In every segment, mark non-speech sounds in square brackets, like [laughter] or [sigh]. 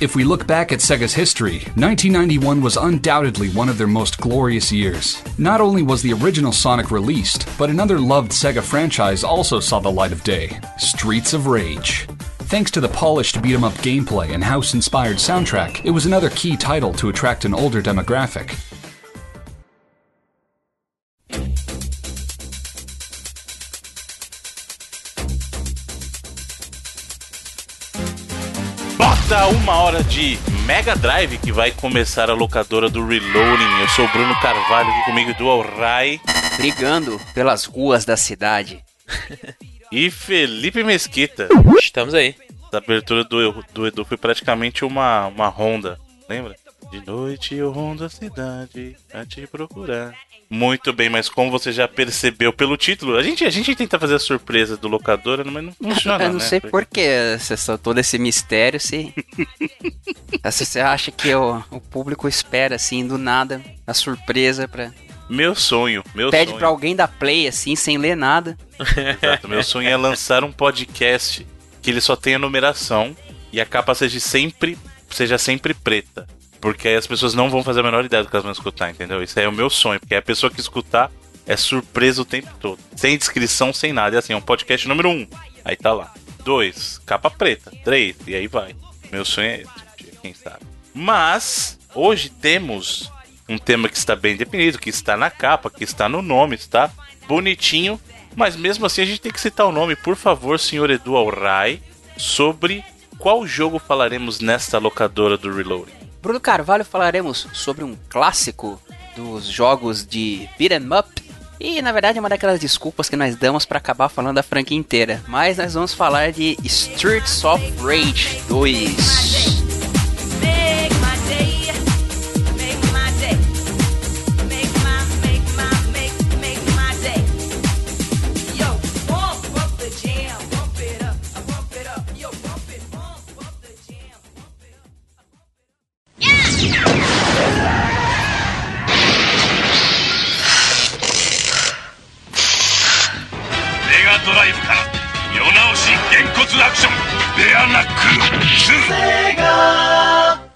If we look back at Sega's history, 1991 was undoubtedly one of their most glorious years. Not only was the original Sonic released, but another loved Sega franchise also saw the light of day Streets of Rage. Thanks to the polished beat 'em up gameplay and house inspired soundtrack, it was another key title to attract an older demographic. Uma hora de Mega Drive que vai começar a locadora do Reloading. Eu sou o Bruno Carvalho aqui comigo do Alrai. Brigando pelas ruas da cidade. [laughs] E Felipe Mesquita. Estamos aí. A abertura do, do Edu foi praticamente uma, uma ronda, lembra? De noite eu rondo a cidade a te procurar. Muito bem, mas como você já percebeu pelo título, a gente, a gente tenta fazer a surpresa do locadora, mas não funciona, [laughs] Eu não né? sei você só todo esse mistério, se. [laughs] se você acha que o, o público espera, assim, do nada, a surpresa pra. Meu sonho, meu Pede sonho. pra alguém dar play, assim, sem ler nada. [laughs] Exato, meu sonho é lançar um podcast que ele só tenha numeração e a capa seja sempre, seja sempre preta. Porque aí as pessoas não vão fazer a menor ideia do que elas vão escutar, entendeu? Isso aí é o meu sonho, porque a pessoa que escutar é surpresa o tempo todo. Sem descrição, sem nada. É assim, é um podcast número um. Aí tá lá. Dois, capa preta. Três, e aí vai. Meu sonho é esse, quem sabe. Mas, hoje temos um tema que está bem definido, que está na capa, que está no nome, está bonitinho. Mas mesmo assim a gente tem que citar o nome, por favor, senhor Edu Alrai, sobre qual jogo falaremos nesta locadora do Reloading. Bruno Carvalho falaremos sobre um clássico dos jogos de beat 'em up. E na verdade é uma daquelas desculpas que nós damos pra acabar falando da franquia inteira. Mas nós vamos falar de Streets of Rage 2. 世直しげんこつアクションベアナックル2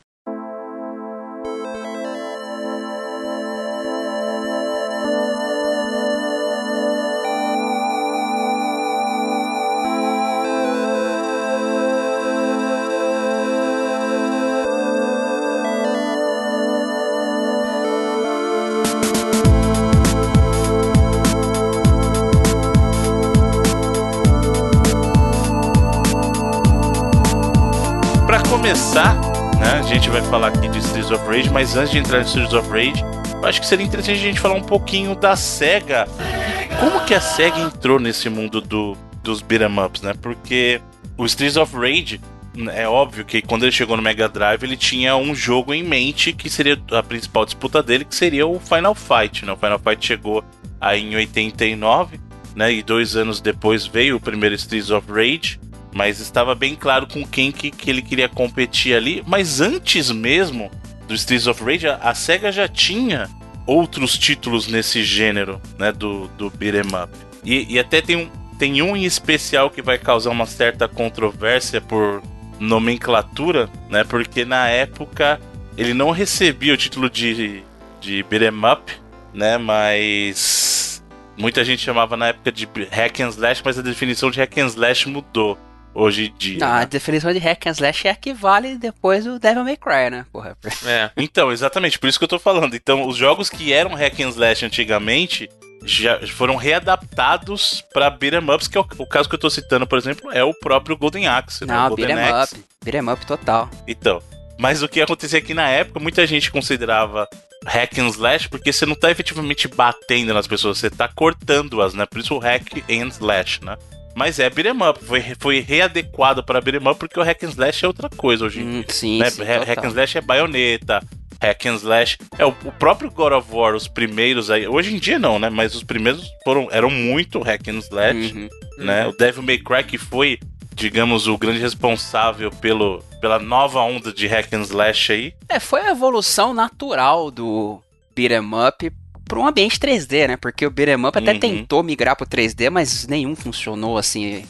começar, né, a gente vai falar aqui de Streets of Rage, mas antes de entrar em Streets of Rage, eu acho que seria interessante a gente falar um pouquinho da SEGA. Como que a SEGA entrou nesse mundo do, dos beat'em ups, né? Porque o Streets of Rage, é óbvio que quando ele chegou no Mega Drive, ele tinha um jogo em mente que seria a principal disputa dele, que seria o Final Fight, né? O Final Fight chegou aí em 89, né? E dois anos depois veio o primeiro Streets of Rage. Mas estava bem claro com quem que, que ele queria competir ali. Mas antes mesmo do Streets of Rage, a, SEGA já tinha outros títulos nesse gênero, né? Do, do beat'em up. E, e até tem um, tem um em especial que vai causar uma certa controvérsia por nomenclatura, né? Porque na época ele não recebia o título de, de beat'em up, né? Mas muita gente chamava na época de hack and slash, mas a definição de hack and slash mudou hoje em dia. Não, a né? definição de hack and slash é a que vale depois do Devil May Cry, né? Porra. É. [laughs] Então, exatamente, por isso que eu tô falando. Então, os jogos que eram hack and slash antigamente já foram readaptados pra beat'em ups, que é o, o caso que eu tô citando, por exemplo, é o próprio Golden Axe, né? Não, Golden beat'em up. Beat'em up total. Então, mas o que acontecia aqui na época, muita gente considerava hack and slash porque você não tá efetivamente batendo nas pessoas, você tá cortando-as, né? Por isso o hack and slash, né? Mas é beat'em up, foi, foi readequado para beat'em up porque o hack and slash é outra coisa hoje em Hum, dia. sim, né? sim, Ha- total. hack and slash é baioneta, hack and slash é o, o próprio God of War, os primeiros aí, hoje em dia não, né? Mas os primeiros foram eram muito hack and slash, Uhum. né? O Devil May Cry que foi, digamos, o grande responsável pelo, pela nova onda de hack and slash aí. É, foi a evolução natural do beat'em up para um ambiente 3D, né? Porque o beat'em up até Uhum. tentou migrar pro 3D, mas nenhum funcionou assim.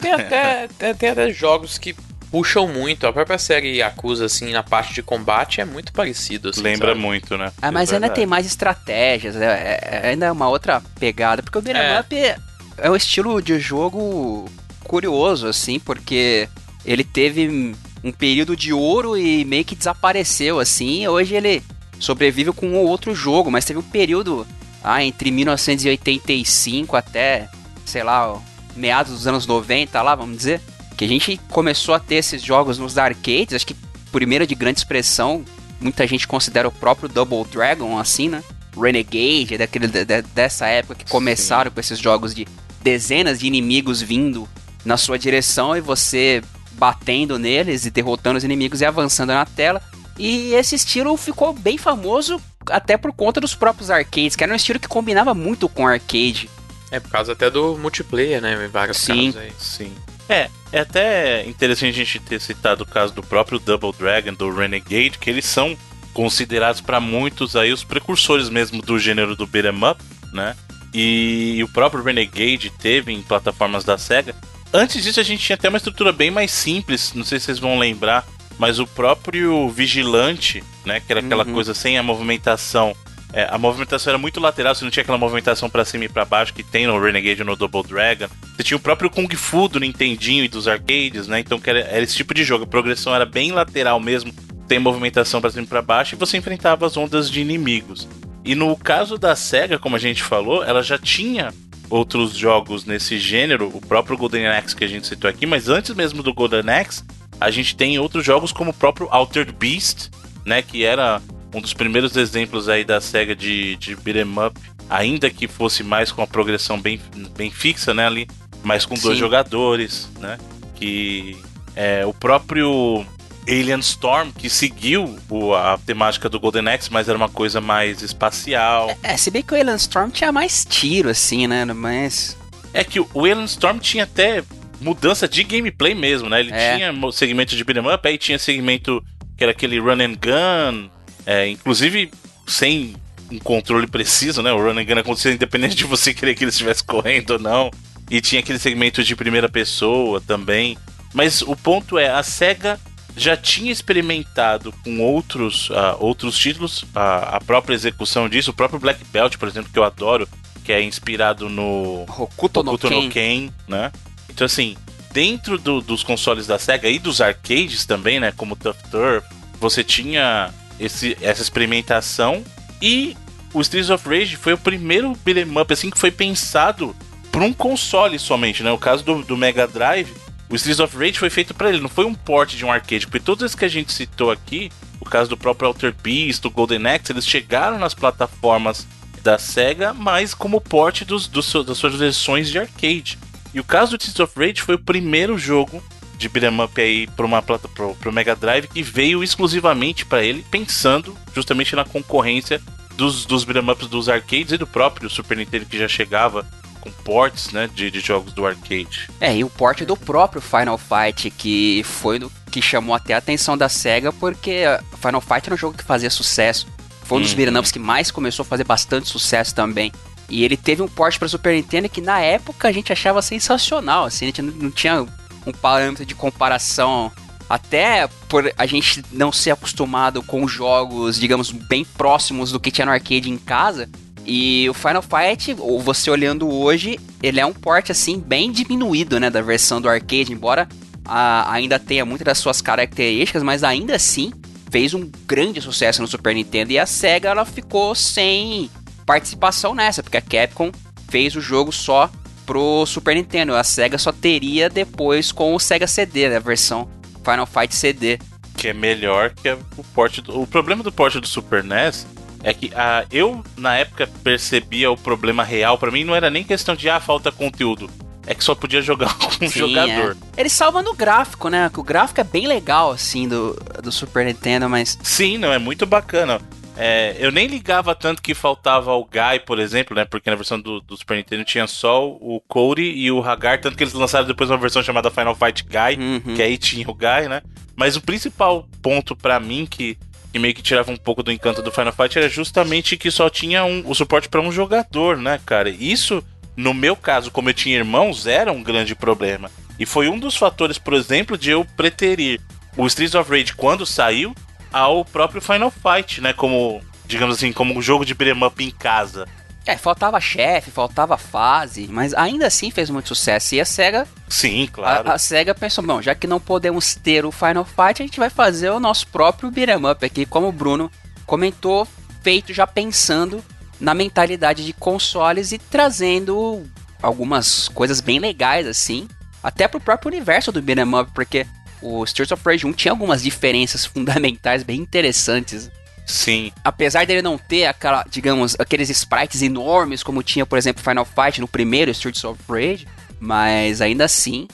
Tem até, tem, tem até jogos que puxam muito. A própria série Yakuza, assim, na parte de combate é muito parecido, assim, Lembra sabe? muito, né? Ah, mas É ainda tem mais estratégias, é, é- é ainda é uma outra pegada, porque o beat'em É. up é, é um estilo de jogo curioso, assim, porque ele teve um período de ouro e meio que desapareceu, assim, e hoje ele sobrevive com um ou outro jogo, mas teve um período ah, entre 1985 até, sei lá, meados dos anos 90 lá, vamos dizer, que a gente começou a ter esses jogos nos arcades, acho que primeiro de grande expressão, muita gente considera o próprio Double Dragon assim, né? Renegade, é daquele, de- de- dessa época que começaram com esses jogos de dezenas de inimigos vindo na sua direção e você batendo neles e derrotando os inimigos e avançando na tela. E esse estilo ficou bem famoso até por conta dos próprios arcades, que era um estilo que combinava muito com arcade. É por causa até do multiplayer, né? Em vários Sim. casos aí. Sim. É, é até interessante a gente ter citado o caso do próprio Double Dragon, do Renegade, que eles são considerados para muitos aí os precursores mesmo do gênero do beat'em up, né? E, o próprio Renegade teve em plataformas da Sega. Antes disso a gente tinha até uma estrutura bem mais simples, não sei se vocês vão lembrar, mas o próprio Vigilante, né, que era aquela Uhum. coisa sem a movimentação é, a movimentação era muito lateral, você não tinha aquela movimentação pra cima e pra baixo que tem no Renegade ou no Double Dragon. Você tinha o próprio Kung Fu do Nintendinho e dos arcades, né? Então era, era esse tipo de jogo. A progressão era bem lateral mesmo, tem movimentação pra cima e pra baixo, e você enfrentava as ondas de inimigos. E no caso da SEGA, como a gente falou, ela já tinha outros jogos nesse gênero, o próprio Golden Axe que a gente citou aqui, mas antes mesmo do Golden Axe, a gente tem outros jogos como o próprio Altered Beast, né, que era um dos primeiros exemplos aí da SEGA de, de beat'em up, ainda que fosse mais com a progressão bem, bem fixa, né, ali, mas com dois Sim. jogadores, né, que é o próprio Alien Storm, que seguiu o- a temática do Golden Axe, mas era uma coisa mais espacial. É, se bem que o Alien Storm tinha mais tiro, assim, né? Mas. É que o Alien Storm tinha até mudança de gameplay mesmo, né? Ele É. tinha segmento de beat'em up, aí tinha segmento que era aquele run and gun, é, inclusive sem um controle preciso, né? O run and gun acontecia independente de você [laughs] querer que ele estivesse correndo ou não. E tinha aquele segmento de primeira pessoa também. Mas o ponto é, a SEGA já tinha experimentado com outros, ah, outros títulos a, a própria execução disso. O próprio Black Belt, por exemplo, que eu adoro, que é inspirado no Hokuto no Hokuto Ken. no Ken, né? Então, assim, dentro do- dos consoles da SEGA e dos arcades também, né? Como Tough Turf, você tinha esse, essa experimentação. E o Streets of Rage foi o primeiro beat'em up, assim, que foi pensado para um console somente, né? O caso do, do Mega Drive, o Streets of Rage foi feito para ele, não foi um port de um arcade. Porque todos esses que a gente citou aqui, o caso do próprio Alter Beast, do Golden Axe, eles chegaram nas plataformas da SEGA, mas como porte dos, dos das suas versões de arcade. E o caso do Streets of Rage foi o primeiro jogo de beat'em up aí para uma plata pro, pro Mega Drive que veio exclusivamente para ele, pensando justamente na concorrência dos, dos beat'em ups dos arcades e do próprio Super Nintendo que já chegava com ports, né, de, de jogos do arcade. É, e o porte do próprio Final Fight, que foi do que chamou até a atenção da SEGA, porque Final Fight era um jogo que fazia sucesso. Foi um dos Uhum. beat'em ups que mais começou a fazer bastante sucesso também. E ele teve um porte para Super Nintendo que na época a gente achava sensacional, assim, a gente não tinha um parâmetro de comparação até por a gente não ser acostumado com jogos, digamos, bem próximos do que tinha no arcade em casa. E o Final Fight, ou você olhando hoje, ele é um porte assim bem diminuído, né, da versão do arcade, embora a- ainda tenha muitas das suas características, mas ainda assim fez um grande sucesso no Super Nintendo e a Sega ela ficou sem participação nessa, porque a Capcom fez o jogo só pro Super Nintendo. A Sega só teria depois com o Sega CD, né, a versão Final Fight CD. que é melhor que o porte do, o problema do porte do Super NES é que a, eu na época percebia o problema real Pra mim não era nem questão de ah falta conteúdo é que só podia jogar com [laughs] um Sim, jogador é. Ele salva no gráfico, né? Que o gráfico é bem legal, assim, do, do Super Nintendo, mas. sim não é muito bacana É, eu nem ligava tanto que faltava o Guy, por exemplo, né? Porque na versão do, do Super Nintendo tinha só o Cody e o Hagar, tanto que eles lançaram depois uma versão chamada Final Fight Guy, Uhum. que aí tinha o Guy, né? Mas o principal ponto pra mim que, que meio que tirava um pouco do encanto do Final Fight era justamente que só tinha um, o suporte pra um jogador, né, cara? Isso, no meu caso, como eu tinha irmãos, era um grande problema. E foi um dos fatores, por exemplo, de eu preterir o Streets of Rage quando saiu ao próprio Final Fight, né? Como, digamos assim, como um jogo de beat'em up em casa. É, faltava chefe, faltava fase, mas ainda assim fez muito sucesso. E a SEGA, Sim, claro. a, a SEGA pensou, bom, já que não podemos ter o Final Fight, a gente vai fazer o nosso próprio beat'em up aqui, como o Bruno comentou, feito já pensando na mentalidade de consoles e trazendo algumas coisas bem legais assim, até pro próprio universo do beat'em up, porque o Streets of Rage 1 tinha algumas diferenças [laughs] fundamentais bem interessantes. Sim. Apesar dele não ter aquela, digamos, aqueles sprites enormes como tinha, por exemplo, Final Fight no primeiro Streets of Rage, mas ainda assim,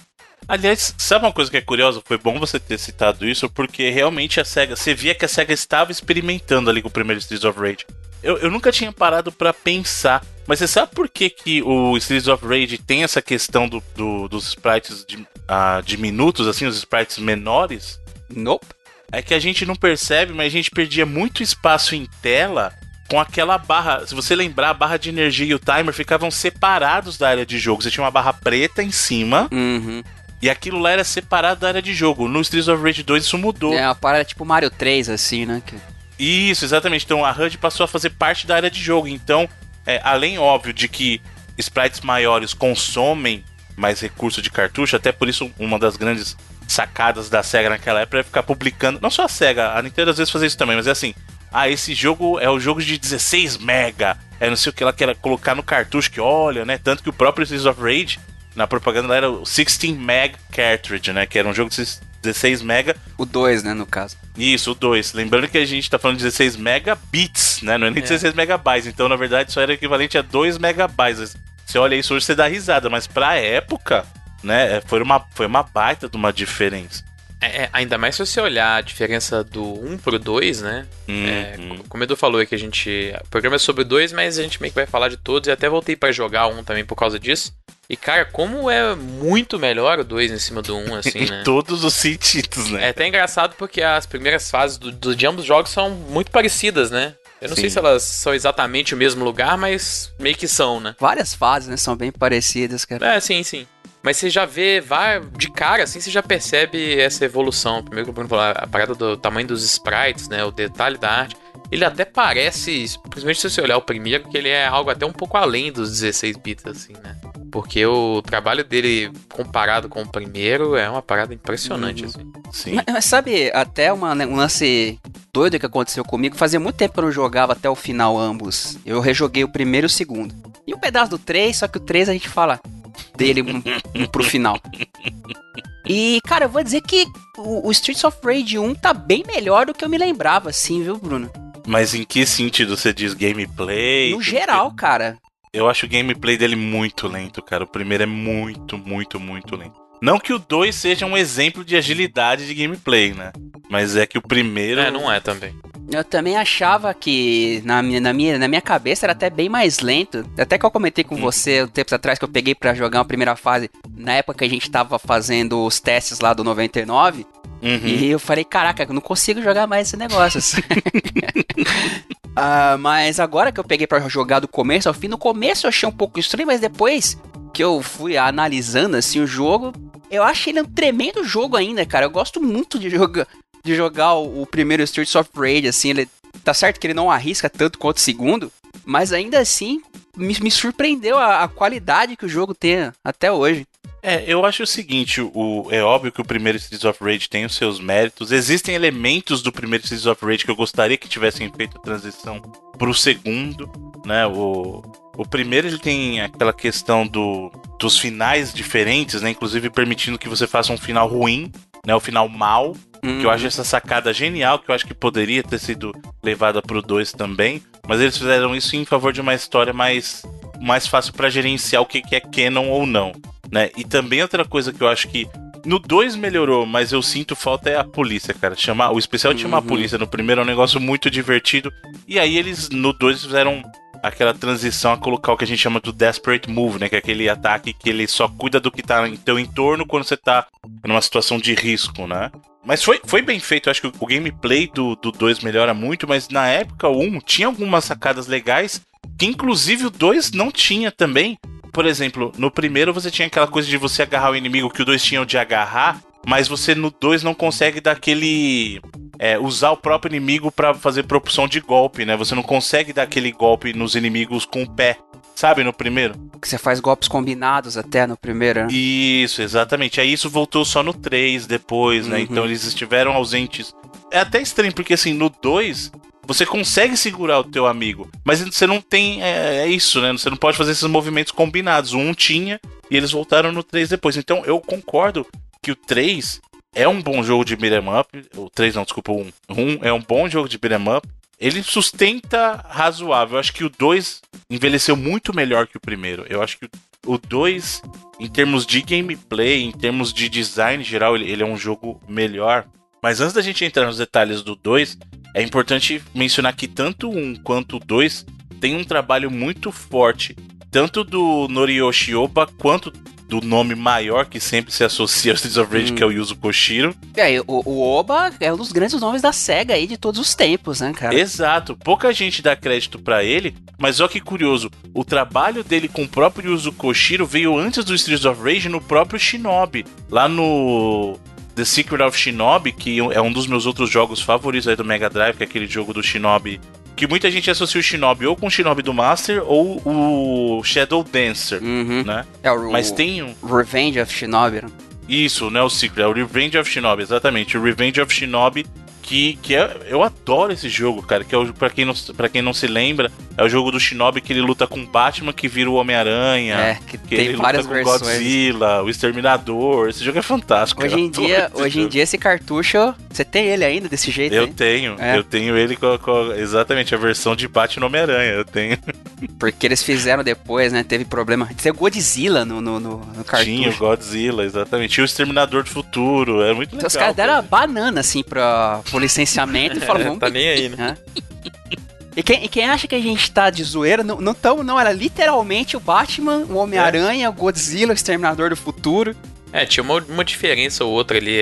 Aliás, sabe uma coisa que é curiosa? Foi bom você ter citado isso, porque realmente a SEGA, você via que a SEGA estava experimentando ali com o primeiro Streets of Rage. Eu, eu nunca tinha parado pra pensar, mas você sabe por que, que o Streets of Rage tem essa questão do, do- dos sprites de, ah, diminutos, assim, os sprites menores? nope. É que a gente não percebe, mas a gente perdia muito espaço em tela com aquela barra. Se você lembrar, a barra de energia e o timer ficavam separados da área de jogo. Você tinha uma barra preta em cima Uhum. e aquilo lá era separado da área de jogo. No Streets of Rage 2 isso mudou. É uma parada tipo Mario 3, assim, né? que- Isso, exatamente. Então a HUD passou a fazer parte da área de jogo. Então, é, além, óbvio, de que sprites maiores consomem mais recurso de cartucho, até por isso uma das grandes sacadas da SEGA naquela época é ficar publicando. Não só a SEGA, a Nintendo às vezes fazia isso também, mas é assim. Ah, esse jogo é o jogo de 16 mega. É não sei o que ela quer colocar no cartucho que olha, né? Tanto que o próprio Streets of Rage, na propaganda era o 16 meg cartridge, né? Que era um jogo de 16 mega O 2, né, no caso. isso, o 2. Lembrando que a gente tá falando de 16 megabits, né? Não é nem 16 megabytes. Então, na verdade, isso era equivalente a 2 megabytes. Você olha isso hoje, você dá risada. Mas pra época, né? é, Foi uma, foi uma baita de uma diferença. É, é, ainda mais se você olhar a diferença do 1 pro 2, né? É, Uhum. co- como o Edu falou, é que a gente. O programa é sobre o 2, mas a gente meio que vai falar de todos. E até voltei pra jogar um também por causa disso. E, cara, como é muito melhor o 2 em cima do 1, [laughs] assim, né? Em todos os sentidos, né? É até engraçado porque as primeiras fases do, do, de ambos os jogos são muito parecidas, né? Eu não sei Sim. se elas são exatamente o mesmo lugar, mas meio que são, né? Várias fases, né? São bem parecidas, cara. É, sim, sim. Mas você já vê, vai de cara, assim, você já percebe essa evolução. Primeiro que o Bruno falou, a parada do tamanho dos sprites, né? O detalhe da arte. Ele até parece, principalmente se você olhar o primeiro, que ele é algo até um pouco além dos 16 bits, assim, né? Porque o trabalho dele comparado com o primeiro é uma parada impressionante, Uhum. assim. Sim. Mas, mas sabe, até uma, né, um lance doido que aconteceu comigo. Fazia muito tempo que eu não jogava até o final ambos. Eu rejoguei o primeiro e o segundo. E um pedaço do 3, só que o 3 a gente fala dele um, um pro final. E, cara, eu vou dizer que o, o Streets of Rage 1 tá bem melhor do que eu me lembrava, assim, viu, Bruno? Mas em que sentido você diz gameplay? No geral, cara. Eu acho o gameplay dele muito lento, cara. O primeiro é muito, muito, muito lento. Não que o 2 seja um exemplo de agilidade de gameplay, né? Mas é que o primeiro. É, não é também. Eu também achava que na minha, na, minha, na minha cabeça era até bem mais lento. Até que eu comentei com você tempos atrás que eu peguei pra jogar a primeira fase, na época que a gente tava fazendo os testes lá do 99. Uhum. E eu falei, caraca, eu não consigo jogar mais esse negócio. [laughs] [laughs] Ah, mas agora que eu peguei pra jogar do começo ao fim, no começo eu achei um pouco estranho, mas depois que eu fui analisando assim o jogo, eu acho ele um tremendo jogo ainda, cara. Eu gosto muito de jogar de jogar o, o primeiro Streets of Rage, assim, ele tá certo que ele não arrisca tanto quanto o segundo, mas ainda assim me, me surpreendeu a, a qualidade que o jogo tem até hoje. É, eu acho o seguinte, o, é óbvio que o primeiro Streets of Rage tem os seus méritos. Existem elementos do primeiro Streets of Rage que eu gostaria que tivessem feito a transição pro segundo, né? O, o primeiro ele tem aquela questão do, dos finais diferentes, né? Inclusive permitindo que você faça um final ruim, né? O final mal. Que eu acho essa sacada genial, que eu acho que poderia ter sido levada pro 2 também. Mas eles fizeram isso em favor de uma história mais, mais fácil pra gerenciar o que, que é canon ou não. Né? E também outra coisa que eu acho que no 2 melhorou, mas eu sinto falta é a polícia, cara. Chamar, o especial de chamar a polícia no primeiro é um negócio muito divertido. E aí eles no 2 fizeram aquela transição a colocar o que a gente chama do Desperate Move, né? Que é aquele ataque que ele só cuida do que tá em teu entorno quando você tá numa situação de risco, né? Mas foi, foi bem feito, eu acho que o gameplay do 2 melhora muito, mas na época o 1 tinha algumas sacadas legais que inclusive o 2 não tinha também. Por exemplo, no primeiro você tinha aquela coisa de você agarrar o inimigo que o dois tinham de agarrar, mas você no 2 não consegue dar aquele. é, usar o próprio inimigo pra fazer propulsão de golpe, né? Você não consegue dar aquele golpe nos inimigos com o pé. Sabe, no primeiro? Que você faz golpes combinados até no primeiro, né? Isso, exatamente. Aí isso voltou só no 3 depois, né? Uhum. Então eles estiveram ausentes. É até estranho, porque assim, no 2, você consegue segurar o teu amigo, mas você não tem. É, é isso, né? Você não pode fazer esses movimentos combinados. 1 tinha e eles voltaram no 3 depois. Então eu concordo que o 3 é um bom jogo de beat'em up. O 3 não, desculpa, o 1. O 1 é um bom jogo de beat'em up. Ele sustenta razoável. Eu acho que o 2 envelheceu muito melhor que o primeiro. Eu acho que o 2, em termos de gameplay, em termos de design geral, ele, ele é um jogo melhor. Mas antes da gente entrar nos detalhes do 2, é importante mencionar que tanto o 1 quanto o 2 tem um trabalho muito forte, tanto do Noriyoshi Oba quanto do nome maior que sempre se associa ao Streets of Rage, Hum. que é o Yuzo Koshiro. É, o, o Oba é um dos grandes nomes da SEGA aí de todos os tempos, né, cara? Exato, pouca gente dá crédito pra ele, mas olha que curioso, o trabalho dele com o próprio Yuzo Koshiro veio antes do Streets of Rage no próprio Shinobi, lá no The Secret of Shinobi, que é um dos meus outros jogos favoritos aí do Mega Drive, que é aquele jogo do Shinobi, que muita gente associa o Shinobi ou com o Shinobi do Master ou o Shadow Dancer, Uhum. né? É o, Mas tem um... Revenge of Shinobi. né? Isso, não é o Secret, é o Revenge of Shinobi, exatamente. O Revenge of Shinobi, que, que é, eu adoro esse jogo, cara. Que é o, pra, quem não, pra quem não se lembra, é o jogo do Shinobi que ele luta com o Batman, que vira o Homem-Aranha. É, que, Que tem várias luta versões. Godzilla, o Exterminador. Esse jogo é fantástico. Hoje em dia, hoje em jogo. dia esse cartucho, você tem ele ainda desse jeito Eu aí? tenho, É. eu tenho ele com, com exatamente a versão de Batman Homem-Aranha. Eu tenho. Porque eles fizeram depois, né? Teve problema. O Godzilla no, no, no, no cartucho. Tinha o Godzilla, exatamente. Tinha o Exterminador do Futuro. É muito legal. Então os caras deram banana, assim, pra, pro licenciamento e falaram, [laughs] É, vamos tá nem aí, né? E quem, e quem acha que a gente tá de zoeira, não, não tamo, não. Era literalmente o Batman, o Homem-Aranha, o Godzilla, o Exterminador do Futuro. É, tinha uma, uma diferença ou outra ali,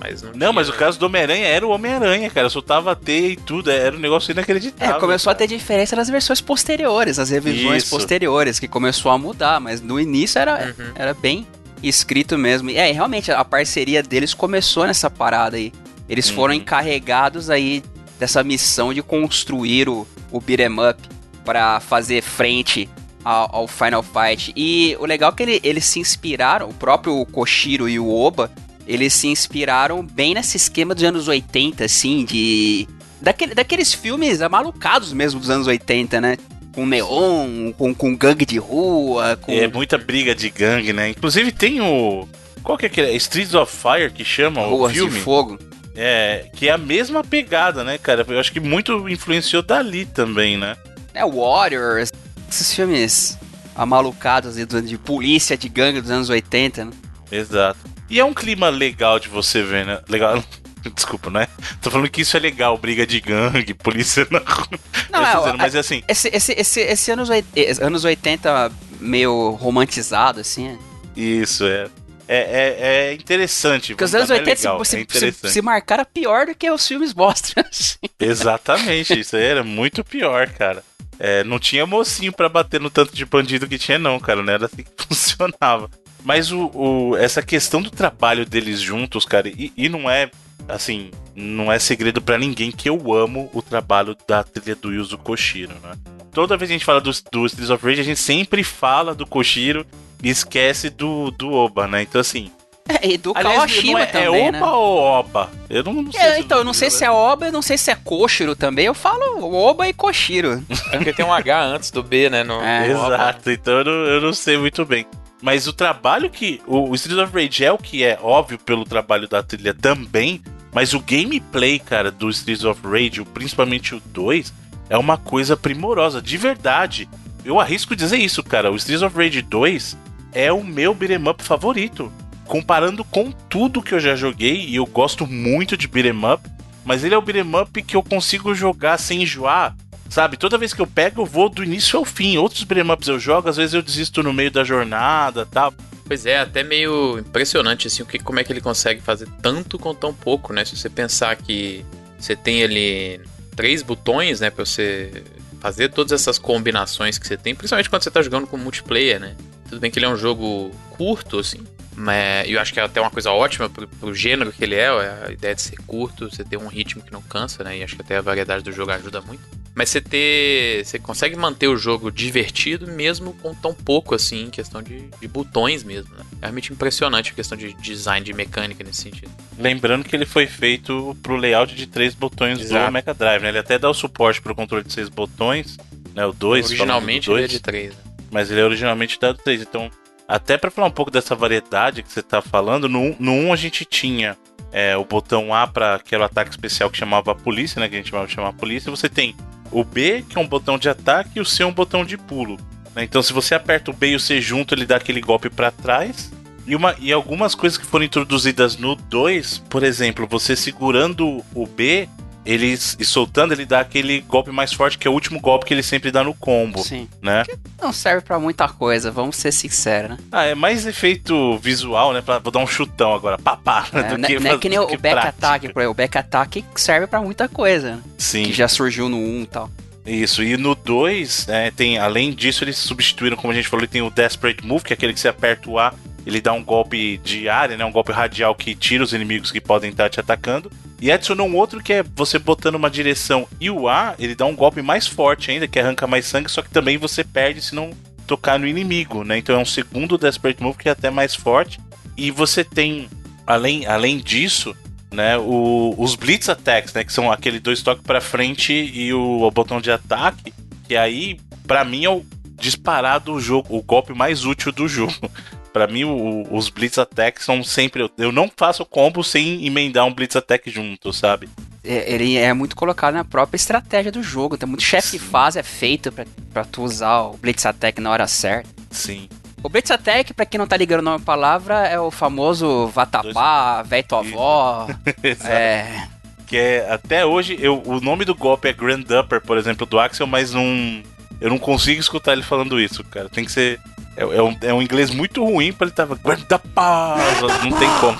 mas não Não, tinha, mas o né? caso do Homem-Aranha era o Homem-Aranha, cara. Soltava teia e tudo. Era um negócio É, inacreditável. começou a cara. ter diferença nas versões posteriores, as revisões Isso. posteriores, que começou a mudar, mas no início era, Uhum. era bem escrito mesmo. E é, realmente, a parceria deles começou nessa parada aí. Eles foram Uhum. encarregados aí dessa missão de construir o, o beat'em up pra fazer frente ao, ao Final Fight. E o legal é que ele- eles se inspiraram, o próprio Koshiro e o Oba, eles se inspiraram bem nesse esquema dos anos 80, assim, de... Daquele, daqueles filmes amalucados mesmo dos anos 80, né? Com neon, com, com gangue de rua, com... É muita briga de gangue, né? Inclusive tem o. Qual que é aquele? Streets of Fire que chama o ruas filme? de fogo. É, que é a mesma pegada, né, cara? Eu acho que muito influenciou dali também, né? É, Warriors, esses filmes amalucados de polícia, de gangue dos anos 80, né? Exato. E é um clima legal de você ver, né? Legal. [laughs] Desculpa, né? Tô falando que isso é legal, briga de gangue, polícia na rua. [laughs] Não, é, dizendo, mas assim, Esse, esse, esse, esse anos, oit- eh, anos 80 meio romantizado, assim. é. isso é. É, é, é interessante. Porque os anos dar, não é 80 legal, se, é se, se marcaram pior do que os filmes mostram. [laughs] assim. Exatamente, isso aí era muito pior, cara. É, não tinha mocinho pra bater no tanto de bandido que tinha, não, cara. Não era assim que [laughs] funcionava. Mas o, o- essa questão do trabalho deles juntos, cara, e, e não é assim, não é segredo pra ninguém que eu amo o trabalho da trilha do Yuzo Koshiro, né? Toda vez que a gente fala do, do Streets of Rage, a gente sempre fala do Koshiro e esquece do, do Oba, né? Então, assim. É, e do Aliás, Kawashima não é, também, é Oba né? ou Oba? Eu não, não sei. É, então, eu não sei se é Oba, eu não sei se é Koshiro também. Eu falo Oba e Koshiro. É porque tem um H antes do B, né? No, É. no. Exato, então eu não, eu não sei muito bem. Mas o trabalho que. O, o Streets of Rage é o que é óbvio pelo trabalho da trilha também. Mas o gameplay, cara, do Streets of Rage, o- principalmente o 2, é uma coisa primorosa, de verdade. Eu arrisco dizer isso, cara. O Streets of Rage 2 é o meu beat'em up favorito. Comparando com tudo que eu já joguei, e eu gosto muito de beat'em up, mas ele é o beat'em up que eu consigo jogar sem enjoar. Sabe, toda vez que eu pego, eu vou do início ao fim. Outros beat'em ups eu jogo, às vezes eu desisto no meio da jornada tal. Pois é, até meio impressionante assim, que, como é que ele consegue fazer tanto com tão pouco, né? Se você pensar que você tem ali três botões, né, para você fazer todas essas combinações que você tem, principalmente quando você tá jogando com multiplayer, né? Tudo bem que ele é um jogo curto, assim, mas eu acho que é até uma coisa ótima pro, pro gênero que ele é, a ideia de ser curto, você ter um ritmo que não cansa, né? E acho que até a variedade do jogo ajuda muito. Mas você ter. Você consegue manter o jogo divertido mesmo com tão pouco assim, em questão de, de botões mesmo, né? É realmente impressionante a questão de design de mecânica nesse sentido. Lembrando que ele foi feito pro layout de três botões Exato. do Mega Drive, né? Ele até dá o suporte pro controle de seis botões, né? O 2, Originalmente ele é de 3. Né? mas ele é originalmente dado 3. Então, até pra falar um pouco dessa variedade que você tá falando, no 1 no um a gente tinha é, o botão A para aquele ataque especial que chamava a polícia, né? Que a gente chamava de chamar a polícia. Você tem o B, que é um botão de ataque, e o C é um botão de pulo. né? Então, se você aperta o B e o C junto, ele dá aquele golpe pra trás. E, uma, e algumas coisas que foram introduzidas no 2, por exemplo, você segurando o B, ele e soltando, ele dá aquele golpe mais forte, que é o último golpe que ele sempre dá no combo, Sim. né? Não serve pra muita coisa, vamos ser sinceros, né? Ah, é mais efeito visual, né? Pra, vou dar um chutão agora, papá, É, [laughs] do não é- que, é que nem do o [laughs] back prática. attack, por. O back attack serve pra muita coisa, né? Sim. Que já surgiu no 1 e tal. Isso, e no 2, né, tem, além disso, eles substituíram, como a gente falou, ele tem o Desperate Move, que é aquele que você aperta o A, ele dá um golpe de área, né, um golpe radial que tira os inimigos que podem estar te atacando. E adicionou um outro que é você botando uma direção e o A, ele dá um golpe mais forte ainda, que arranca mais sangue, só que também você perde se não tocar no inimigo, né? Então é um segundo Desperate Move que é até mais forte. E você tem, além, além disso, né, o- os Blitz Attacks, né, que são aquele dois toques pra frente e o, o botão de ataque, que aí, pra mim, é o disparado o jogo, o golpe mais útil do jogo. Pra mim, o- os Blitz Attacks são sempre. eu- não faço combo sem emendar um Blitz Attack junto, sabe? É, Ele é muito colocado na própria estratégia do jogo. Tem muito chefe de fase é feito pra, pra tu usar o Blitz Attack na hora certa. Sim. O Blitz Attack, pra quem não tá ligando o nome à palavra, é o famoso Vatapá, véi tua avó. [laughs] É. Que é, até hoje, eu, o nome do golpe é Grand Upper, por exemplo, do Axel, mas não. Eu não consigo escutar ele falando isso, cara. Tem que ser. É, é um, é um inglês muito ruim pra ele tava. Grand Upper! Não tem como.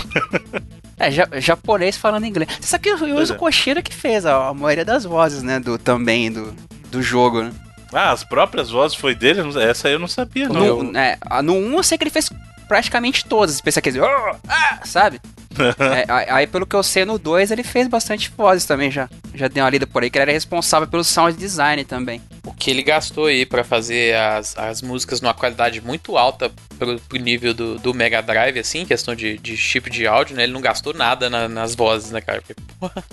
É, ja- japonês falando inglês. Você sabe que o Yuzo é. Koshiro que fez a, a maioria das vozes, né? Do, também do, do jogo, né? Ah, as próprias vozes foi dele? Essa aí eu não sabia, não. No, é, no 1 eu sei que ele fez praticamente todas. Você pensa que ele. "Oh, ah", sabe? [laughs] É, aí, pelo que eu sei, no 2 ele fez bastante vozes também já. Já dei uma lida por aí, que ele era responsável pelo sound design também. O que ele gastou aí pra fazer as, as músicas numa qualidade muito alta pro, pro nível do, do Mega Drive, assim, questão de, de chip de áudio, né? Ele não gastou nada na- nas vozes, né, cara? Porque, [laughs] porra,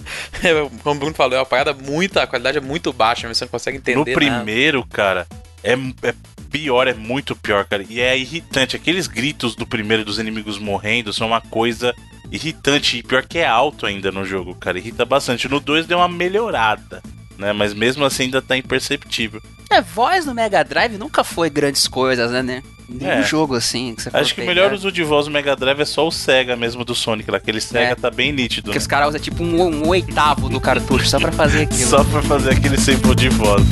como o Bruno falou, é uma parada muito. A qualidade é muito baixa, mas você não consegue entender. No nada. primeiro, cara, é, é pior, é muito pior, cara. E é irritante. Aqueles gritos do primeiro dos inimigos morrendo são uma coisa irritante. E pior que é alto ainda no jogo, cara. Irrita bastante. No 2 deu uma melhorada, né? Mas mesmo assim ainda tá imperceptível. É, voz no Mega Drive nunca foi grandes coisas, né? né? Nenhum É. jogo assim. Que você Acho que o melhor uso de voz do Mega Drive é só o Sega mesmo do Sonic lá. Aquele Sega É. tá bem nítido. Que né? os caras usam tipo um, um oitavo do cartucho só pra fazer [laughs] aquilo. Só pra fazer aquele sample de voz.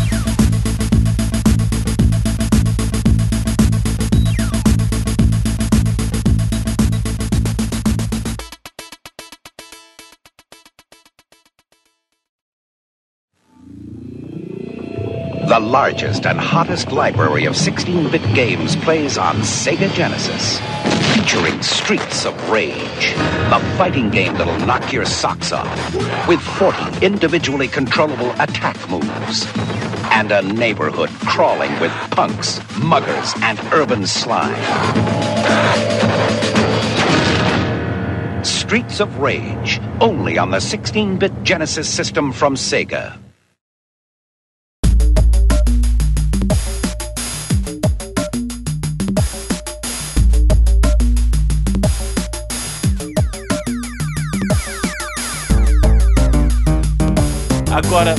The largest and hottest library of 16 bit games plays on Sega Genesis. Featuring Streets of Rage, the fighting game that'll knock your socks off. With 40 individually controllable attack moves. And a neighborhood crawling with punks, muggers, and urban slime. Streets of Rage, only on the 16 bit Genesis system from Sega. Agora,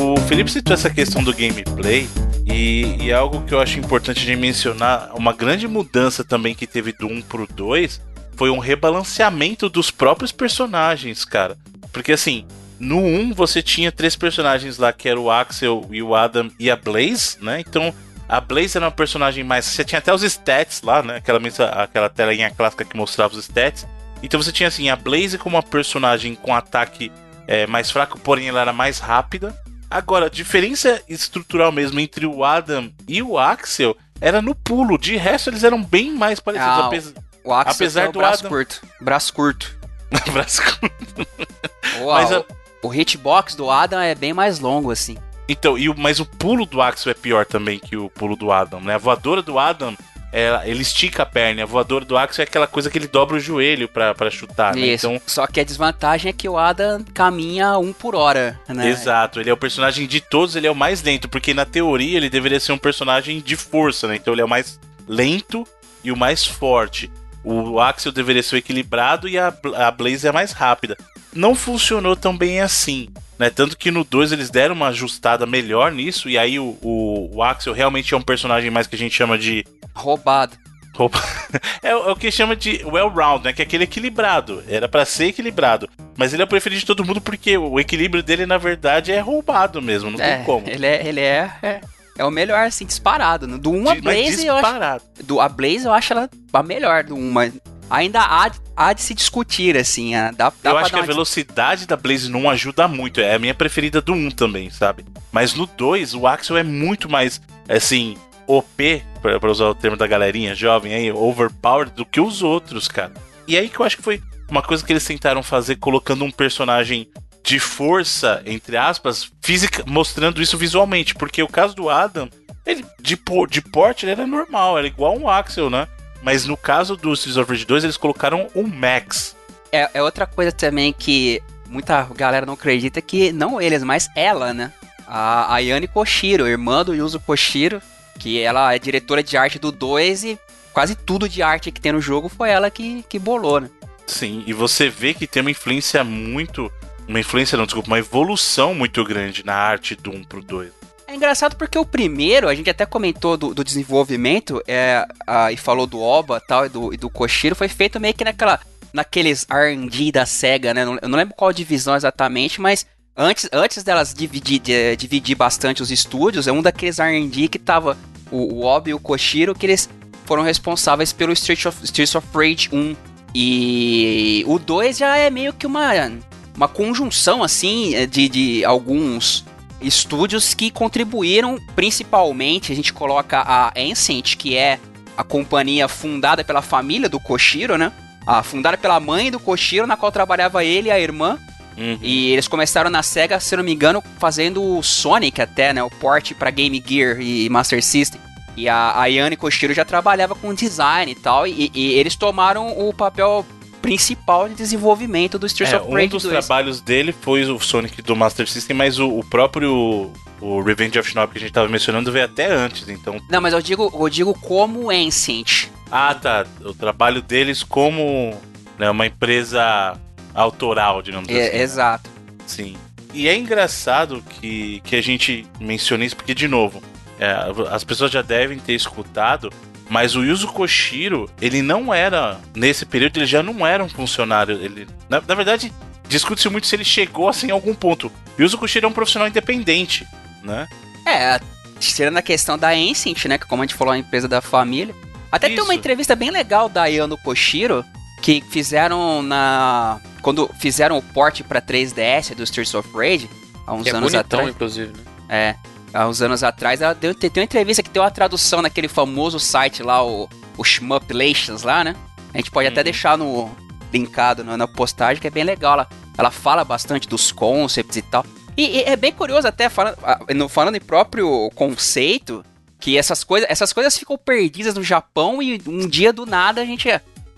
o Felipe citou essa questão do gameplay e, e é algo que eu acho importante de mencionar, uma grande mudança também que teve do 1 pro 2 foi um rebalanceamento dos próprios personagens, cara. Porque assim, no 1 você tinha três personagens lá, que era o Axel e o Adam e a Blaze, né? Então, a Blaze era uma personagem mais. Você tinha até os stats lá, né? Aquela, mensa- aquela telinha clássica que mostrava os stats. Então você tinha assim, a Blaze como uma personagem com ataque é, mais fraco, porém ela era mais rápida. Agora, a diferença estrutural mesmo entre o Adam e o Axel era no pulo. De resto, eles eram bem mais parecidos. Ah, apesar... O Axel Apesar o do braço Adam- curto. Braço curto. [laughs] Braço- O, Mas o, a- o hitbox do Adam é bem mais longo, assim. Então, e o, mas o pulo do Axel é pior também que o pulo do Adam, né? A voadora do Adam, ela- ele estica a perna. A voadora do Axel é aquela coisa que ele dobra o joelho pra, pra chutar, né? Isso. Então, Só que a desvantagem é que o Adam caminha um por hora, né? Exato, ele é o personagem de todos, ele é o mais lento, porque na teoria ele deveria ser um personagem de força, né? Então ele é o mais lento e o mais forte. O Axel deveria ser equilibrado e a, a Blaze é mais rápida. Não funcionou tão bem assim, né? Tanto que no 2 eles deram uma ajustada melhor nisso, e aí o, o, o Axel realmente é um personagem mais que a gente chama de Roubado. [laughs] É, o é o que chama de well-round, né? Que é aquele equilibrado. Era pra ser equilibrado. Mas ele é o preferido de todo mundo porque o equilíbrio dele, na verdade, é roubado mesmo. Não É, tem como. ele é, ele é, é, é o melhor, assim, disparado. né? Do 1 a De- mas Blaze, eu acho. disparado. Do, a Blaze eu acho ela a melhor do 1, mas ainda há, de- há de se discutir, assim. Dá, dá Eu acho que a velocidade da Blaze 1 ajuda muito. É a minha preferida do 1 também, sabe? Mas no 2, o Axel é muito mais, assim, OP, pra, pra usar o termo da galerinha jovem aí, overpowered do que os outros, cara. E aí que eu acho que foi uma coisa que eles tentaram fazer colocando um personagem de força, entre aspas, física, mostrando isso visualmente. Porque o caso do Adam, ele de, de porte ele era normal, era igual um Axel, né? Mas no caso do Streets of Rage 2, eles colocaram um Max. É, é outra coisa também que muita galera não acredita que não eles, mas ela, né? A Ayane Koshiro, irmã do Yuzo Koshiro, que ela é diretora de arte do 2 e quase tudo de arte que tem no jogo foi ela que, que bolou, né? Sim, e você vê que tem uma influência muito. Uma influência, não, desculpa, uma evolução muito grande na arte do 1 pro 2. É engraçado porque o primeiro, a gente até comentou do, do desenvolvimento é, ah, e falou do Oba tal, e do, e do Koshiro, foi feito meio que naquela, naqueles R&D da SEGA, né? Eu não lembro qual divisão exatamente, mas antes, antes delas dividir, de- dividir bastante os estúdios, é um daqueles R&D que tava o, o Oba e o Koshiro, que eles foram responsáveis pelo Streets of, Streets of Rage 1. E o 2 já é meio que uma, uma conjunção, assim, de, de alguns estúdios que contribuíram principalmente, a gente coloca a Ancient, que é a companhia fundada pela família do Koshiro, né? A fundada pela mãe do Koshiro, na qual trabalhava ele e a irmã. Uhum. E eles começaram na SEGA, se não me engano, fazendo o Sonic até, né? O port para Game Gear e Master System. E a Ayane Koshiro já trabalhava com design e tal, e, e eles tomaram o papel principal de desenvolvimento do Streets É, of um Rage dos 2. trabalhos dele foi o Sonic do Master System, mas o, o próprio o Revenge of Shinobi que a gente tava mencionando veio até antes, então. Não, mas eu digo, eu digo como Ancient. Ah, tá. O trabalho deles como né, uma empresa autoral, digamos É, assim. né? Exato. Sim. E é engraçado que, que a gente mencione isso, porque, de novo, é, as pessoas já devem ter escutado, mas o Yuzo Koshiro, ele não era, nesse período, ele já não era um funcionário. Ele, na, na verdade, discute-se muito se ele chegou assim em algum ponto. O Yuzo Koshiro é um profissional independente, né? É, tirando a questão da Ancient, né? Que como a gente falou, é a empresa da família. Até tem Isso. uma entrevista bem legal da Ayano Koshiro, que fizeram na. Quando fizeram o port pra 3DS do Streets of Rage, há uns Que é anos bonitão, atrás. inclusive, né? É. Há uns anos atrás, ela deu, tem, uma entrevista que tem uma tradução naquele famoso site lá, o, o Shmuplations lá, né? A gente pode até Uhum. deixar no linkado no- na postagem, que é bem legal. Ela, ela fala bastante dos concepts e tal. E, e é bem curioso até, falando, falando em próprio conceito, que essas coisas, essas coisas ficam perdidas no Japão e um dia do nada a gente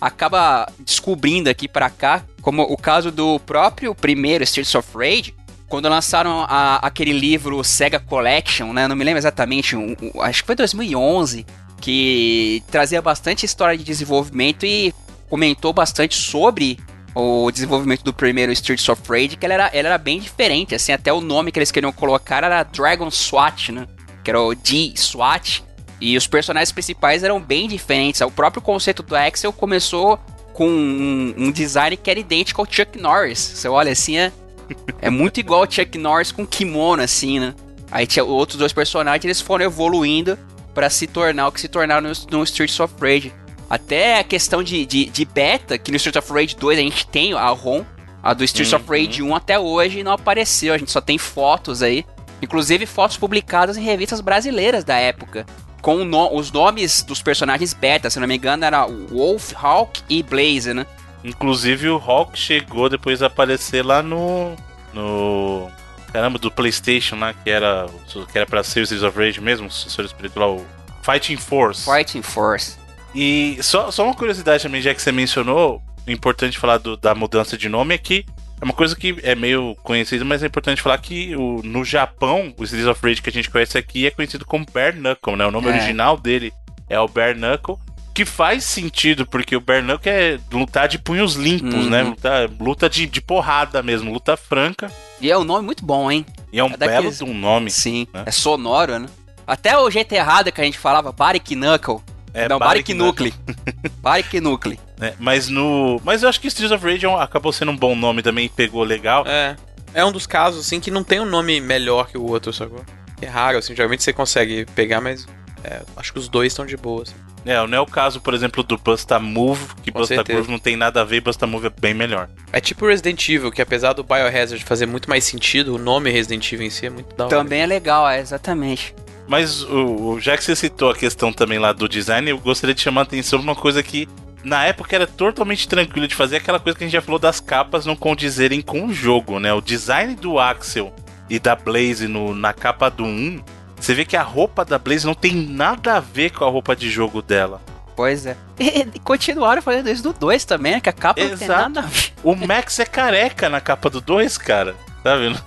acaba descobrindo aqui pra cá, como o caso do próprio primeiro Streets of Rage, quando lançaram a- aquele livro Sega Collection, né? Não me lembro exatamente, um- um- acho que foi 2011, que trazia bastante história de desenvolvimento e comentou bastante sobre o desenvolvimento do primeiro Streets of Rage, que ele era, ele era bem diferente, assim, até o nome que eles queriam colocar era Dragon SWAT, né? Que era o D-SWAT. E os personagens principais eram bem diferentes. O próprio conceito do Axel começou com um, um design que era idêntico ao Chuck Norris. Você olha assim, é, [laughs] é muito igual ao Chuck Norris com kimono, assim, né? Aí tinha outros dois personagens, eles foram evoluindo pra se tornar o que se tornaram no, no Streets of Rage. Até a questão de, de, de beta, que no Streets of Rage 2 a gente tem a ROM, a do Streets of Rage 1 até hoje não apareceu, a gente só tem fotos aí. Inclusive fotos publicadas em revistas brasileiras da época. Com o no- os nomes dos personagens beta, se não me engano, era Wolf, Hawk e Blaze, né? Inclusive o Hulk chegou depois a aparecer lá no. no. Caramba, do Playstation lá, que era. que era pra ser o Streets of Rage mesmo, o sucessor espiritual, Fighting Force. Fighting Force. E só, só uma curiosidade também, já que você mencionou, importante falar do- da mudança de nome é que é uma coisa que é meio conhecida, mas é importante falar que o, no Japão, o Streets of Rage que a gente conhece aqui é conhecido como Bare Knuckle, né? O nome É. original dele é o Bare Knuckle, que faz sentido, porque o Bare Knuckle é lutar de punhos limpos, Uhum. né? Luta, luta de, de porrada mesmo, luta franca. E é um nome muito bom, hein? E é um É daqueles- belo de um nome. Sim, né? é sonoro, né? Até o jeito errado que a gente falava, Barik Knuckle. É não, Barik Knuckle. Nucle. [laughs] Barik Nucle. né? Mas no. Mas eu acho que Streets of Rage é acabou sendo um bom nome também e pegou legal. É. É um dos casos, assim, que não tem um nome melhor que o outro, sacou? É raro, assim, geralmente você consegue pegar, mas é, acho que os dois estão de boa, assim. É, não é o caso, por exemplo, do Busta Move, que Com Busta certeza. Groove não tem nada a ver e Busta Move é bem melhor. É tipo Resident Evil, que apesar do Biohazard fazer muito mais sentido, o nome Resident Evil em si é muito da hora. Também é legal, é, exatamente. Mas o, o- já que você citou a questão também lá do design, eu gostaria de chamar a atenção pra uma coisa que na época era totalmente tranquilo de fazer, aquela coisa que a gente já falou das capas não condizerem com o jogo, né? O design do Axel e da Blaze no, na capa do 1, você vê que a roupa da Blaze não tem nada a ver com a roupa de jogo dela. Pois é. E, [laughs] e continuaram fazendo isso do 2 também, né? Que a capa não tem Exato. nada a ver. O Max é careca na capa do 2, cara. Tá vendo?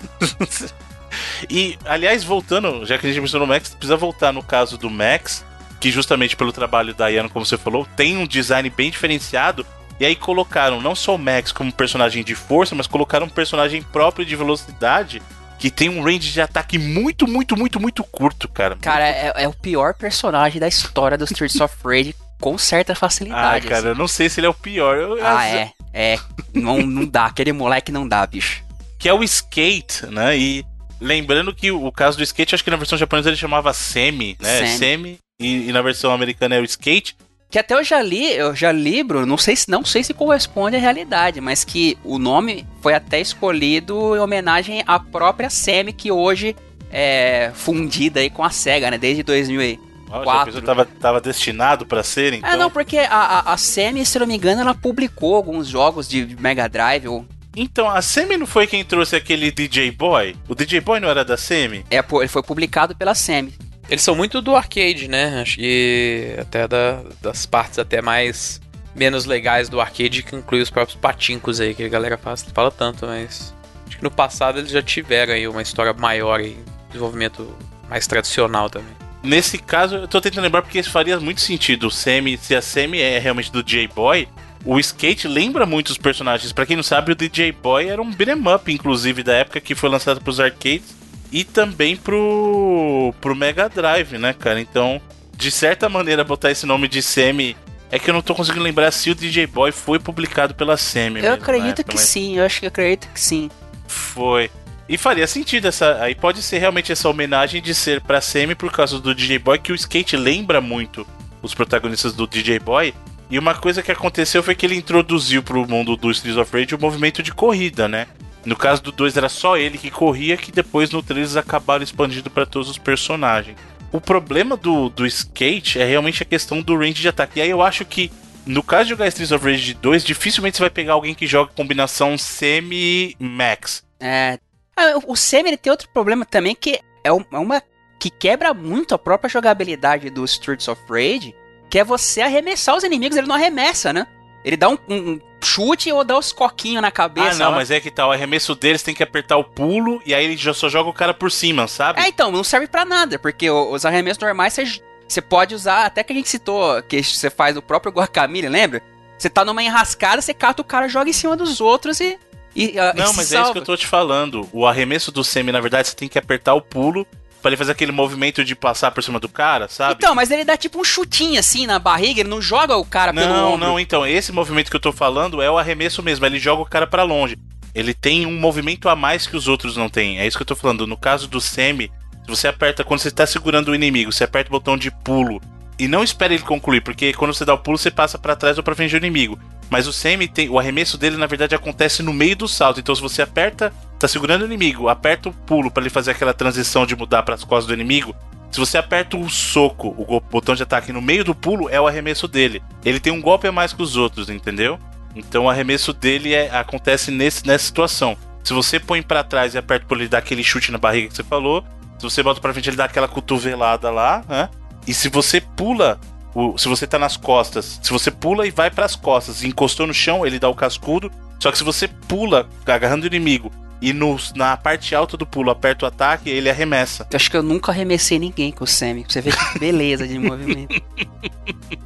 [laughs] e, aliás, voltando, já que a gente mencionou o Max, precisa voltar no caso do Max, que justamente pelo trabalho da Iana, como você falou, tem um design bem diferenciado. E aí colocaram não só o Max como personagem de força, mas colocaram um personagem próprio de velocidade que tem um range de ataque muito, muito, muito, muito curto, cara. Cara, é, é o pior personagem da história do Streets of Rage com certa Ah, facilidade. cara, assim. eu não sei se ele é o pior. Eu- Ah, é. É. Não, não dá. Aquele moleque não dá, bicho. que é o skate, né? E lembrando que o caso do skate, acho que na versão japonesa ele chamava semi, né? Semi. Semi, e, e na versão americana é o skate. Que até eu já li, eu já li, Bruno, não sei se, não sei se corresponde à realidade, mas que o nome foi até escolhido em homenagem à própria Semi, que hoje é fundida aí com a SEGA, né? Desde 2000 aí. Ó, já Quatro. pensou, tava, tava destinado pra ser, então. Ah, não, porque a, a, a Semi, se não me engano, ela publicou alguns jogos de Mega Drive, ou Então, a Semi não foi quem trouxe aquele DJ Boy? O DJ Boy não era da Semi? é, ele foi publicado pela Semi. Eles são muito do arcade, né? Que até da- das partes até mais menos legais do arcade que inclui os próprios patincos aí que a galera faz, fala tanto, mas acho que no passado eles já tiveram aí uma história maior e desenvolvimento mais tradicional também. Nesse caso, eu tô tentando lembrar porque isso faria muito sentido. O se a Semi é realmente do DJ Boy, o skate lembra muito os personagens. Pra quem não sabe, o DJ Boy era um beat'em up, inclusive, da época que foi lançado pros arcades e também pro, pro Mega Drive, né, cara? Então, de certa maneira, botar esse nome de Semi. É que eu não tô conseguindo lembrar se o DJ Boy foi publicado pela Semi. Eu mesmo, na acredito época, que mas sim, eu acho que acredito que sim. Foi. E faria sentido essa. Aí pode ser realmente essa homenagem de ser pra Semi por causa do DJ Boy, que o skate lembra muito os protagonistas do DJ Boy. E uma coisa que aconteceu foi que ele introduziu pro mundo do Streets of Rage o movimento de corrida, né? No caso do 2 era só ele que corria, que depois no 3 eles acabaram expandindo pra todos os personagens. O problema do, do skate é realmente a questão do range de ataque. E aí eu acho que, no caso de jogar Streets of Rage 2, dificilmente você vai pegar alguém que joga combinação semi-max. É. Ah, o Semi ele tem outro problema também que é é uma que quebra muito a própria jogabilidade do Streets of Rage, que é você arremessar os inimigos, ele não arremessa, né? Ele dá um- um chute ou dá os coquinhos na cabeça. Ah, não, lá. mas é que tá, o arremesso deles tem que apertar o pulo e aí ele já só joga o cara por cima, sabe? É, então, não serve pra nada, porque os arremessos normais você, você pode usar, até que a gente citou, que você faz o próprio Guacamole, lembra? Você tá numa enrascada, você cata o cara, joga em cima dos outros e. e ah, e não, se mas é isso salva. que eu tô te falando. O arremesso do semi, na verdade, você tem que apertar o pulo pra ele fazer aquele movimento de passar por cima do cara, sabe? Então, mas ele dá tipo um chutinho assim na barriga, ele não joga o cara pelo não, não, então, esse movimento que eu tô falando é o arremesso mesmo, ele joga o cara pra longe. Ele tem um movimento a mais que os outros não têm. É isso que eu tô falando. No caso do semi, se você aperta quando você tá segurando o inimigo, você aperta o botão de pulo e não espera ele concluir, porque quando você dá o pulo, você passa pra trás ou pra frente do inimigo. Mas o semi tem, o arremesso dele na verdade acontece no meio do salto. Então se você aperta tá segurando o inimigo, aperta o pulo pra ele fazer aquela transição de mudar pras costas do inimigo. Se você aperta o soco, o botão de ataque no meio do pulo, é o arremesso dele. Ele tem um golpe a mais que os outros, entendeu? Então o arremesso dele é- acontece nesse, nessa situação. Se você põe pra trás e aperta por ele dar aquele chute na barriga que você falou, se você bota pra frente ele dá aquela cotovelada lá, né? E se você pula, o- se você tá nas costas, se você pula e vai pras costas e encostou no chão, ele dá o cascudo. Só que se você pula agarrando o inimigo e no- na parte alta do pulo aperta o ataque, ele arremessa. Eu acho que eu nunca arremessei ninguém com o Semi. Você vê que beleza de movimento. [laughs]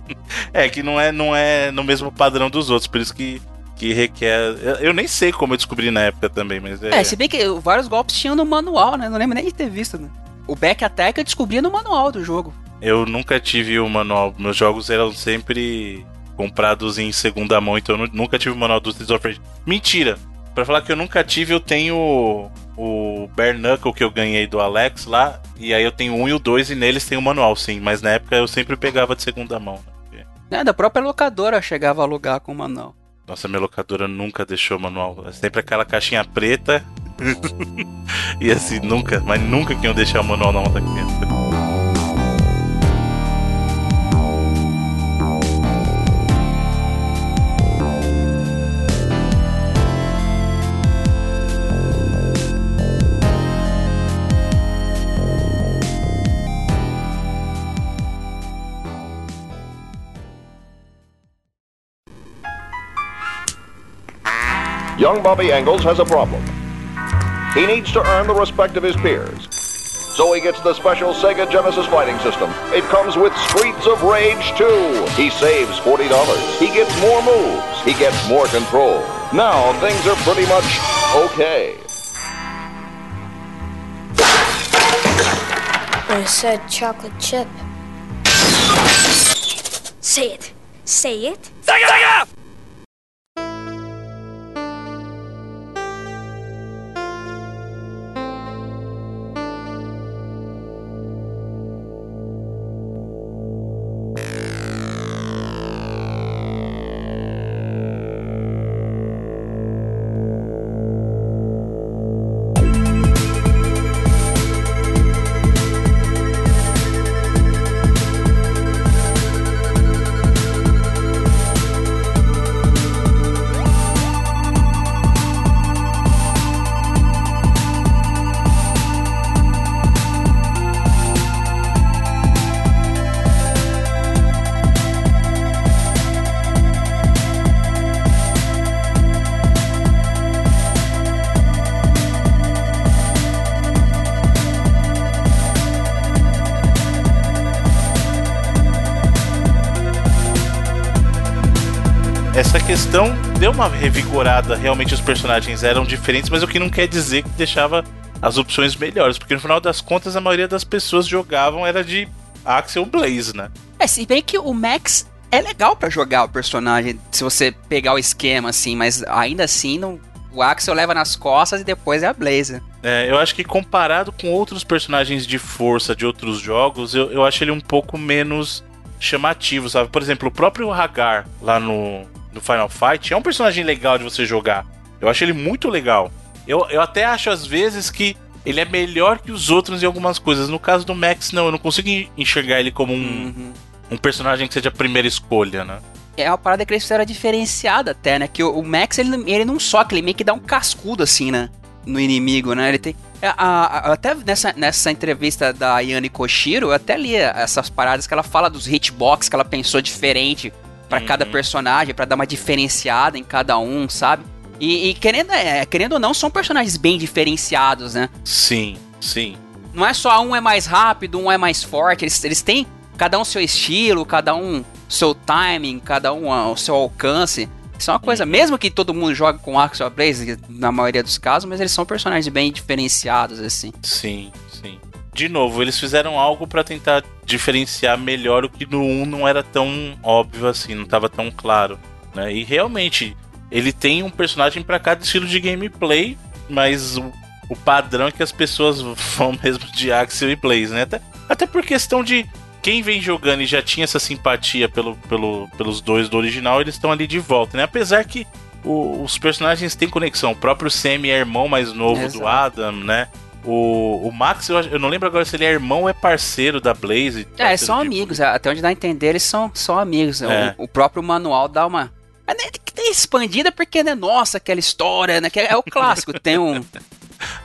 É, que não é, não é no mesmo padrão dos outros, por isso que, que requer. Eu, eu nem sei como eu descobri na época também, mas é. É, se bem que vários golpes tinham no manual, né? Não lembro nem de ter visto. Né? O back attack eu descobria no manual do jogo. Eu nunca tive o manual. Meus jogos eram sempre comprados em segunda mão, então eu nu- nunca tive o manual do Streets of Rage. Mentira! Pra falar que eu nunca tive, eu tenho o- o Bare Knuckle que eu ganhei do Alex lá, e aí eu tenho um e o dois, e neles tem o manual, sim. Mas na época eu sempre pegava de segunda mão. né? É, da própria locadora eu chegava a alugar com o manual. Nossa, minha locadora nunca deixou manual. É sempre aquela caixinha preta. [laughs] e assim, nunca, mas nunca que iam deixar o manual na mão da criança. Young Bobby Engels has a problem. He needs to earn the respect of his peers. So he gets the special Sega Genesis fighting system. It comes with Streets of Rage 2. He saves $40. He gets more moves. He gets more control. Now things are pretty much okay. I said chocolate chip. Say it. Say it. Essa questão deu uma revigorada. Realmente os personagens eram diferentes, mas o que não quer dizer que deixava as opções melhores. Porque no final das contas, a maioria das pessoas jogavam era de Axel Blaze, né? É, se bem que o Max é legal pra jogar o personagem, se você pegar o esquema assim, mas ainda assim não, o Axel leva nas costas e depois é a Blazer. É, eu acho que comparado com outros personagens de força de outros jogos, eu, eu acho ele um pouco menos chamativo, sabe? Por exemplo, o próprio Hagar lá no, no Final Fight é um personagem legal de você jogar. Eu acho ele muito legal. Eu, eu até acho às vezes que ele é melhor que os outros em algumas coisas. No caso do Max, não, eu não consigo en- enxergar ele como um, Uhum. um personagem que seja a primeira escolha, né? É uma parada que eles fizeram diferenciada até, né? Que o, o Max, ele, ele não soca, ele meio que dá um cascudo assim, né? No inimigo, né? Ele tem. é, a- a- até nessa, nessa entrevista da Yane Koshiro, eu até li essas paradas que ela fala dos hitbox que ela pensou diferente pra Uhum. cada personagem, pra dar uma diferenciada em cada um, sabe? E, e querendo, é, querendo ou não, são personagens bem diferenciados, né? Sim, sim. Não é só um é mais rápido, um é mais forte. Eles, eles têm cada um seu estilo, cada um seu timing, cada um ah, o seu alcance. Isso é uma coisa, mesmo que todo mundo jogue com Axel Blaze, na maioria dos casos, mas eles são personagens bem diferenciados, assim. Sim, sim. De novo, eles fizeram algo pra tentar diferenciar melhor o que no 1 não era tão óbvio assim, não tava tão claro, né? E realmente, ele tem um personagem pra cada estilo de gameplay, mas o, o padrão é que as pessoas [laughs] vão mesmo de Axel e Blaze, né? Até, até por questão de quem vem jogando e já tinha essa simpatia pelo, pelo, pelos dois do original, eles estão ali de volta, né? Apesar que o- os personagens têm conexão. O próprio Sammy é irmão mais novo do Exato. Adam, né? O, o Max, eu, eu não lembro agora se ele é irmão ou é parceiro da Blaze. É, são amigos, até onde dá a entender, eles são, são amigos. O- É. O, próprio manual dá uma. É que tem expandida porque, né, nossa, aquela história, né? Que é o clássico. [laughs] Tem um.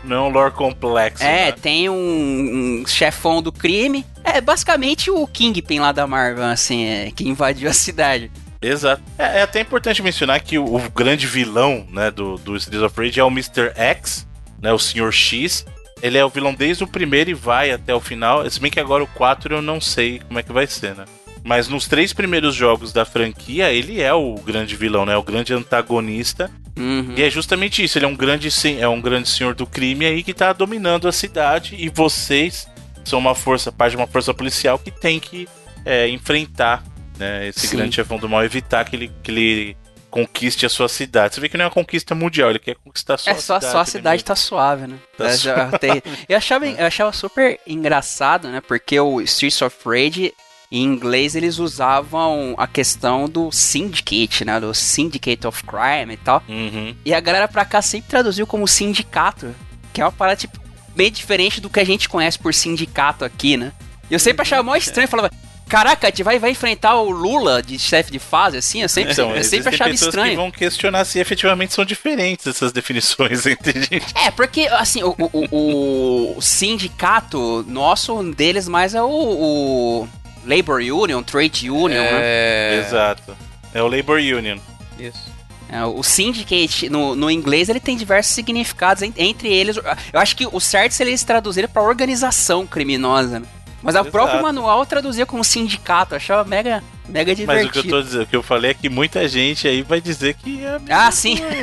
Não é um lore complexo. É, né? tem um, um chefão do crime. É basicamente o Kingpin lá da Marvel, assim, é, que invadiu a cidade. Exato. É, é até importante mencionar que o, o grande vilão né, do, do Streets of Rage é o Mr. X, né, o Sr. X. Ele é o vilão desde o primeiro e vai até o final. Se bem que agora o 4 eu não sei como é que vai ser, né? Mas nos três primeiros jogos da franquia, ele é o grande vilão, né? O grande antagonista. Uhum. E é justamente isso, ele é um grande é um grande senhor do crime aí que tá dominando a cidade e vocês são uma força, parte de uma força policial que tem que é, enfrentar né, esse Sim. grande chefão do mal, evitar que ele, que ele conquiste a sua cidade. Você vê que não é uma conquista mundial, ele quer conquistar só É a só, cidade. só a cidade tá suave, né? Tá É, já tem- eu, achava, [laughs] eu achava super engraçado, né? Porque o Streets of Rage, em inglês, eles usavam a questão do Syndicate, né? Do Syndicate of Crime e tal. Uhum. E a galera pra cá sempre traduziu como sindicato. Que é uma parada, tipo, bem diferente do que a gente conhece por sindicato aqui, né? E eu sempre achava mó estranho, falava... Caraca, a gente vai, vai enfrentar o Lula de chefe de fase, assim? Eu sempre, Então, eu existem sempre achava pessoas estranho. que vão questionar se efetivamente são diferentes essas definições [laughs] entre gente. É, porque, assim, o, o, o- o sindicato nosso, um deles mais é o, o Labor Union, Trade Union, né? É. Exato. É o Labor Union. Isso. É, o Syndicate, no, no inglês, ele tem diversos significados, en- entre eles... Eu acho que o certo seria eles traduzirem pra organização criminosa, né? Mas o próprio manual traduzia como sindicato, achava mega, mega Mas divertido. o que eu tô dizendo, o que eu falei é que muita gente aí vai dizer que é Ah, sim. coisa,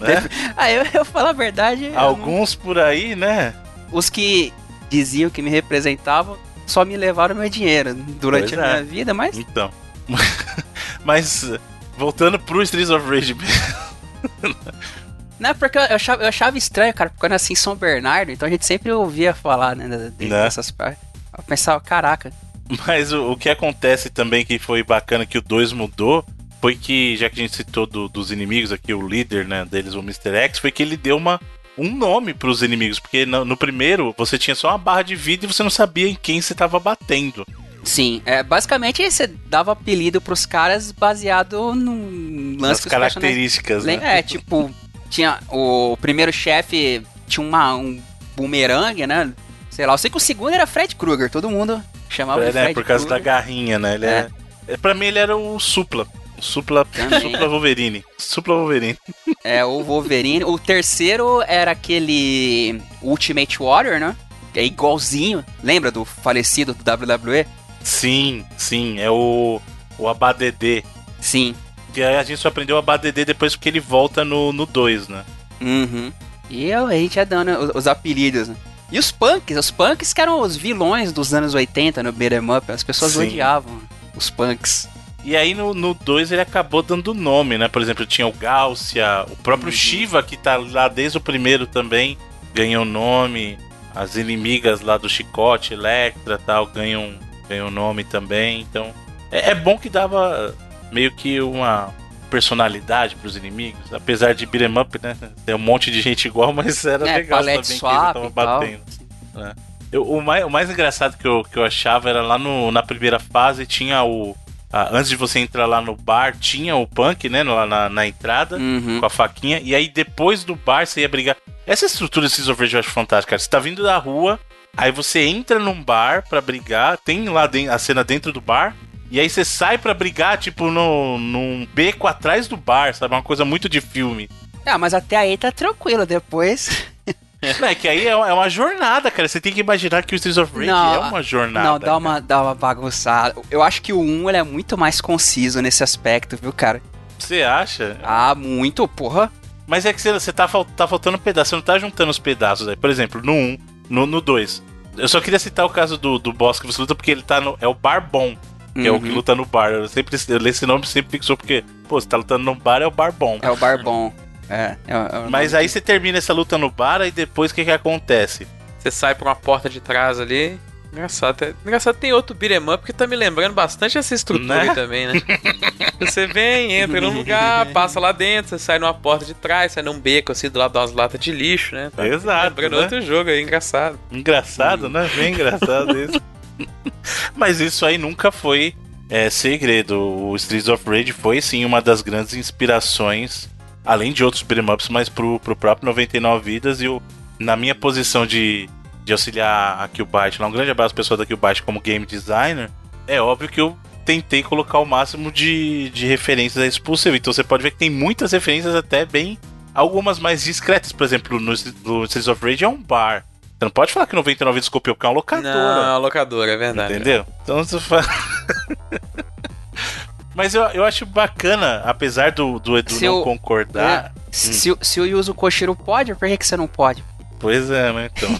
né? [laughs] Ah, eu, eu falo a verdade... eu não- Alguns por aí, né? os que diziam que me representavam só me levaram meu dinheiro durante Pois a é. minha vida, mas Então. [laughs] Mas, voltando pro Streets of Rage não porque eu achava, eu achava estranho, cara, porque eu nasci em São Bernardo, então a gente sempre ouvia falar, né, Né? dessas partes. Eu pensava, caraca, Mas o, o que acontece também que foi bacana que o 2 mudou foi que, já que a gente citou do- dos inimigos aqui, o líder né, deles, o Mr. X, foi que ele deu uma, um nome pros inimigos. Porque no, no primeiro você tinha só uma barra de vida e você não sabia em quem você tava batendo. sim, é, basicamente você dava apelido pros caras baseado num lance Nas os características, né? É, tipo, tinha o primeiro chefe tinha uma, um bumerangue, né, sei lá, eu sei que o segundo era Fred Krueger, todo mundo chamava É, de né, Fred por causa da Krueger. garrinha, né? Ele é. é. Pra mim ele era o Supla. O Supla, Também. Supla Wolverine. Supla Wolverine. É, o Wolverine. O terceiro era aquele Ultimate Warrior, né? É igualzinho. Lembra do falecido do WWE? Sim, sim, é o. O ABADD. Sim. Que a gente só aprendeu o ABADD depois porque ele volta no 2, né? Uhum. E a gente ia dando os, os apelidos, né? E os punks, os punks que eram os vilões dos anos 80 no beat'em up, as pessoas Sim. odiavam os punks. E aí no 2 ele acabou dando nome, né? Por exemplo, tinha o Gáucia, o próprio Shiva, que tá lá desde o primeiro também, ganhou nome. As inimigas lá do Chicote, Electra tal, ganham, ganham nome também. Então, é, é bom que dava meio que uma personalidade pros inimigos. Apesar de beat'em up, né? Tem um monte de gente igual, [laughs] mas era é, legal também que eles swap estavam batendo. né? Eu- o, mais, o mais engraçado que eu, que eu achava era lá no, na primeira fase tinha o. ah, antes de você entrar lá no bar, tinha o punk, né? Lá na, na entrada, Uhum. com a faquinha. E aí depois do bar você ia brigar. Essa estrutura de Seas of Rage eu acho fantástica, cara. Você tá vindo da rua, aí você entra num bar pra brigar, tem lá a cena dentro do bar. E aí você sai pra brigar, tipo, no, num beco atrás do bar, sabe? Uma coisa muito de filme. Ah, mas até aí tá tranquilo, depois. [laughs] Não, é que aí é uma, é uma jornada, cara. Você tem que imaginar que o Streets of Rage Não, é uma jornada. Não, dá uma, dá uma bagunçada. Eu acho que o 1 ele é muito mais conciso nesse aspecto, viu, cara? Você acha? Ah, muito, porra. Mas é que você, você tá, tá faltando um pedaço, você não tá juntando os pedaços aí. Por exemplo, no 1, no, no 2. Eu só queria citar o caso do, do boss que você luta, porque ele tá no. É o Barbon, que é o que Uhum. luta no bar. Eu sempre eu leio esse nome sempre fixou, porque, pô, você tá lutando no bar, é o Barbon. É o Barbon. É, é, é o Mas aí você termina essa luta no bar, e depois o que que acontece? Você sai por uma porta de trás ali. Engraçado, é- engraçado tem outro beat'em up que tá me lembrando bastante essa estrutura Né? aí também, né? [laughs] você vem, entra num lugar, [laughs] passa lá dentro, você sai numa porta de trás, sai num beco assim do lado de umas latas de lixo, né? Tá Exato, Lembrando né? outro jogo aí, engraçado. Engraçado, né? Bem engraçado isso. [laughs] [laughs] Mas isso aí nunca foi é, segredo. O Streets of Rage foi sim uma das grandes inspirações, além de outros beat'em ups, mas pro, pro próprio 99 Vidas. E eu, na minha posição de, de auxiliar a Killbyte, um grande abraço pessoal da Killbyte como game designer, é óbvio que eu tentei colocar o máximo de, de referências a isso possível. Então você pode ver que tem muitas referências até bem. Algumas mais discretas, por exemplo, no, no Streets of Rage é um bar. Você não pode falar que 99 Vidas copiou, porque é uma locadora. Não, é uma locadora, é verdade. Entendeu? Então você fala. [laughs] Mas eu, eu acho bacana, apesar do, do Edu Se não eu- concordar. É, se, o- se o Yuzo Koshiro pode, por que, que você não pode? Pois é, né? Então.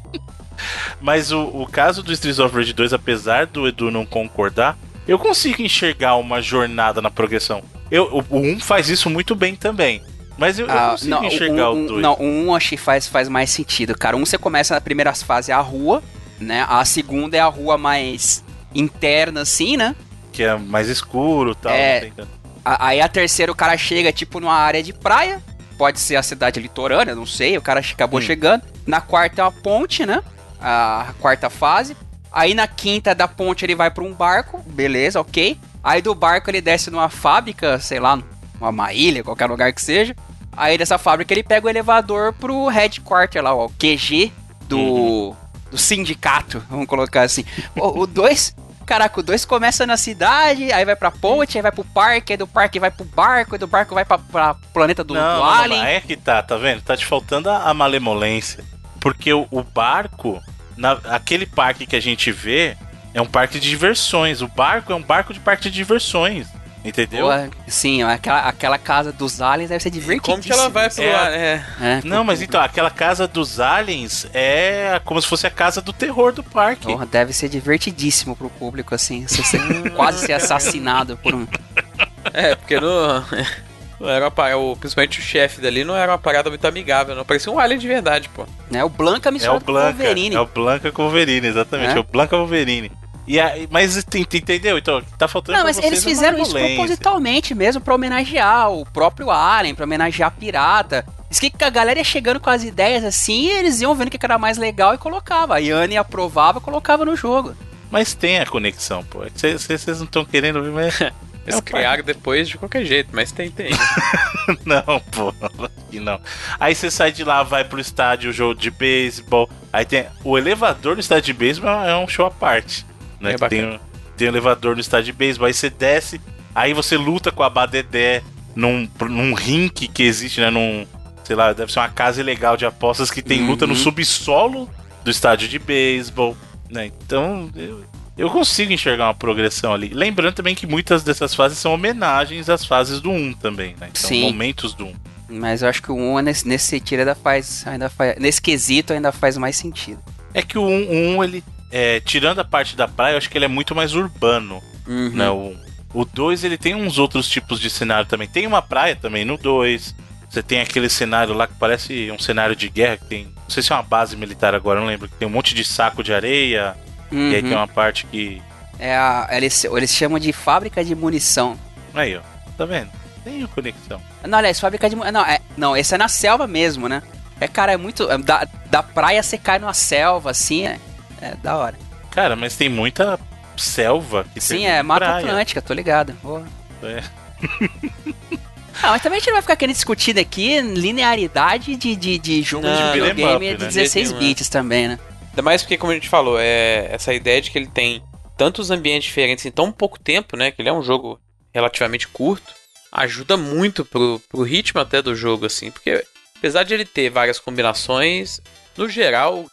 [laughs] Mas o, o caso do Streets of Rage 2, apesar do Edu não concordar, eu consigo enxergar uma jornada na progressão. Eu, o, o 1 faz isso muito bem também. Mas eu, eu Ah, consigo não, enxergar um, o 2. Não, o 1 acho que faz, faz mais sentido, cara. Um você começa na primeira fase é a rua, né? A segunda é a rua mais interna, assim, né? Que é mais escuro e tal. É. A- Aí a terceira o cara chega, tipo, numa área de praia. Pode ser a cidade litorânea, não sei. O cara acabou Hum. chegando. Na quarta é uma ponte, né? A quarta fase. Aí na quinta da ponte ele vai pra um barco. Beleza, ok. Aí do barco ele desce numa fábrica, sei lá, numa ilha, qualquer lugar que seja. Aí dessa fábrica ele pega o elevador pro headquarter lá, ó, o QG do, do sindicato, vamos colocar assim. O 2, caraca, o 2 começa na cidade, aí vai pra ponte, aí vai pro parque, aí do parque vai pro barco, aí do barco vai pra, pra planeta do, não, do não, não, Alien. é que tá, tá vendo? Tá te faltando a, a malemolência. Porque o, o barco, na, aquele parque que a gente vê, é um parque de diversões. O barco é um barco de parque de diversões. Entendeu? Pô, sim, aquela, aquela casa dos aliens deve ser divertidíssima. Como que ela vai pro É. ar? É. É, Não, mas então, aquela casa dos aliens é como se fosse a casa do terror do parque. Porra, deve ser divertidíssimo pro público, assim. Você ser- [laughs] quase ser assassinado por um. É, porque no. Não era uma parada, o- principalmente o chefe dali não era uma parada muito amigável, não. Parecia um alien de verdade, pô. Né? O Blanca É o misturado com o Blanca. Wolverine. É o Blanca com o Wolverine, exatamente. É? É, o Blanca Wolverine. E aí, mas ent- entendeu? Então, tá faltando Não, mas vocês eles fizeram isso propositalmente mesmo pra homenagear o próprio Alien, pra homenagear a pirata. Diz que a galera ia chegando com as ideias assim e eles iam vendo o que era mais legal e colocava. A Yanni aprovava e colocava no jogo. Mas tem a conexão, pô. Vocês não estão querendo ver, mas. [laughs] Eles É criaram depois de qualquer jeito, mas tem, tem. [laughs] Não, pô, não. Aí você sai de lá, vai pro estádio, jogo de beisebol. Aí tem o elevador no estádio de beisebol é um show à parte, né? É Que tem, tem o elevador no estádio de beisebol, aí você desce, aí você luta com a Badedé num, num rink que existe, né? Num, sei lá, deve ser uma casa ilegal de apostas que tem luta no Uhum. subsolo do estádio de beisebol, né? Então, eu, eu consigo enxergar uma progressão ali. Lembrando também que muitas dessas fases são homenagens às fases do 1 também, né? São Sim. momentos do 1. Mas eu acho que o 1 nesse, nesse sentido ainda faz, ainda faz. Nesse quesito ainda faz mais sentido. É que o 1, o 1 ele, é, tirando a parte da praia, eu acho que ele é muito mais urbano, Uhum. né? O, o 2 ele tem uns outros tipos de cenário também. Tem uma praia também no 2. Você tem aquele cenário lá que parece um cenário de guerra, que tem. Não sei se é uma base militar agora, não lembro. Que tem um monte de saco de areia. E aí Uhum. tem uma parte que. É a, eles, eles chamam de fábrica de munição. Aí, ó. Tá vendo? Tem conexão. Não, aliás, fábrica de. mu- Não, é, não, esse é na selva mesmo, né? É, cara, é muito. é, Da, da praia você cai numa selva, assim, é, é da hora. Cara, mas tem muita selva que Sim, é Mata praia. Atlântica, tô ligado. Boa. É. [laughs] Ah, mas também a gente não vai ficar querendo discutir aqui linearidade de, de, de jogo Não, de videogame up, de né? 16 Beat'em up. bits também, né? Ainda mais porque, como a gente falou, é essa ideia de que ele tem tantos ambientes diferentes em tão pouco tempo, né? Que ele é um jogo relativamente curto, ajuda muito pro, pro ritmo até do jogo, assim. Porque apesar de ele ter várias combinações, no geral,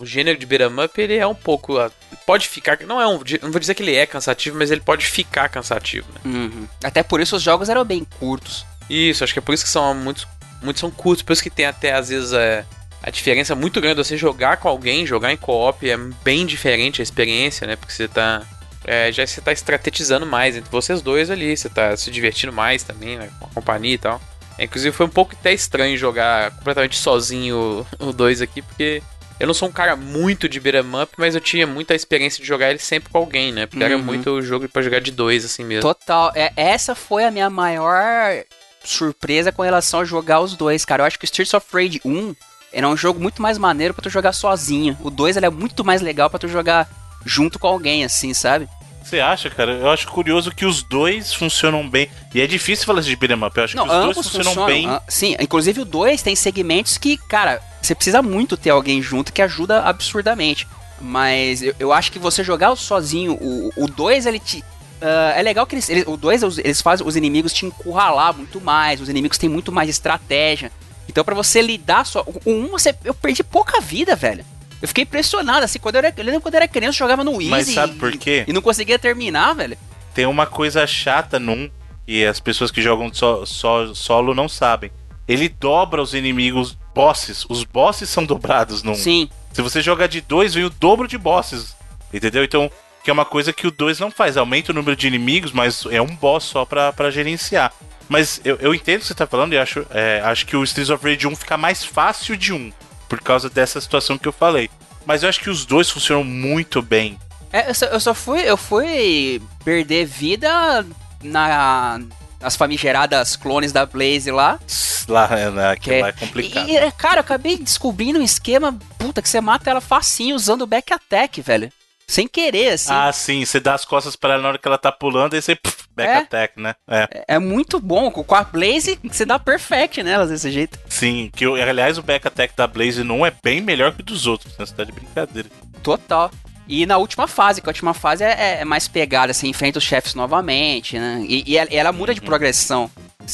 o gênero de beat'em up, ele é um pouco... ah, Pode ficar... Não é um... Não vou dizer que ele é cansativo, mas ele pode ficar cansativo, né? Uhum. Até por isso os jogos eram bem curtos. Isso, acho que é por isso que são muitos, muitos são curtos, por isso que tem até às vezes é, a diferença muito grande de você jogar com alguém, jogar em co-op é bem diferente a experiência, né? Porque você tá é, já você tá estrategizando mais entre vocês dois ali, você tá se divertindo mais também, né, com a companhia e tal. É, inclusive foi um pouco até estranho jogar completamente sozinho o 2 aqui, porque Eu não sou um cara muito de beat'em up, mas eu tinha muita experiência de jogar ele sempre com alguém, né? Porque era Uhum. muito jogo pra jogar de dois, assim mesmo. Total. É, essa foi a minha maior surpresa com relação a jogar os dois, cara. Eu acho que o Streets of Rage 1 era um jogo muito mais maneiro pra tu jogar sozinho. O 2 ele é muito mais legal pra tu jogar junto com alguém, assim, sabe? Você acha, cara? Eu acho curioso que os dois funcionam bem. E é difícil falar de beat'em up. Eu acho que os dois funcionam, bem. ah, Sim, inclusive o 2 tem segmentos que, cara, você precisa muito ter alguém junto que ajuda absurdamente. Mas eu, eu acho que você jogar sozinho, o- o 2 ele te. ah, é legal que eles, eles- o 2 eles fazem os inimigos te encurralar muito mais, os inimigos têm muito mais estratégia. Então pra você lidar só. O 1 você, eu perdi pouca vida, velho. Eu fiquei impressionado, assim, quando eu era, eu lembro quando eu era criança, eu jogava no Easy Mas sabe e- por quê? e não conseguia terminar, velho. Tem uma coisa chata num e as pessoas que jogam só, só- solo não sabem. Ele dobra os inimigos bosses. Os bosses são dobrados num. Sim. Se você jogar de dois, vem o dobro de bosses. Entendeu? Então, que é uma coisa que o 2 não faz. Aumenta o número de inimigos, mas é um boss só pra, pra gerenciar. Mas eu, eu entendo o que você tá falando e acho, é, acho que o Streets of Rage 1 fica mais fácil de um. Por causa dessa situação que eu falei. Mas eu acho que os dois funcionam muito bem. É, eu só, eu só fui, eu fui perder vida na nas famigeradas clones da Blaze lá. Lá, né, Que que é- lá é complicado. E, cara, eu acabei descobrindo um esquema, puta, que você mata ela facinho usando o back attack, velho. Sem querer, assim. Ah, sim, você dá as costas pra ela na hora que ela tá pulando, aí você puf, back É. attack, né? É, É- É muito bom. Com a Blaze, você dá perfect nelas desse jeito. sim. Que, aliás, o back attack da Blaze não é bem melhor que o dos outros, né? Você tá de brincadeira. Total. E na última fase, que a última fase é, é mais pegada, assim, enfrenta os chefes novamente, né? E, e ela, ela muda de progressão.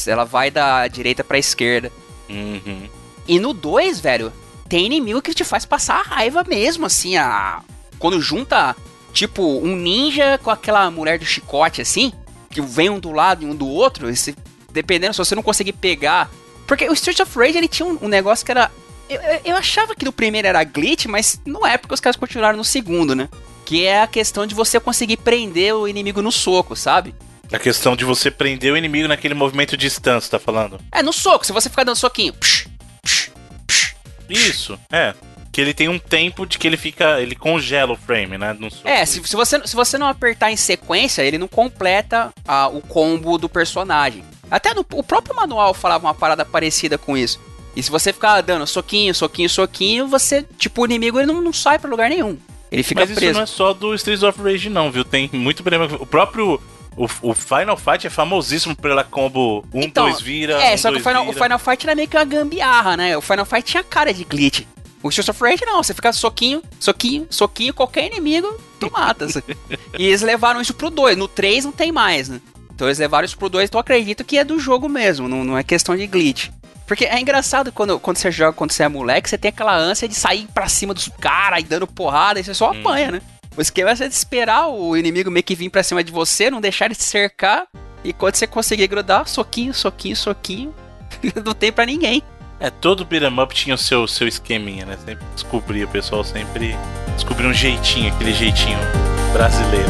Ela vai da direita pra esquerda. Uhum. E no 2, velho, tem inimigo que te faz passar a raiva mesmo, assim, a... Quando junta, tipo, um ninja com aquela mulher do chicote, assim, que vem um do lado e um do outro, e se- dependendo se você não conseguir pegar... Porque o Street of Rage, ele tinha um, um negócio que era... Eu, eu- eu achava que no primeiro era glitch, mas não é porque os caras continuaram no segundo, né? Que é a questão de você conseguir prender o inimigo no soco, sabe? A questão de você prender o inimigo naquele movimento de distância, tá falando? É, no soco, se você ficar dando soquinho... psh, psh, psh, Isso, é. Que ele tem um tempo de que ele fica. Ele congela o frame, né? É, se, se, você, se você não apertar em sequência, ele não completa ah, o combo do personagem. Até no, o próprio manual falava uma parada parecida com isso. E se você ficar dando soquinho, soquinho, soquinho, você, tipo, o inimigo ele não, não sai pra lugar nenhum. Ele fica Mas isso preso. não é só do Streets of Rage, não, viu? Tem muito problema. O próprio. O, o Final Fight é famosíssimo pela combo 1, 2 vira. É, um, só que o Final, o. Final Fight era meio que uma gambiarra, né? O Final Fight tinha cara de glitch. O Streets of Rage não, você fica soquinho, soquinho, soquinho, qualquer inimigo, tu mata. [laughs] e eles levaram isso pro 2. No 3 não tem mais, né? Então eles levaram isso pro 2, então eu acredito que é do jogo mesmo, não, não é questão de glitch. Porque é engraçado quando, quando você joga, quando você é moleque, você tem aquela ânsia de sair pra cima dos caras e dando porrada, e você só apanha, né? O esquema é você esperar o inimigo meio que vir pra cima de você, não deixar ele te cercar, e quando você conseguir grudar, soquinho, soquinho, soquinho, [laughs] não tem pra ninguém. É, todo beat'em up tinha o seu, seu esqueminha, né? Sempre descobria, o pessoal sempre descobria um jeitinho, aquele jeitinho brasileiro.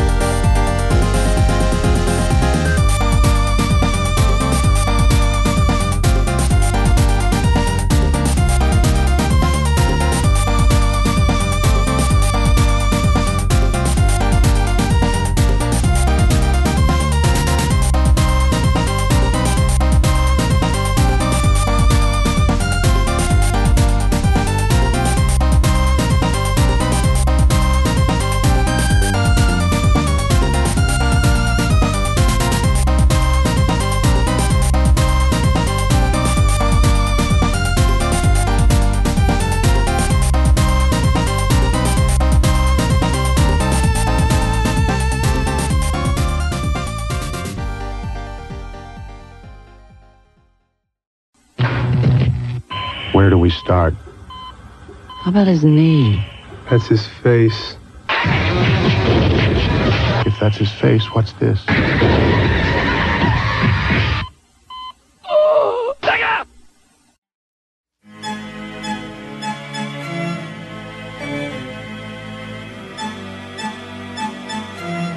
Where do we start? How about his knee? That's his face. If that's his face, what's this?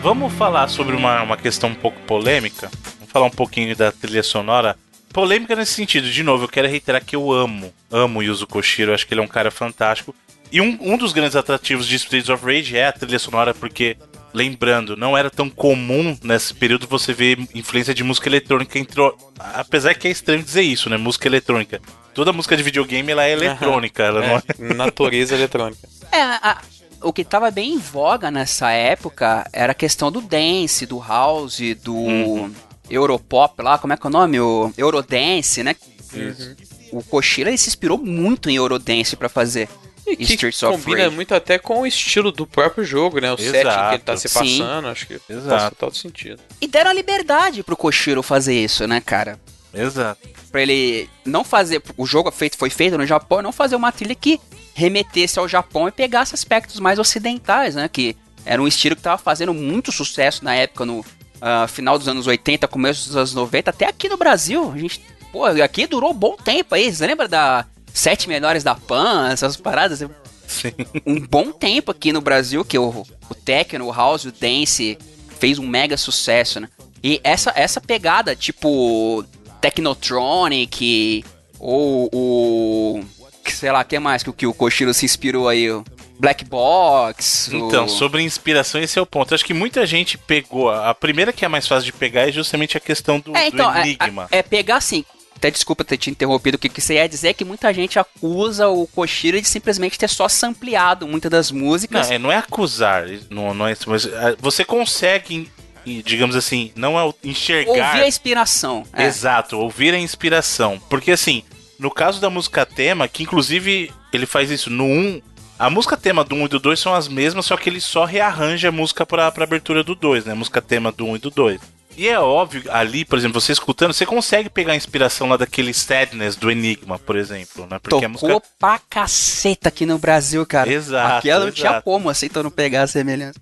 Vamos falar sobre uma, uma questão um pouco polêmica. Vamos falar um pouquinho da trilha sonora. Polêmica nesse sentido, de novo, eu quero reiterar que eu amo, amo Yuzo Koshiro, acho que ele é um cara fantástico. E um, um dos grandes atrativos de Streets of Rage é a trilha sonora, porque, lembrando, não era tão comum nesse período você ver influência de música eletrônica entrou. Apesar que é estranho dizer isso, né? Música eletrônica. Toda música de videogame ela é eletrônica, ela não é. [laughs] Natureza eletrônica. É, a- o que tava bem em voga nessa época era a questão do dance, do house, do Uhum. Europop lá, como é que é o nome? O Eurodance, né? Uhum. O Koshiro ele se inspirou muito em Eurodance pra fazer E que Streets of combina Rage. muito até com o estilo do próprio jogo, né? O setting que ele tá se Sim. passando, acho que faz Exato. total sentido. E deram a liberdade pro Koshiro fazer isso, né, cara? Exato. Pra ele não fazer. O jogo feito, foi feito no Japão, não fazer uma trilha que remetesse ao Japão e pegasse aspectos mais ocidentais, né? Que era um estilo que tava fazendo muito sucesso na época, no ah, final dos anos 80, começo dos anos 90, até aqui no Brasil. A gente. Pô, aqui durou um bom tempo aí. Você lembra da Sete Menores da Pan, essas paradas? Sim. um bom tempo aqui no Brasil que o, o techno, o house, o dance fez um mega sucesso, né? E essa, essa pegada, tipo Technotronic ou o sei lá, que mais que, o- que o Koshiro se inspirou aí? o Black Box. o- Então, sobre inspiração, esse é o ponto. Acho que muita gente pegou. A primeira que é mais fácil de pegar é justamente a questão do, É, então, do é, enigma. é pegar assim. Até desculpa ter te interrompido, o que, que você ia dizer é que muita gente acusa o Koshiro de simplesmente ter só sampleado muitas das Não, músicas. é, não é acusar, não, não é isso, mas ah, você consegue, e, digamos assim, não é o- enxergar. Ouvir a inspiração. é. Exato, ouvir a inspiração. Porque assim, no caso da música tema, que inclusive ele faz isso no 1, a música tema do 1 e do 2 são as mesmas, só que ele só rearranja a música pra, pra abertura do 2, né? A música tema do 1 e do 2. E é óbvio, ali, por exemplo, você escutando, você consegue pegar a inspiração lá daquele Sadness do Enigma, por exemplo, né? Porque a Tocou música. pra caceta aqui no Brasil, cara. Exato, Aquela não tinha como, assim, então não pegar a semelhança.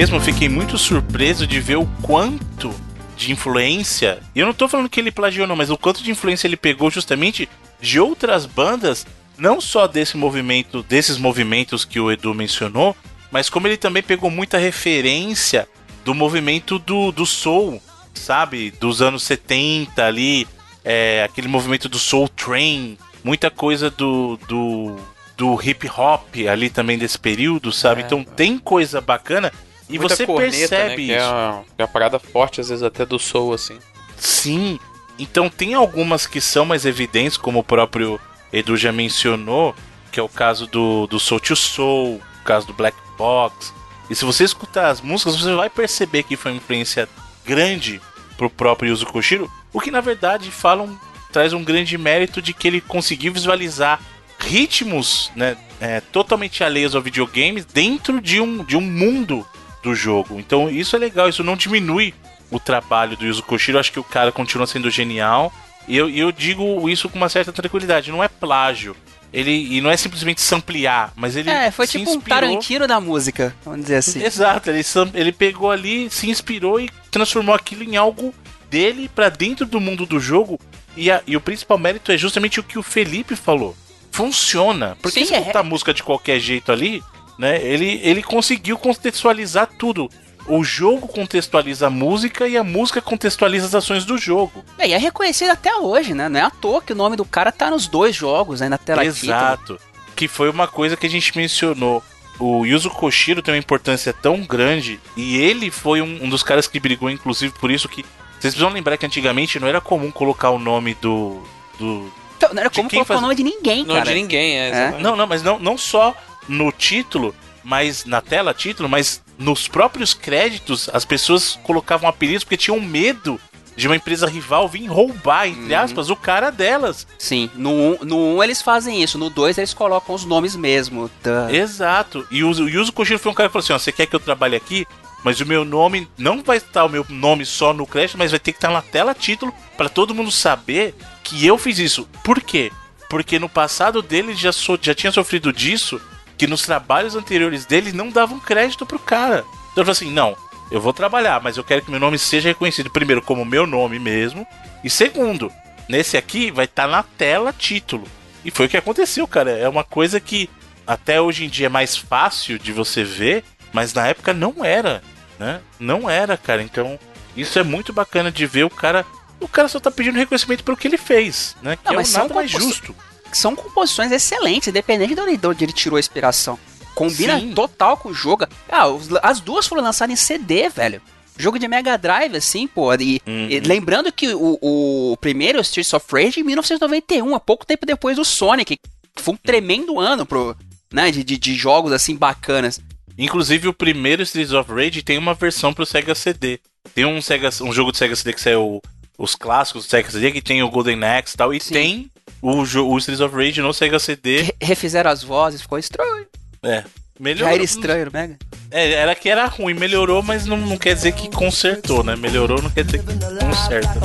Mesmo fiquei muito surpreso de ver o quanto de influência. E eu não tô falando que ele plagiou, não, mas o quanto de influência ele pegou justamente de outras bandas, não só desse movimento, desses movimentos que o Edu mencionou, mas como ele também pegou muita referência do movimento do, do soul, sabe? Dos anos 70 ali, é, aquele movimento do soul train, muita coisa do, do, do hip hop ali também desse período, sabe? É. Então tem coisa bacana e Muita você corneta, percebe né, que isso. É uma, é uma parada forte, às vezes até do soul, assim. Sim. Então tem algumas que são mais evidentes, como o próprio Edu já mencionou, que é o caso do, do Soul to Soul, o caso do Black Box. E se você escutar as músicas, você vai perceber que foi uma influência grande pro próprio Yuzo Koshiro, o que na verdade falam, traz um grande mérito de que ele conseguiu visualizar ritmos né, é, totalmente alheios ao videogame dentro de um, de um mundo do jogo. Então isso é legal, isso não diminui o trabalho do Yuzo Koshiro. Acho que o cara continua sendo genial. E eu, eu digo isso com uma certa tranquilidade. Não é plágio. Ele, e não é simplesmente samplear, mas ele. É, foi tipo um inspirou- Tarantino da música, vamos dizer assim. Exato, ele, ele pegou ali, se inspirou e transformou aquilo em algo dele pra dentro do mundo do jogo. E, a- e o principal mérito é justamente o que o Felipe falou. Funciona. Porque Sim, se é. botar música de qualquer jeito ali, né? Ele, ele conseguiu contextualizar tudo. O jogo contextualiza a música e a música contextualiza as ações do jogo. É, e é reconhecido até hoje, né? Não é à toa que o nome do cara tá nos dois jogos, aí na tela título. Exato. Que foi uma coisa que a gente mencionou. O Yuzo Koshiro tem uma importância tão grande e ele foi um, um dos caras que brigou, inclusive, por isso que Vocês precisam lembrar que antigamente não era comum colocar o nome do. do Então, não era quem colocar faz- o nome de ninguém, Não cara. de ninguém, é. exatamente. Não, não, mas não, não só no título, mas na tela título, mas nos próprios créditos as pessoas colocavam apelidos porque tinham medo de uma empresa rival vir roubar, entre Uhum. aspas, o cara delas. Sim, no 1 um, no um eles fazem isso, no 2 eles colocam os nomes mesmo. Da... Exato. E o o Yuzo Koshiro foi um cara que falou assim: ó, você quer que eu trabalhe aqui? Mas o meu nome não vai estar o meu nome só no crédito, mas vai ter que estar na tela título pra todo mundo saber que eu fiz isso. Por quê? Porque no passado dele já, so- já tinha sofrido disso, que nos trabalhos anteriores dele não davam crédito pro cara. Então ele falou assim: não, eu vou trabalhar, mas eu quero que meu nome seja reconhecido primeiro como meu nome mesmo, e segundo, nesse aqui vai estar na tela título. E foi o que aconteceu, cara. É uma coisa que até hoje em dia é mais fácil de você ver, mas na época não era, né? Não era, cara. Então, isso é muito bacana de ver o cara. O cara só tá pedindo reconhecimento pelo que ele fez, né? Que Não, é o nada mais justo. São composições excelentes, independente de onde de onde ele tirou a inspiração. Combina Sim. total com o jogo. Ah, as duas foram lançadas em CD, velho. Jogo de Mega Drive, assim, pô. E, Uhum. e lembrando que o, o primeiro Streets of Rage em 1991, há pouco tempo depois do Sonic. que Foi um tremendo ano pro, né, de, de, jogos assim bacanas. Inclusive, o primeiro Streets of Rage tem uma versão pro Sega CD. Tem um, Sega, um jogo de Sega CD que saiu os clássicos do Sega CD, que tem o Golden Axe e tal, e tem o, jo- o Streets of Rage no Sega CD. Re- Refizeram as vozes, ficou estranho. É. Melhorou. Já era estranho no Mega. É, era que era ruim, melhorou, mas não, não quer dizer que consertou, né? Melhorou não quer dizer que conserta.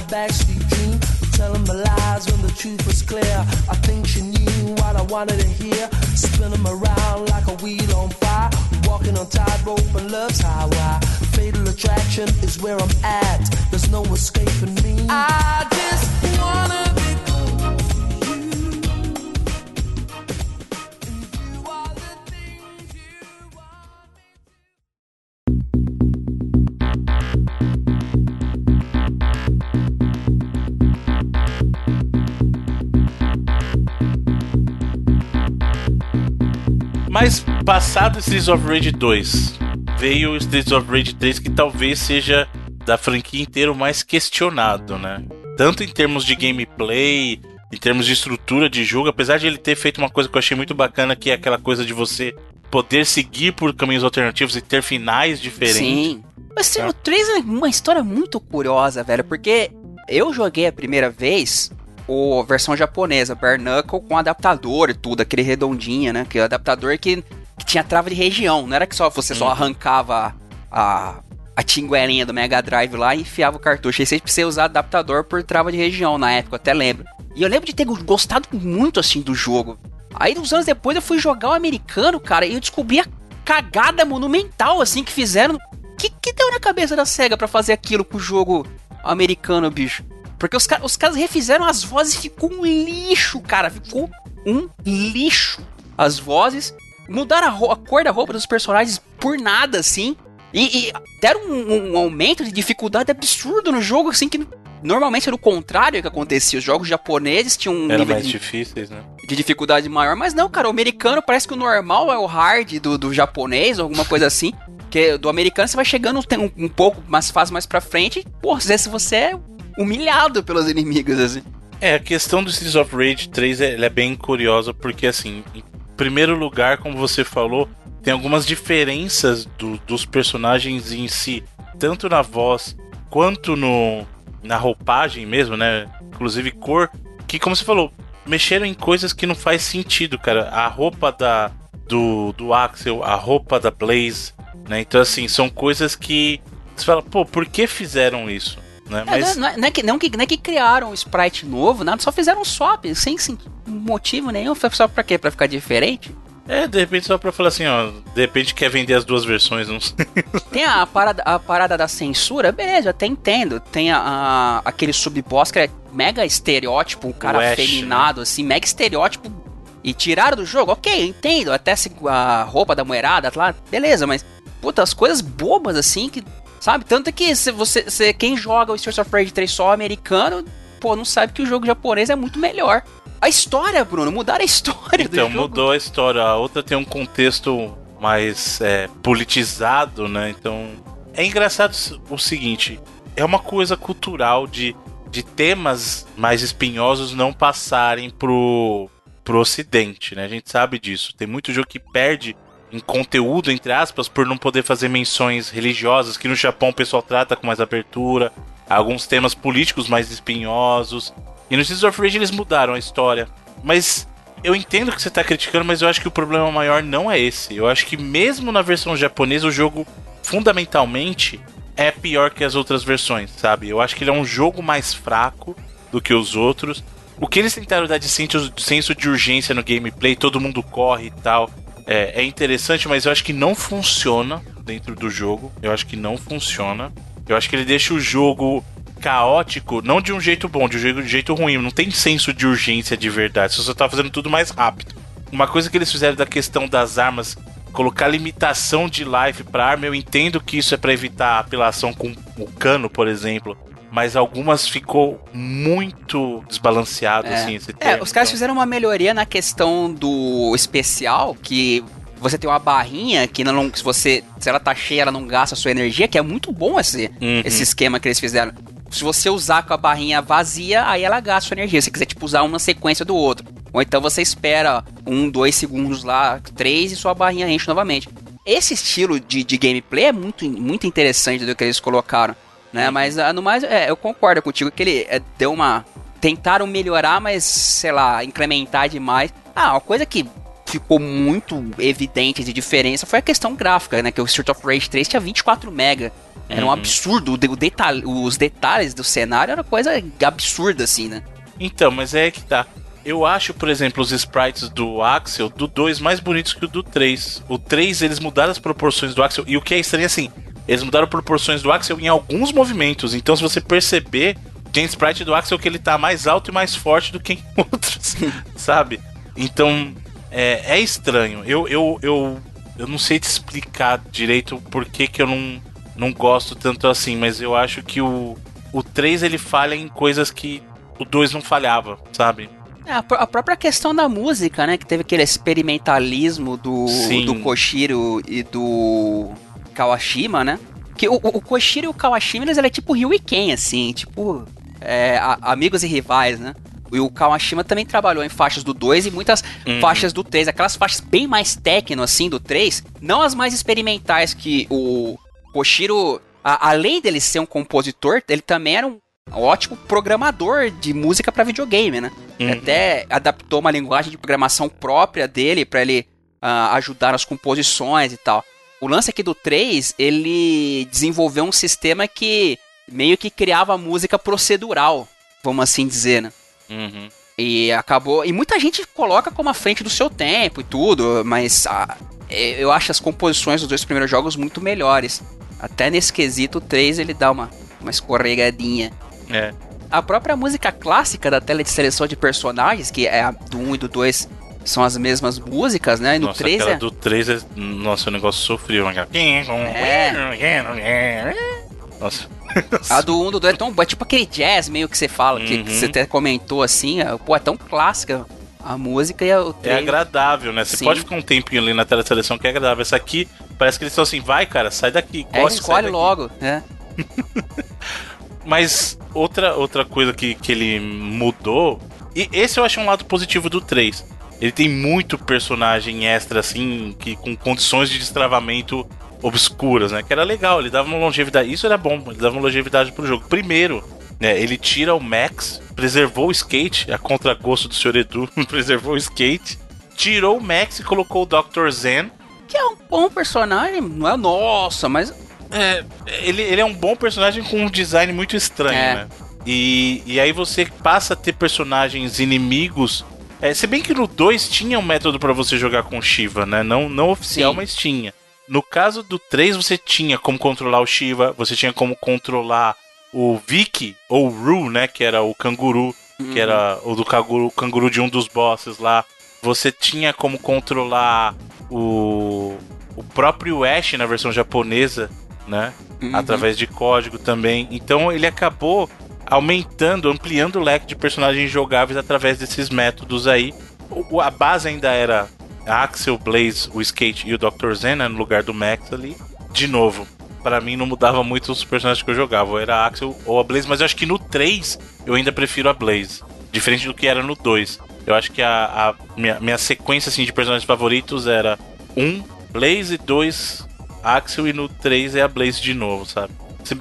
Telling my lies when the truth was clear. I think she knew what I wanted to hear. Around like a wheel on fire. Walking on tightrope and love's highway. Fatal attraction is where I'm at. There's no escaping me. I just wanna Mas passado Streets of Rage 2, veio Streets of Rage 3 que talvez seja da franquia inteira o mais questionado, né? Tanto em termos de gameplay, em termos de estrutura de jogo, apesar de ele ter feito uma coisa que eu achei muito bacana, que é aquela coisa de você poder seguir por caminhos alternativos e ter finais diferentes. Sim. Mas sim, Tá. o 3 é uma história muito curiosa, velho, porque eu joguei a primeira vez o versão japonesa, Bare Knuckle, com adaptador e tudo, aquele redondinho, né? Que é adaptador que, que tinha trava de região, não era que só você só arrancava a, a tinguelinha do Mega Drive lá e enfiava o cartucho. Aí você precisava usar adaptador por trava de região na época, eu até lembro. E eu lembro de ter gostado muito assim do jogo. Aí, uns anos depois, eu fui jogar o americano, cara, e eu descobri a cagada monumental, assim, que fizeram. Que, que deu na cabeça da SEGA pra fazer aquilo com o jogo americano, bicho? Porque os, os caras refizeram as vozes e ficou um lixo, cara. Ficou um lixo. As vozes. Mudaram a, a cor da roupa dos personagens por nada, assim. E, e deram um, um aumento de dificuldade absurdo no jogo, assim, que normalmente era o contrário que acontecia. Os jogos japoneses tinham um Era nível mais de, difíceis, né? de dificuldade maior, mas não, cara, o americano parece que o normal é o hard do, do japonês, alguma coisa assim. [laughs] Que do americano você vai chegando tem um, um pouco mais fase mais pra frente, e, pô, vezes você é humilhado pelos inimigos, assim. É, a questão do Streets of Rage 3 é, é bem curiosa, porque assim, em primeiro lugar, como você falou, tem algumas diferenças do- dos personagens em si, tanto na voz quanto no na roupagem mesmo, né? Inclusive cor, que como você falou, mexeram em coisas que não faz sentido, cara. A roupa da do, do Axel, a roupa da Blaze, né? Então assim, são coisas que você fala, pô, por que fizeram isso? Né? É, não, é- não é, não é que, não, que, não é que criaram um sprite novo, nada, só fizeram um swap, sem, sem motivo nenhum. Foi só pra quê? Pra ficar diferente? É, de repente só pra falar assim, ó, de repente quer vender as duas versões, não sei. [laughs] Tem a parada, a parada da censura, beleza, até entendo. Tem a, a- aquele sub-boss que é mega estereótipo, um cara O Ash, afeminado, assim, mega estereótipo. E tiraram do jogo, ok, eu entendo. Até se a roupa da moerada lá, beleza, mas, puta, as coisas bobas assim que. Sabe? Tanto que se você, se, quem joga o Streets of Rage 3 só americano, pô, não sabe que o jogo japonês é muito melhor. A história, Bruno, mudaram a história do Então, jogo. mudou a história. A outra tem um contexto mais é, politizado, né? Então. É engraçado o seguinte: é uma coisa cultural de, de temas mais espinhosos não passarem pro, pro ocidente, né? A gente sabe disso. Tem muito jogo que perde em conteúdo, entre aspas, por não poder fazer menções religiosas, que no Japão o pessoal trata com mais abertura, alguns temas políticos mais espinhosos. E no Streets of Rage eles mudaram a história. Mas eu entendo que você tá criticando, mas eu acho que o problema maior não é esse. Eu acho que mesmo na versão japonesa o jogo fundamentalmente é pior que as outras versões, sabe? Eu acho que ele é um jogo mais fraco do que os outros. O que eles tentaram dar de senso de urgência no gameplay, todo mundo corre e tal, é, é interessante, mas eu acho que não funciona dentro do jogo. Eu acho que não funciona. Eu acho que ele deixa o jogo caótico, não de um jeito bom, de um jeito, ruim. Não tem senso de urgência de verdade. Você só tá fazendo tudo mais rápido. Uma coisa que eles fizeram da questão das armas, colocar limitação de life pra arma, eu entendo que isso é pra evitar apelação com o cano, por exemplo. Mas algumas ficou muito desbalanceado, É. assim, esse É, termo. os caras Então, fizeram uma melhoria na questão do especial, que você tem uma barrinha que não, se você, se ela tá cheia, ela não gasta a sua energia, que é muito bom esse, Uhum. esse esquema que eles fizeram. Se você usar com a barrinha vazia, aí ela gasta a sua energia. Se você quiser, tipo, usar uma sequência do outro. Ou então você espera um, dois segundos lá, três, e sua barrinha enche novamente. Esse estilo de, de gameplay é muito, muito interessante do que eles colocaram, né? Mas, ah, no mais, é, eu concordo contigo que ele é, deu uma... Tentaram melhorar, mas, sei lá, incrementar demais. Ah, uma coisa que ficou muito evidente de diferença foi a questão gráfica, né? Que o Street of Rage 3 tinha 24 mega. Era um Uhum. absurdo. O de- o detalhe, os detalhes do cenário era coisa absurda, assim, né? Então, mas é que tá. Eu acho, por exemplo, os sprites do Axel, do 2, mais bonitos que o do 3. O 3, eles mudaram as proporções do Axel. E o que é estranho, assim, eles mudaram proporções do Axel em alguns movimentos. Então, se você perceber, tem sprite do Axel que ele tá mais alto e mais forte do que em [laughs] outros, sabe? Então, é, é estranho. Eu, eu, eu, eu não sei te explicar direito por que, que eu não, não gosto tanto assim, mas eu acho que o, o 3 ele falha em coisas que o 2 não falhava, sabe? É, a, pró- a própria questão da música, né? Que teve aquele experimentalismo do, Sim. do Koshiro e do Kawashima, né? Que o, o Koshiro e o Kawashima, eles eram tipo Ryu e Ken, assim, tipo é, a- amigos e rivais, né? E o Kawashima também trabalhou em faixas do 2 e muitas Uhum. faixas do 3. Aquelas faixas bem mais techno, assim, do 3. Não as mais experimentais que o Koshiro, a- além dele ser um compositor, ele também era um ótimo programador de música para videogame, né? Ele Uhum. até adaptou uma linguagem de programação própria dele para ele ah, ajudar nas composições e tal. O lance aqui do 3, ele desenvolveu um sistema que meio que criava música procedural, vamos assim dizer, né? Uhum. E acabou. E muita gente coloca como à frente do seu tempo e tudo, mas ah, eh, eu acho as composições dos dois primeiros jogos muito melhores. Até nesse quesito, o 3 ele dá uma, uma escorregadinha. É. A própria música clássica da tela de seleção de personagens, que é a do 1 e do 2, são as mesmas músicas, né? E no Nossa, 3 aquela é. do 3 é. Nossa, o negócio sofreu. né? Nossa. A do 1 e do 2 é tão. É tipo aquele jazz meio que você fala, que, Uhum. que você até comentou assim. é, Pô, é tão clássica a música e o É 3. agradável, né? Você Sim. pode ficar um tempinho ali na tela de seleção que é agradável. Essa aqui, parece que eles estão assim, vai, cara, sai daqui. É, corre, sai escolhe daqui. logo, né? [laughs] Mas outra, outra coisa que, que ele mudou. E esse eu acho um lado positivo do 3. Ele tem muito personagem extra, assim, que com condições de destravamento obscuras, né? Que era legal, ele dava uma longevidade. Isso era bom, ele dava uma longevidade pro jogo. Primeiro, né, ele tira o Max, preservou o skate, a contragosto do Sr. Edu, [laughs] preservou o skate, tirou o Max e colocou o Dr. Zen. Que é um bom personagem, não é nossa, mas. É, ele, ele é um bom personagem com um design muito estranho, É. né? E, e aí você passa a ter personagens inimigos. É, se bem que no 2 tinha um método pra você jogar com Shiva, né? Não, não oficial, Sim. mas tinha. No caso do 3, você tinha como controlar o Shiva, você tinha como controlar o Vicky, ou o Ru, né? Que era o canguru, que era o do canguru, canguru de um dos bosses lá. Você tinha como controlar o, o próprio Ash na versão japonesa, né? Uhum. Através de código também. Então ele acabou aumentando, ampliando o leque de personagens jogáveis através desses métodos aí. O- a base ainda era Axel, Blaze, o Skate e o Dr. Zen, né, no lugar do Max ali. De novo, pra mim não mudava muito os personagens que eu jogava. Ou era a Axel ou a Blaze, mas eu acho que no 3 eu ainda prefiro a Blaze. Diferente do que era no 2. Eu acho que a, a minha, minha sequência assim, de personagens favoritos era 1, Blaze, 2, Axel e no 3 é a Blaze de novo, sabe?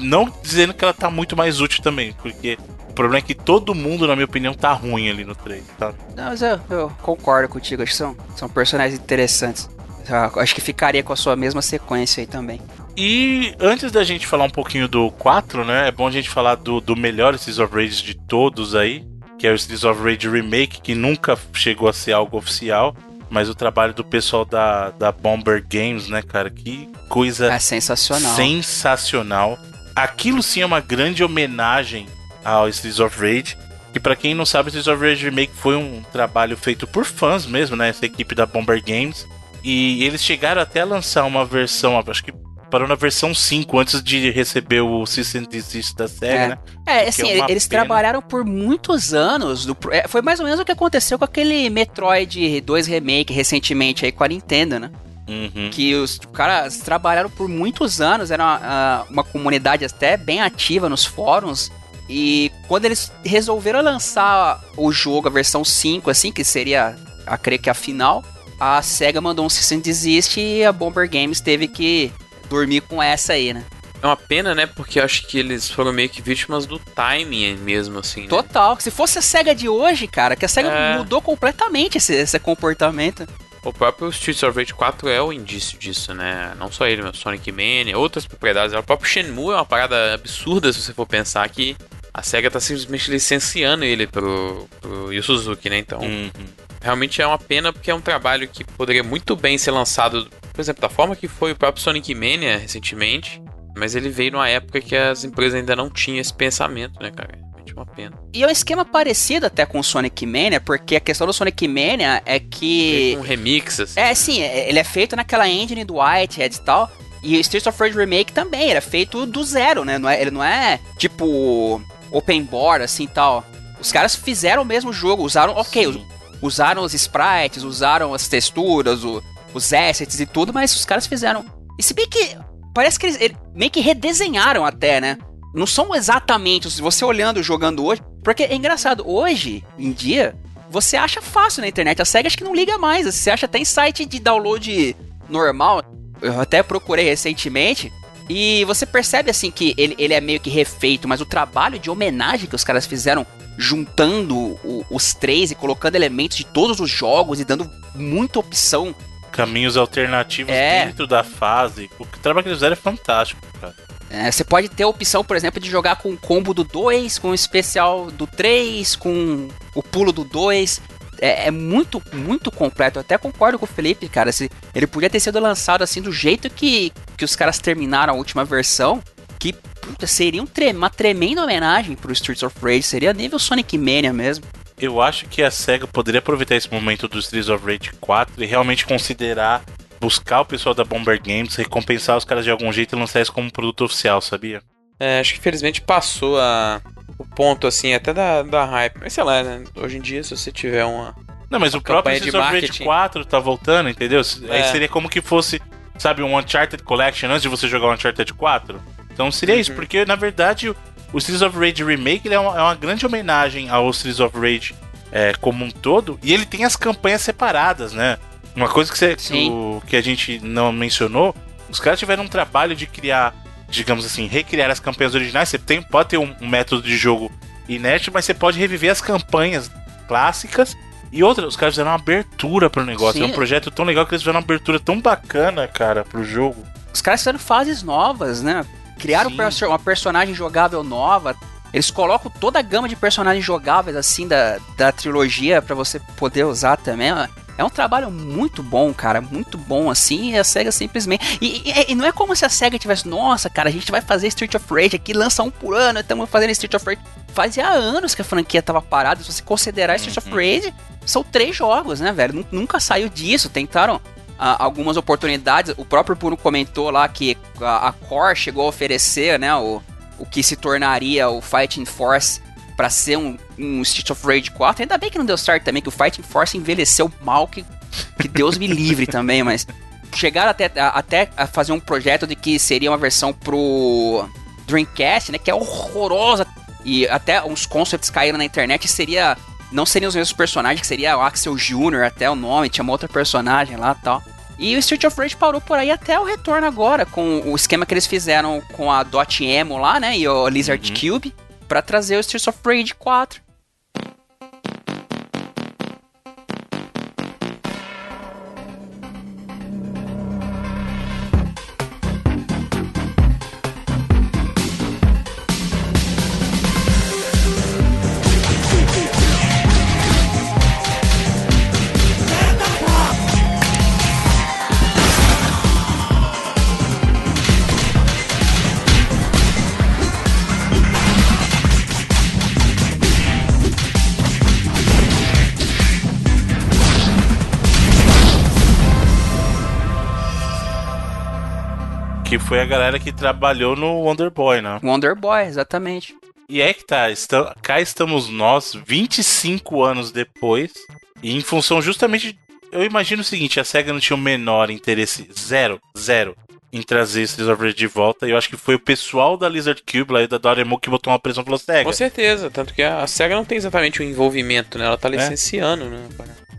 Não dizendo que ela tá muito mais útil também, porque o problema é que todo mundo, na minha opinião, tá ruim ali no 3, sabe? Não, mas eu, eu concordo contigo, acho que são, são personagens interessantes. Eu acho que ficaria com a sua mesma sequência aí também. E antes da gente falar um pouquinho do 4, né? É bom a gente falar do, do melhor Streets of Rage de todos aí, que é o Streets of Rage Remake, que nunca chegou a ser algo oficial, mas o trabalho do pessoal da, da Bomber Games, né, cara? Que coisa É sensacional. sensacional. Aquilo sim é uma grande homenagem ao Streets of Rage. Que pra quem não sabe, Streets of Rage Remake foi um trabalho feito por fãs mesmo, né? Essa equipe da Bomber Games. E eles chegaram até a lançar uma versão, acho que parou na versão 5 antes de receber o System Desist da SEGA, É. né? É, Que assim, é eles pena. trabalharam por muitos anos. do- é, foi mais ou menos o que aconteceu com aquele Metroid 2 Remake recentemente aí com a Nintendo, né? Uhum. Que os caras trabalharam por muitos anos, era uma, uma comunidade até bem ativa nos fóruns. E quando eles resolveram lançar o jogo, a versão 5, assim, que seria, a creio que a final, a SEGA mandou um cease and desist e a Bomber Games teve que dormir com essa aí, né? É uma pena, né? Porque eu acho que eles foram meio que vítimas do timing mesmo, assim. Né? Total. Se fosse a SEGA de hoje, cara, que a SEGA É. mudou completamente esse, esse comportamento. O próprio Streets of Rage 4 é o indício disso, né? Não só ele, mas Sonic Mania, outras propriedades. O próprio Shenmue é uma parada absurda se você for pensar que a SEGA tá simplesmente licenciando ele pro, pro Yu Suzuki, né? Então, Uhum. realmente é uma pena porque é um trabalho que poderia muito bem ser lançado, por exemplo, da forma que foi o próprio Sonic Mania recentemente. Mas ele veio numa época que as empresas ainda não tinham esse pensamento, né, cara? Realmente uma pena. E é um esquema parecido até com o Sonic Mania, porque a questão do Sonic Mania é que. Um remix, assim. É, sim, é- ele é feito naquela engine do Whitehead e tal. E o Streets of Rage Remake também, era feito do zero, né? Não é, ele não é tipo open board assim e tal. Os caras fizeram o mesmo jogo, usaram, ok, us- usaram os sprites, usaram as texturas, o- os assets e tudo, mas os caras fizeram. E se bem que parece que eles, ele- meio que redesenharam até, né? Não são exatamente, se você olhando jogando hoje, porque é engraçado, hoje em dia você acha fácil na internet, a SEGA acho que não liga mais, você acha até em site de download normal. Eu até procurei recentemente e você percebe assim que ele, ele é meio que refeito, mas o trabalho de homenagem que os caras fizeram juntando o- os três e colocando elementos de todos os jogos e dando muita opção Caminhos alternativos É. dentro da fase. O trabalho que eles fizeram é fantástico, cara. É, você pode ter a opção, por exemplo, de jogar com o combo do 2, com o especial do 3, com o pulo do 2. É, é muito, muito completo. Eu até concordo com o Felipe, cara. Se ele podia ter sido lançado assim do jeito que, que os caras terminaram a última versão. Que puta, seria um tre- uma tremenda homenagem pro Streets of Rage. Seria nível Sonic Mania mesmo. Eu acho que a SEGA poderia aproveitar esse momento do Streets of Rage 4 e realmente considerar buscar o pessoal da Bomber Games, recompensar os caras de algum jeito e lançar isso como produto oficial, sabia? É, acho que infelizmente passou a, o ponto, assim, até da, da hype. Mas sei lá, né? Hoje em dia, se você tiver uma. Não, mas uma o próprio Streets of Rage marketing- 4 tá voltando, entendeu? Aí É. seria como que fosse, sabe, um Uncharted Collection antes de você jogar o Uncharted 4. Então seria isso, Uhum. porque na verdade o, Streets of Rage Remake é, uma, é uma grande homenagem ao Streets of Rage é, como um todo, e ele tem as campanhas separadas, né? Uma coisa que, você, que, o- que a gente não mencionou, os caras tiveram um trabalho de criar, digamos assim, recriar as campanhas originais. Você tem, pode ter um, um método de jogo inédito, mas você pode reviver as campanhas clássicas. E outra, os caras fizeram uma abertura pro negócio. Sim. É um projeto tão legal que eles fizeram uma abertura tão bacana, cara, pro jogo. Os caras fizeram fases novas, né? Criaram Sim. uma personagem jogável nova. Eles colocam toda a gama de personagens jogáveis, assim, da, da trilogia pra você poder usar também. É um trabalho muito bom, cara. Muito bom, assim. E a SEGA simplesmente. E, e- e não é como se a SEGA tivesse. Nossa, cara, a gente vai fazer Street of Rage aqui, lança um por ano. Estamos fazendo Street of Rage. Fazia anos que a franquia tava parada. Se você considerar Street of Rage, são três jogos, né, velho? Nu- Nunca saiu disso. Tentaram ah, algumas oportunidades. O próprio Bruno comentou lá que a, a Core chegou a oferecer, né, o, o que se tornaria o Fighting Force pra ser um, um Street of Rage 4. Ainda bem que não deu certo também, que o Fighting Force envelheceu mal, que, que Deus me livre também, mas chegaram até, a- até a fazer um projeto de que seria uma versão pro Dreamcast, né? Que é horrorosa. E até uns concepts caíram na internet. Seria. Não seriam os mesmos personagens, que seria o Axel Jr., até o nome, tinha uma outra personagem lá e tal. E o Street of Rage parou por aí até o retorno agora, com o esquema que eles fizeram com a Dot Emo lá, né? E o Lizard Cube, pra trazer o Street of Rage 4. A galera que trabalhou no Wonder Boy, né? Wonder Boy, exatamente. E é que tá, está- cá estamos nós, 25 anos depois, e em função justamente. Eu imagino o seguinte: a SEGA não tinha o menor interesse, zero, zero, em trazer Streets of Rage de volta. E eu acho que foi o pessoal da Lizard Cube, lá e da Doremo, que botou uma pressão falou: SEGA. Com certeza, tanto que a a SEGA não tem exatamente um envolvimento, né? Ela tá licenciando, né?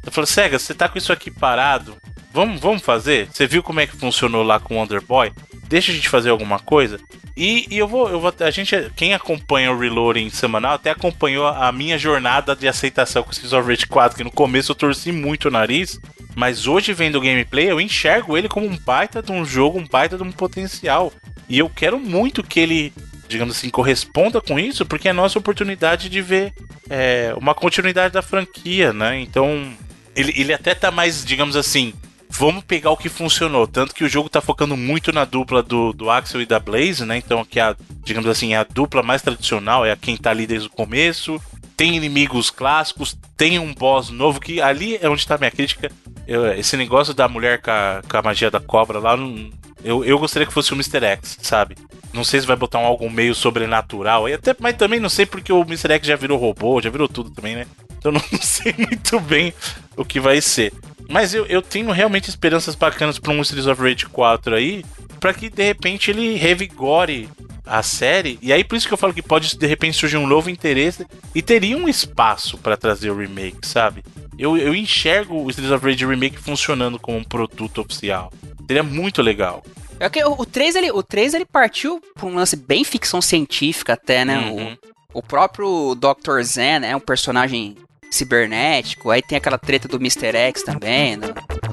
Eu falei: SEGA, você tá com isso aqui parado? Vamos, vamos fazer? Você viu como é que funcionou lá com o Wonder Boy? Deixa a gente fazer alguma coisa. E, e eu vou, eu vou. A gente, quem acompanha o Reloading semanal até acompanhou a minha jornada de aceitação com o Streets of Rage 4, que no começo eu torci muito o nariz. Mas hoje, vendo o gameplay, eu enxergo ele como um baita de um jogo, um baita de um potencial. E eu quero muito que ele, digamos assim, corresponda com isso, porque é a nossa oportunidade de ver é, uma continuidade da franquia, né? Então, ele, ele até tá mais, digamos assim, vamos pegar o que funcionou. Tanto que o jogo tá focando muito na dupla do, do Axel e da Blaze, né? Então, que é a, digamos assim, é a dupla mais tradicional, é a quem tá ali desde o começo. Tem inimigos clássicos, tem um boss novo, que ali é onde tá a minha crítica. Eu- esse negócio da mulher com a, com a magia da cobra lá, não- eu, eu gostaria que fosse o Mr. X, sabe? Não sei se vai botar um algo meio sobrenatural, aí até, mas também não sei porque o Mr. X já virou robô, já virou tudo também, né? Então não [laughs] sei muito bem o que vai ser. Mas eu, eu tenho realmente esperanças bacanas pra um Streets of Rage 4 aí, pra que de repente ele revigore a série. E aí por isso que eu falo que pode de repente surgir um novo interesse e teria um espaço pra trazer o remake, sabe? Eu, eu enxergo o Streets of Rage Remake funcionando como um produto oficial. Seria muito legal. É que o, o 3 ele, o 3 ele partiu pra um lance bem ficção científica até, né? Uhum. O, o próprio Dr. Zen é um personagem cibernético, aí tem aquela treta do Mr. X também no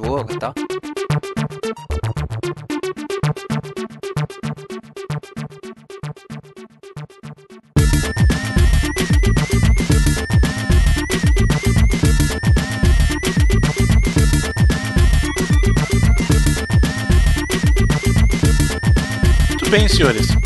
jogo e tal. Bem, senhores.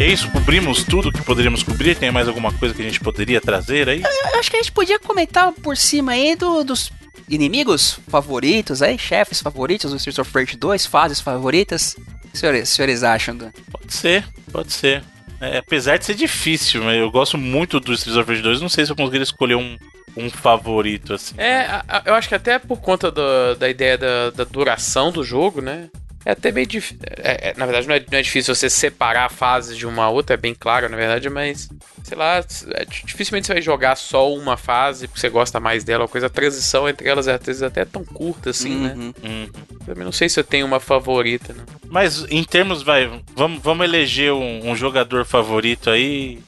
É isso. Cobrimos tudo que poderíamos cobrir. Tem mais alguma coisa que a gente poderia trazer aí? Eu acho que a gente podia comentar por cima aí do- dos inimigos favoritos aí, chefes favoritos do Streets of Rage 2, fases favoritas. O que senhores, senhores acham do... Pode ser, pode ser. É, apesar de ser difícil, mas eu gosto muito do Streets of Rage 2. Não sei se eu conseguiria escolher um, um favorito assim. É, eu acho que até por conta do- da ideia da, da duração do jogo, né? É até meio difícil. na verdade, não é, não é difícil você separar fases de uma a outra, é bem claro, na verdade, mas. Sei lá, é, dificilmente você vai jogar só uma fase porque você gosta mais dela, coisa. A transição entre elas às vezes até é tão curta assim, né? Uhum. Também não sei se eu tenho uma favorita, né? Mas em termos, vai, vamos, vamos eleger um, um jogador favorito aí,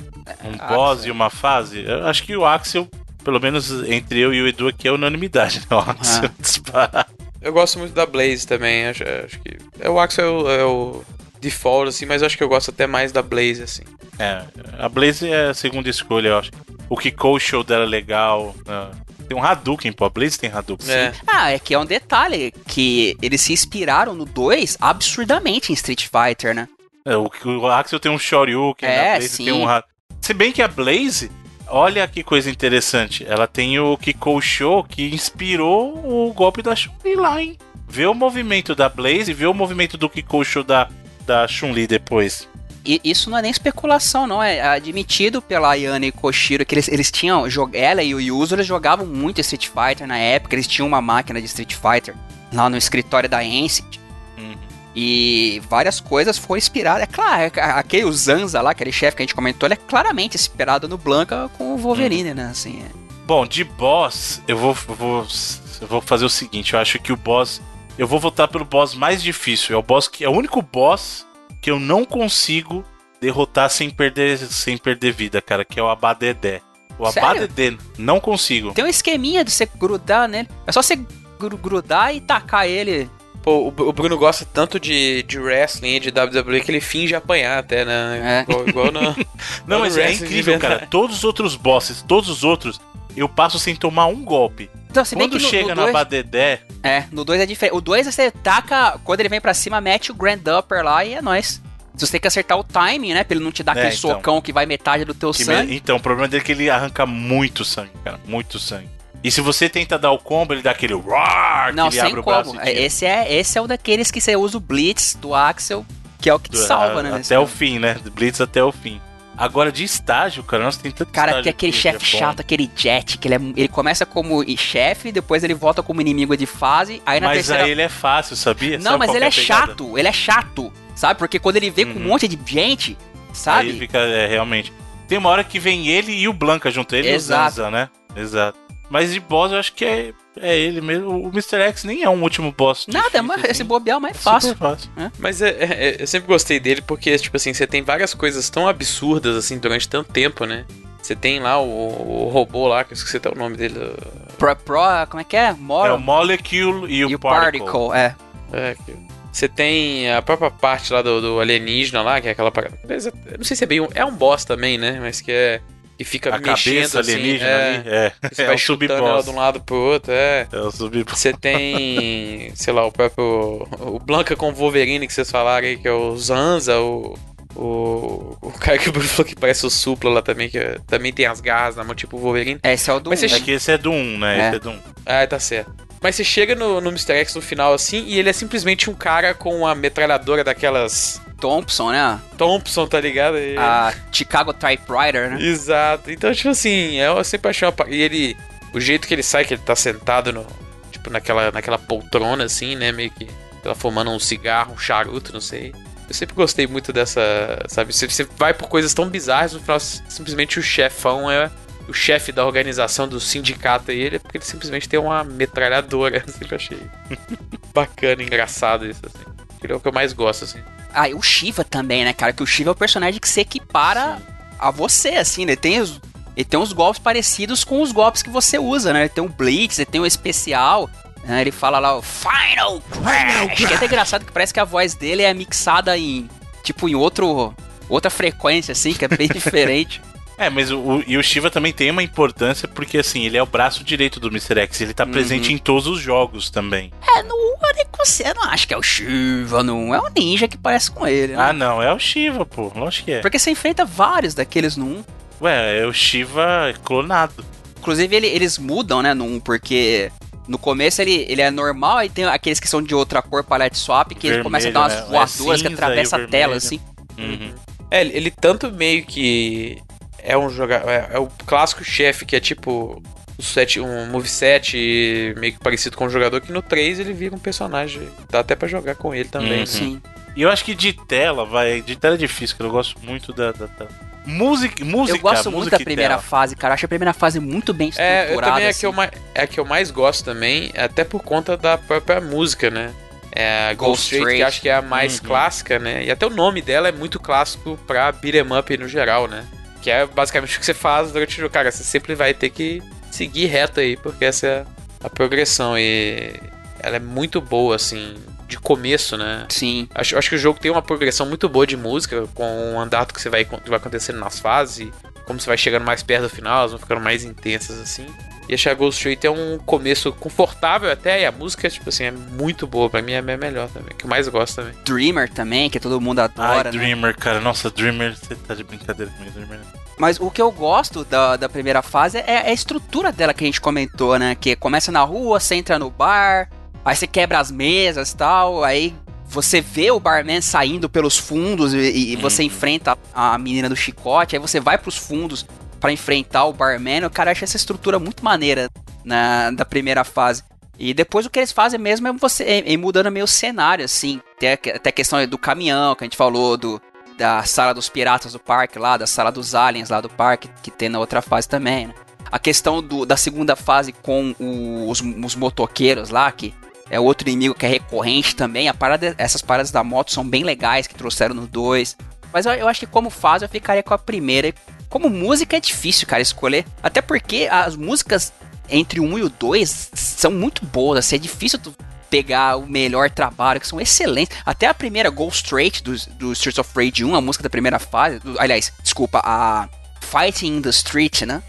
um boss e uma fase. Eu acho que o Axel, pelo menos entre eu e o Edu aqui, é unanimidade, né? O Axel [laughs] disparado. Eu gosto muito da Blaze também, acho, acho que. é, O Axel é o, é o default, assim, mas eu acho que eu gosto até mais da Blaze, assim. É, a Blaze é a segunda escolha, eu acho. O Kiko Show dela é legal. né? Tem um Hadouken, pô. A Blaze tem Hadouken. Ah, é que é um detalhe que eles se inspiraram no 2 absurdamente em Street Fighter, né? É, o, o Axel tem um Shoryuken, É, a Blaze sim. tem um Had- Se bem que a Blaze, olha que coisa interessante. Ela tem o Kiko Show que inspirou o golpe da Chun-Li lá, hein? Vê o movimento da Blaze, vê o movimento do Kiko Show da, da Chun-Li depois. E isso não é nem especulação, não. É admitido pela Ayane e Koshiro que eles, eles tinham. Ela e o Yuzo eles jogavam muito Street Fighter na época. Eles tinham uma máquina de Street Fighter lá no escritório da Ancient. E várias coisas foram inspiradas. É claro, é- aquele Zanza lá, aquele chefe que a gente comentou, ele é claramente inspirado no Blanca com o Wolverine, né? Assim, é. Bom, de boss, eu vou, vou, eu vou fazer o seguinte: eu acho que o boss. Eu vou votar pelo boss mais difícil. É o boss que é o único boss que eu não consigo derrotar sem perder, sem perder vida, cara, que é o Abadedé. O Sério? Abadedé, não consigo. Tem um esqueminha de você grudar nele. É só você gru- grudar e tacar ele. Pô, o Bru- o Bruno gosta tanto de, de wrestling e de WWE que ele finge apanhar até, né? Igual, igual [laughs] no, Não, mas é incrível, cara. verdade. Todos os outros bosses, todos os outros, eu passo sem tomar um golpe. Então, Quando no- chega no dois- Abadedé, É, no 2 é diferente. O 2 você taca, quando ele vem pra cima, mete o Grand Upper lá e é nóis. Você tem que acertar o timing, né? Pra ele não te dar É, aquele então. socão que vai metade do teu sangue. me- então, o problema dele é que ele arranca muito sangue, cara. Muito sangue. E se você tenta dar o combo, ele dá aquele roar, Não, que ele abre o braço. Esse é, esse é um daqueles que você usa o Blitz do Axel, que é o que te salva, né? Até nesse o jogo. fim, né? Blitz até o fim. Agora, de estágio, cara, nós tem tanto Cara, tem aquele que chefe é chato, aquele Jet, que ele, é- ele começa como chefe, depois ele volta como inimigo de fase, aí na Mas terceira... aí ele é fácil, sabia? Não, Sabe mas ele é a pegada? chato, ele é chato, sabe? Porque quando ele vê com um monte de gente, sabe? Aí fica, é, realmente. Tem uma hora que vem ele e o Blanca junto, ele Exato. e o Zanza, né? Exato. Mas de boss eu acho que é, é ele mesmo. O Mr. X nem é um último boss. Nada, mas esse bobear é o mais fácil. Super fácil. Mas é, é- é- eu sempre gostei dele porque, tipo assim, você tem várias coisas tão absurdas, assim, durante tanto tempo, né? Você tem lá o, o robô lá, que eu esqueci até o nome dele. Pro, pro, como é que é? Mor É o Molecule e o, e o Particle. Particle, é. É, que- você tem a própria parte lá do, do alienígena lá, que é aquela parada. Eu não sei se é bem um. É um boss também, né? Mas que é. Que fica A mexendo cabeça assim. alienígena é, ali, é. Você [laughs] É vai o chutando sub-boss. ela de um lado pro outro, é. É o sub-boss. Você tem, sei lá, o próprio. O Blanca com o Wolverine que vocês falaram aí, que é o Zanza, o. O, o cara que o Bruno falou que parece o Supla lá também, que é- também tem as garras na mão, tipo o Wolverine. Esse é o do Mas você É que esse é do 1, né? É. Esse é do 1. Ah, tá certo. Mas você chega no, no Mr. X no final assim e ele é simplesmente um cara com uma metralhadora daquelas. Thompson, né? Thompson, tá ligado? E- A Chicago Typewriter, né? Exato. Então, tipo assim, eu sempre achei uma. E ele. O jeito que ele sai, que ele tá sentado no. Tipo, naquela, naquela poltrona, assim, né? Meio que. Ela fumando um cigarro, um charuto, não sei. Eu sempre gostei muito dessa. Sabe? Você, você vai por coisas tão bizarras, no final, simplesmente o chefão é. O chefe da organização do sindicato e ele é porque ele simplesmente tem uma metralhadora. [laughs] Eu sempre achei bacana, engraçado isso, assim. Ele é o que eu mais gosto, assim. Ah, e o Shiva também, né, cara? Que o Shiva é o personagem que se equipara a você, assim, né? Tem os, ele tem uns golpes parecidos com os golpes que você usa, né? Ele tem um Blitz, ele tem um especial. né? Ele fala lá o Final Crash. Que é até engraçado que parece que a voz dele é mixada em. Tipo, em outro. Outra frequência, assim, que é bem [laughs] diferente. É, mas o, e o Shiva também tem uma importância porque, assim, ele é o braço direito do Mr. X. Ele tá presente Uhum. em todos os jogos também. É, no único você não acha que é o Shiva, não. É o ninja que parece com ele, né? Ah, não, é o Shiva, pô. Lógico que é. Porque você enfrenta vários daqueles no 1. Ué, é o Shiva clonado. Inclusive, ele- eles mudam, né, no 1, porque no começo ele, ele é normal, aí tem aqueles que são de outra cor, palette swap, que ele Vermelho, começa a dar umas né? É voadoras que cinza atravessa e a tela, assim. Uhum. É, ele, ele tanto meio que é um jogador. É, é o clássico chefe que é tipo o set, um moveset meio que parecido com o jogador, que no 3 ele vira um personagem. Dá até pra jogar com ele também. Uhum. Sim. E eu acho que de tela, vai. De tela é difícil, que eu gosto muito da, da tela. Música, música, Eu gosto muito da primeira tela. fase, cara. Eu acho a primeira fase muito bem estruturada. É, eu também é, assim. que eu mais, é a que eu mais gosto também, até por conta da própria música, né? É a Ghost Ghost Straight, que Straight. acho que é a mais Uhum. clássica, né? E até o nome dela é muito clássico pra beat'em up no geral, né? Que é basicamente o que você faz durante o jogo. Cara, você sempre vai ter que seguir reto aí, porque essa é a progressão. E ela é muito boa, assim, de começo, né? Sim. Acho, acho que o jogo tem uma progressão muito boa de música, com o andar que você vai, que vai acontecendo nas fases, como você vai chegando mais perto do final, elas vão ficando mais intensas assim. E achei a Ghost Street é um começo confortável até, e a música, tipo assim, é muito boa. Pra mim é a melhor também, que eu mais gosto também. Dreamer também, que todo mundo Ai, adora, né? Dreamer, cara. Nossa, Dreamer, você tá de brincadeira comigo, Dreamer. Mas o que eu gosto da, da primeira fase é, é a estrutura dela que a gente comentou, né? Que começa na rua, você entra no bar, aí você quebra as mesas e tal, aí você vê o barman saindo pelos fundos e, e você Uhum. enfrenta a menina do chicote, aí você vai pros fundos pra enfrentar o barman. O cara acha essa estrutura muito maneira na, da primeira fase. E depois o que eles fazem mesmo é você é, é mudando meio o cenário, assim. Tem a- até a questão do caminhão que a gente falou, do, da sala dos piratas do parque lá, da sala dos aliens lá do parque, que tem na outra fase também, né? A questão do, da segunda fase com o- os, os motoqueiros lá, que é outro inimigo que é recorrente também. A parada, essas paradas da moto são bem legais que trouxeram no 2. Mas eu, eu acho que como fase eu ficaria com a primeira. Como música é difícil, cara, escolher. Até porque as músicas entre o 1 e o 2 são muito boas. Assim, é difícil tu pegar o melhor trabalho, que são excelentes. Até a primeira Go Straight do, do Streets of Rage 1, a música da primeira fase. do- aliás, desculpa, a Fighting in the Street, né?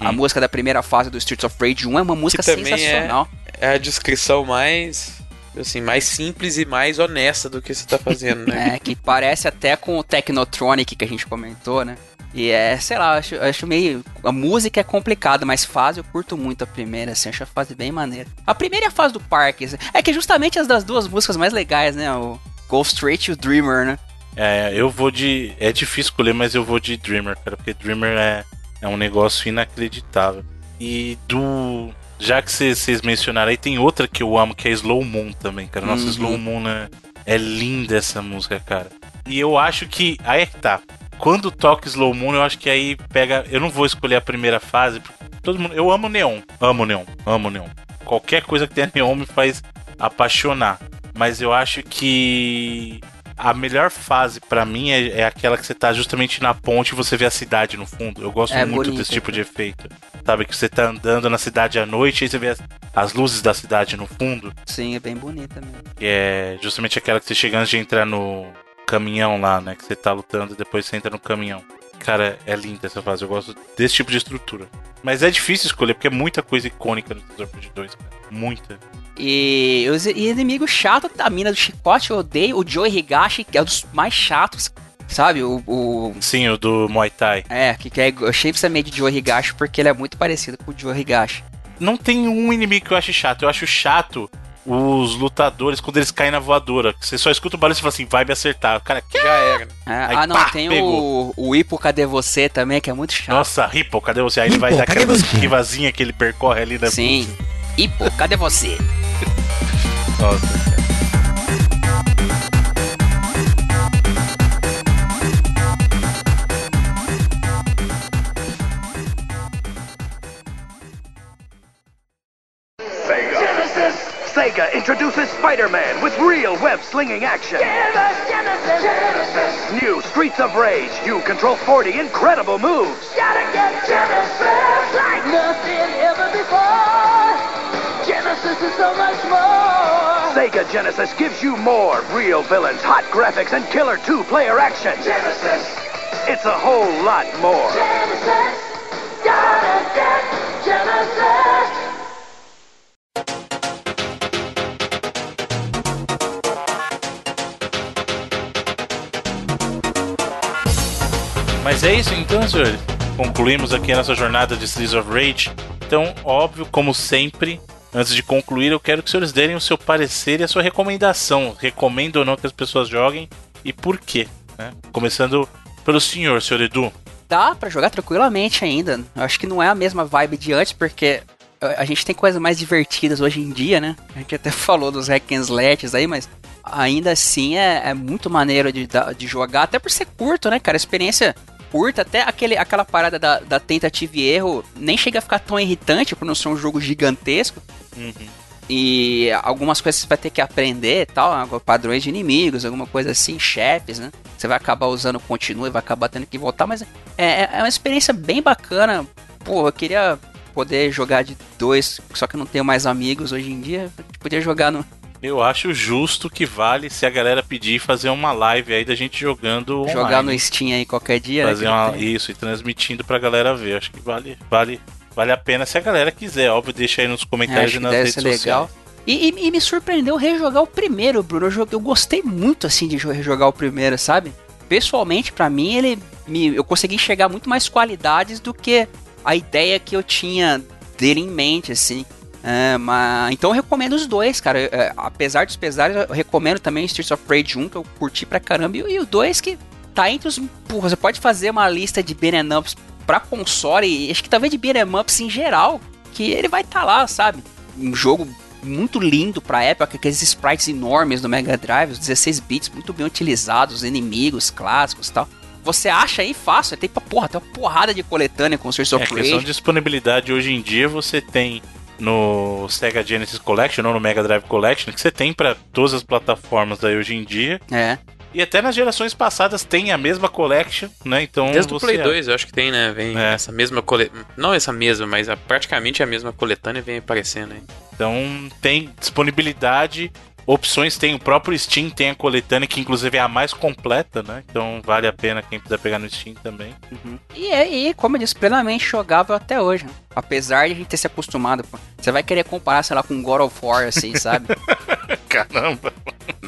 A música da primeira fase do Streets of Rage 1 é uma música também sensacional. é, é a descrição mais assim, mais simples e mais honesta do que você tá fazendo, né? [laughs] É, que parece até com o Technotronic que a gente comentou, né? E é, sei lá, eu acho, eu acho meio. A música é complicada, mas fase eu curto muito a primeira, assim, acho a fase bem maneira. A primeira é a fase do parque, assim, é que é justamente as das duas músicas mais legais, né? O Go Straight e o Dreamer, né? É, eu vou de. É difícil escolher, mas eu vou de Dreamer, cara, porque Dreamer é, é um negócio inacreditável. E do. Já que vocês mencionaram aí, tem outra que eu amo, que é Slow Moon também, cara. Nossa, Uhum. Slow Moon é, é linda essa música, cara. E eu acho que. Aí é que tá. Quando toca Slow Moon, eu acho que aí pega. Eu não vou escolher a primeira fase. Todo mundo. Eu amo Neon. Amo Neon. Amo Neon. Qualquer coisa que tenha Neon me faz apaixonar. Mas eu acho que a melhor fase pra mim é, é aquela que você tá justamente na ponte e você vê a cidade no fundo. Eu gosto É muito bonito, desse tipo de efeito. Sabe, que você tá andando na cidade à noite e aí você vê as, as luzes da cidade no fundo. Sim, é bem bonita mesmo. Que é justamente aquela que você chega antes de entrar no caminhão lá, né? Que você tá lutando e depois você entra no caminhão. Cara, é linda essa fase. Eu gosto desse tipo de estrutura. Mas é difícil escolher, porque é muita coisa icônica no Tesouro de 2, cara. Muita. E os e inimigo chato da mina do chicote, eu odeio. O Joey Higashi, que é um dos mais chatos, sabe? O. o- Sim, o do Muay Thai. é, que, que é, eu achei você meio de Joey Higashi porque ele é muito parecido com o Joey Higashi. Não tem um inimigo que eu acho chato. Eu acho chato os lutadores quando eles caem na voadora. Você só escuta o barulho e fala assim, vai me acertar. O cara, Já era. É, Aí, ah, não, pá, tem pegou. o, o Ipo Cadê Você também, que é muito chato. nossa, Ripple, cadê você? Aí ele vai dar aquela esquivazinha que ele percorre ali, né? Sim. Ipo, cadê você? [laughs] Nossa. Sega. Sega introduces Spider-Man with real web-slinging action. Genesis new Streets of Rage. You control 40 incredible moves. Gotta get Genesis like nothing ever before. Genesis is so much more. Sega Genesis gives you more real villains, hot graphics, and killer two-player action. Genesis. It's a whole lot more. Genesis. Gotta get Genesis. Mas é isso então, senhores. Concluímos aqui a nossa jornada de Streets of Rage. Então, óbvio, como sempre, antes de concluir, eu quero que os senhores derem o seu parecer e a sua recomendação. Recomendo ou não que as pessoas joguem e por quê. né? Começando pelo senhor, senhor Edu. Dá pra jogar tranquilamente ainda. Eu acho que não é a mesma vibe de antes, porque a a gente tem coisas mais divertidas hoje em dia, né? A gente até [laughs] falou dos hack and aí, mas ainda assim é, é muito maneiro de, de jogar, até por ser curto, né, cara? Experiência curta, até aquele, aquela parada da, da tentativa e erro nem chega a ficar tão irritante por não ser um jogo gigantesco. E algumas coisas você vai ter que aprender tal, padrões de inimigos, alguma coisa assim, chefes, né? Você vai acabar usando continua e vai acabar tendo que voltar, mas é, é- é uma experiência bem bacana. Pô, eu queria poder jogar de dois, só que eu não tenho mais amigos hoje em dia. Podia jogar no. Eu acho justo que vale se a galera pedir fazer uma live aí da gente jogando online. Jogar no Steam aí qualquer dia. né, Fazer uma, isso e transmitindo pra galera ver. Acho que vale, vale, vale a pena se a galera quiser. Óbvio, deixa aí nos É, comentários acho e nas redes ser legal. sociais. E, e- e me surpreendeu rejogar o primeiro, Bruno. Eu, eu gostei muito assim de jo- rejogar o primeiro, sabe? Pessoalmente, pra mim, ele me, eu consegui enxergar muito mais qualidades do que a ideia que eu tinha dele em mente, assim. É, mas, então eu recomendo os dois, cara. É, apesar dos pesares, eu recomendo também Streets of Rage 1, que eu curti pra caramba, e, o- e o 2 que tá entre os. Porra, você pode fazer uma lista de beat'em ups pra console, e acho que talvez de beat'em ups em geral, que ele vai estar tá lá, sabe? Um jogo muito lindo pra época, aqueles sprites enormes do Mega Drive, os 16 bits muito bem utilizados, os inimigos clássicos e tal. Você acha aí fácil, tem pra porra, tem uma porrada de coletânea com Streets É, of questão Rage. de disponibilidade hoje em dia você tem no Sega Genesis Collection ou no Mega Drive Collection, que você tem pra todas as plataformas aí hoje em dia. É. E até nas gerações passadas tem a mesma collection, né? Então Desde o Play 2, eu acho que tem, né? Vem É. essa mesma coletânea. Não essa mesma, mas a- praticamente a mesma coletânea vem aparecendo aí. Então tem disponibilidade, opções, tem o próprio Steam, tem a coletânea, que inclusive é a mais completa, né? Então vale a pena quem quiser pegar no Steam também. E, é- e, como eu disse, plenamente jogável até hoje. né? Apesar de a gente ter se acostumado. pô. Você vai querer comparar, sei lá, com God of War, assim, [laughs] sabe? Caramba!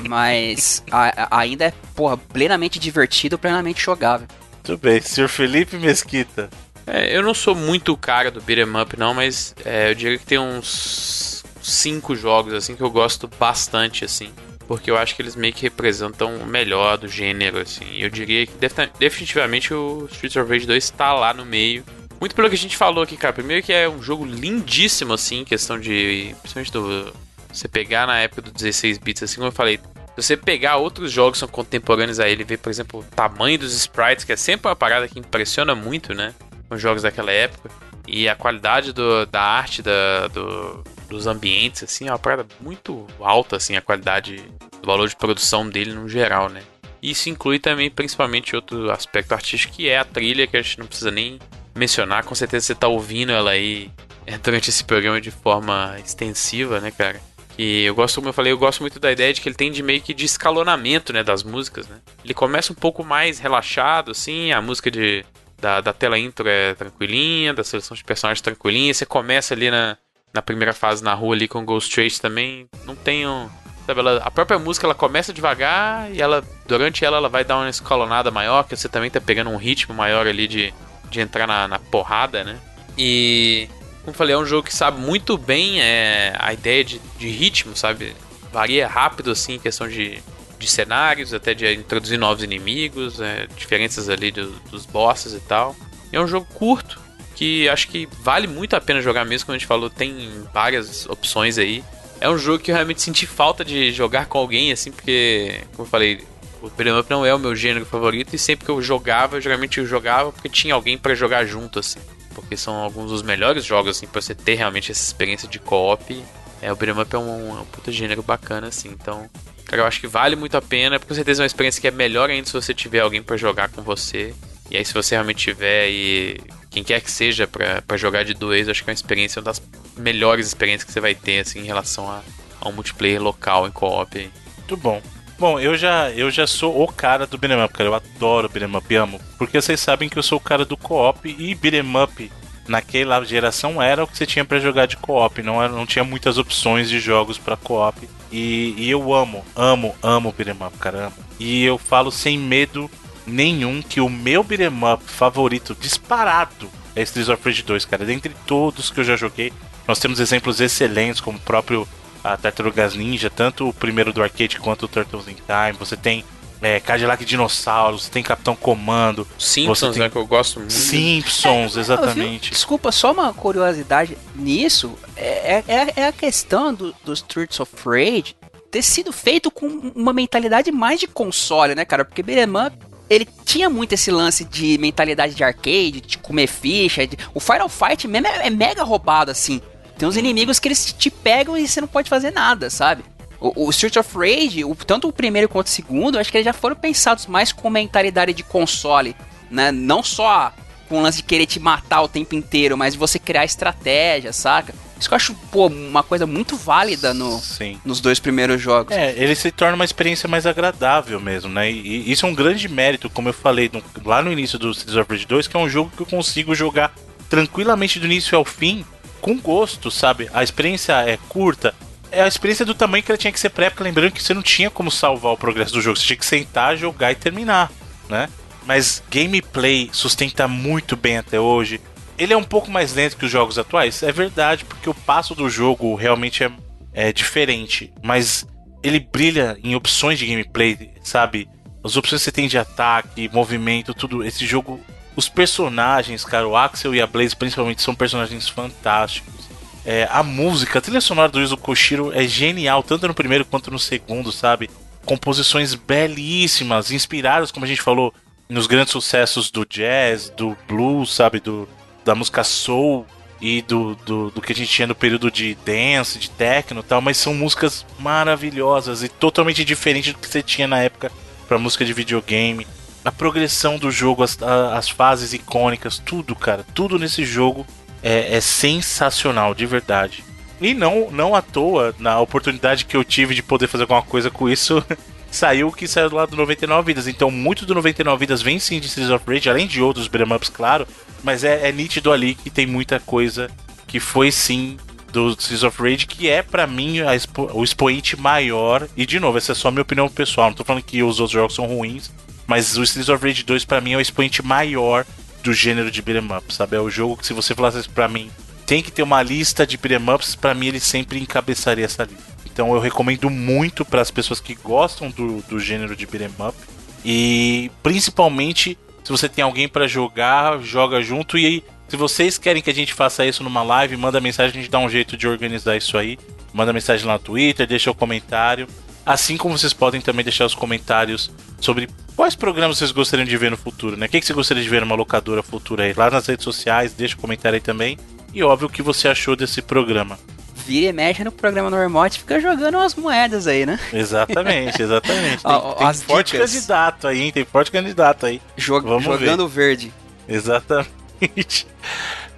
Mas a- a- ainda é, porra, plenamente divertido, plenamente jogável. Muito bem, Sr. Felipe Mesquita. É, eu não sou muito o cara do beat'em up, não, mas é, eu diria que tem uns cinco jogos assim que eu gosto bastante, assim. Porque eu acho que eles meio que representam o melhor do gênero, assim. Eu diria que defi- definitivamente o Streets of Rage 2 está lá no meio. Muito pelo que a gente falou aqui, cara. Primeiro que é um jogo lindíssimo, assim, em questão de. Principalmente do. Você pegar na época do 16 bits, assim como eu falei. Você pegar outros jogos que são contemporâneos a ele, ver, por exemplo, o tamanho dos sprites, que é sempre uma parada que impressiona muito, né? Com jogos daquela época. E a qualidade do- da arte da, do- dos ambientes, assim, é uma parada muito alta, assim, a qualidade do valor de produção dele no geral, né? Isso inclui também, principalmente, outro aspecto artístico, que é a trilha, que a gente não precisa nem mencionar. Com certeza você tá ouvindo ela aí [laughs] é, durante esse programa de forma extensiva, né, cara? E eu gosto, como eu falei, eu gosto muito da ideia de que ele tem de meio que de escalonamento, né, das músicas, né? Ele começa um pouco mais relaxado, assim, a música de, da, da tela intro é tranquilinha, da seleção de personagens tranquilinha, você começa ali na, na primeira fase na rua ali com Ghost Trace também, não um... Sabe, ela- a própria música ela começa devagar e ela durante ela ela vai dar uma escalonada maior, que você também tá pegando um ritmo maior ali de, de entrar na, na porrada, né? E como falei, é um jogo que sabe muito bem é, a ideia de, de ritmo, sabe? Varia rápido assim, em questão de, de cenários, até de introduzir novos inimigos, é, diferenças ali do- dos bosses e tal. É um jogo curto, que acho que vale muito a pena jogar mesmo, como a gente falou, tem várias opções aí. É um jogo que eu realmente senti falta de jogar com alguém, assim, porque, como eu falei, o beat'em up não é o meu gênero favorito, e sempre que eu jogava, eu geralmente eu jogava porque tinha alguém pra jogar junto, assim. Porque são alguns dos melhores jogos, assim, pra você ter realmente essa experiência de co-op. É, o beat'em up é um, é um puta gênero bacana, assim, então... Cara, eu acho que vale muito a pena, porque com certeza é uma experiência que é melhor ainda se você tiver alguém pra jogar com você. E aí, se você realmente tiver e quem quer que seja pra jogar de dois, acho que é uma experiência, uma das melhores experiências que você vai ter, assim, em relação a, a um multiplayer local em co-op. Muito bom. Bom, eu já, eu já sou o cara do beat'em up, cara. Eu adoro beat'em up, amo. Porque vocês sabem que eu sou o cara do co-op e beat'em up naquela geração era o que você tinha pra jogar de co-op. Não, não tinha muitas opções de jogos pra co-op. E, e eu amo, amo, amo beat'em up, cara. amo. E eu falo sem medo nenhum que o meu beat'em up favorito disparado é Streets of Rage 2, cara. Dentre todos que eu já joguei, nós temos exemplos excelentes, como o próprio a Tartarugas Ninja, tanto o primeiro do arcade quanto o Turtles in Time. Você tem é, Cadillac Dinossauro, você tem Capitão Comando. Simpsons, você tem né, que eu gosto muito. Simpsons, exatamente. Desculpa, só uma curiosidade nisso é, é, é a questão do, dos Streets of Rage ter sido feito com uma mentalidade mais de console, né, cara? Porque Beat'em Up, ele tinha muito esse lance de mentalidade de arcade, de comer ficha. de- O Final Fight mesmo é, é mega roubado, assim. Tem uns inimigos que eles te pegam e você não pode fazer nada, sabe? O, o Streets of Rage, o- tanto o primeiro quanto o segundo, acho que eles já foram pensados mais com mentalidade de console, né? Não só com o lance de querer te matar o tempo inteiro, mas você criar estratégia, saca? Isso que eu acho, pô, uma coisa muito válida no, Sim. nos dois primeiros jogos. É, ele se torna uma experiência mais agradável mesmo, né? E, e isso é um grande mérito, como eu falei no- lá no início do Streets of Rage 2, que é um jogo que eu consigo jogar tranquilamente do início ao fim, com gosto, sabe? A experiência é curta, é a experiência do tamanho que ela tinha que ser pra época, lembrando que você não tinha como salvar o progresso do jogo, você tinha que sentar, jogar e terminar, né? Mas gameplay sustenta muito bem até hoje. Ele é um pouco mais lento que os jogos atuais, é verdade, porque o passo do jogo realmente é, é diferente, mas ele brilha em opções de gameplay, sabe? As opções que você tem de ataque, movimento, tudo. Esse jogo, os personagens, cara, o Axel e a Blaze principalmente são personagens fantásticos. É, a música, a trilha sonora do Yuzo Koshiro é genial, tanto no primeiro quanto no segundo, sabe? Composições belíssimas, inspiradas, como a gente falou, nos grandes sucessos do jazz, do blues, sabe? Do, da música soul e do, do, do que a gente tinha no período de dance, de techno e tal, mas são músicas maravilhosas e totalmente diferentes do que você tinha na época pra música de videogame. A progressão do jogo, as, as fases icônicas, tudo, cara, tudo nesse jogo é, é sensacional, de verdade. E não, não à toa, na oportunidade que eu tive de poder fazer alguma coisa com isso, [laughs] saiu o que saiu lá do 99 Vidas. Então, muito do 99 Vidas vem sim de Streets of Rage, além de outros beat'em ups, claro. Mas é, é nítido ali que tem muita coisa que foi sim do Streets of Rage, que é pra mim expo- o expoente maior. E de novo, essa é só minha opinião pessoal. Não tô falando que os outros jogos são ruins, mas o Streets of Rage 2 pra mim é o expoente maior do gênero de beat'em up, sabe? É o jogo que se você falasse pra mim, tem que ter uma lista de beat'em ups, pra mim ele sempre encabeçaria essa lista. Então eu recomendo muito para as pessoas que gostam do, do gênero de beat'em up e principalmente se você tem alguém pra jogar, joga junto e aí se vocês querem que a gente faça isso numa live, manda mensagem, a gente dá um jeito de organizar isso aí. Manda mensagem lá no Twitter, deixa o comentário. Assim como vocês podem também deixar os comentários sobre quais programas vocês gostariam de ver no futuro, né? O que, que você gostaria de ver numa locadora futura aí? Lá nas redes sociais, deixa o comentário aí também. E óbvio o que você achou desse programa. Vira e mexe no programa no remote e fica jogando umas moedas aí, né? Exatamente, exatamente. Tem, [laughs] Ó, tem forte dicas. candidato aí, hein? Tem forte candidato aí. Jog- Vamos jogando verde. Exatamente.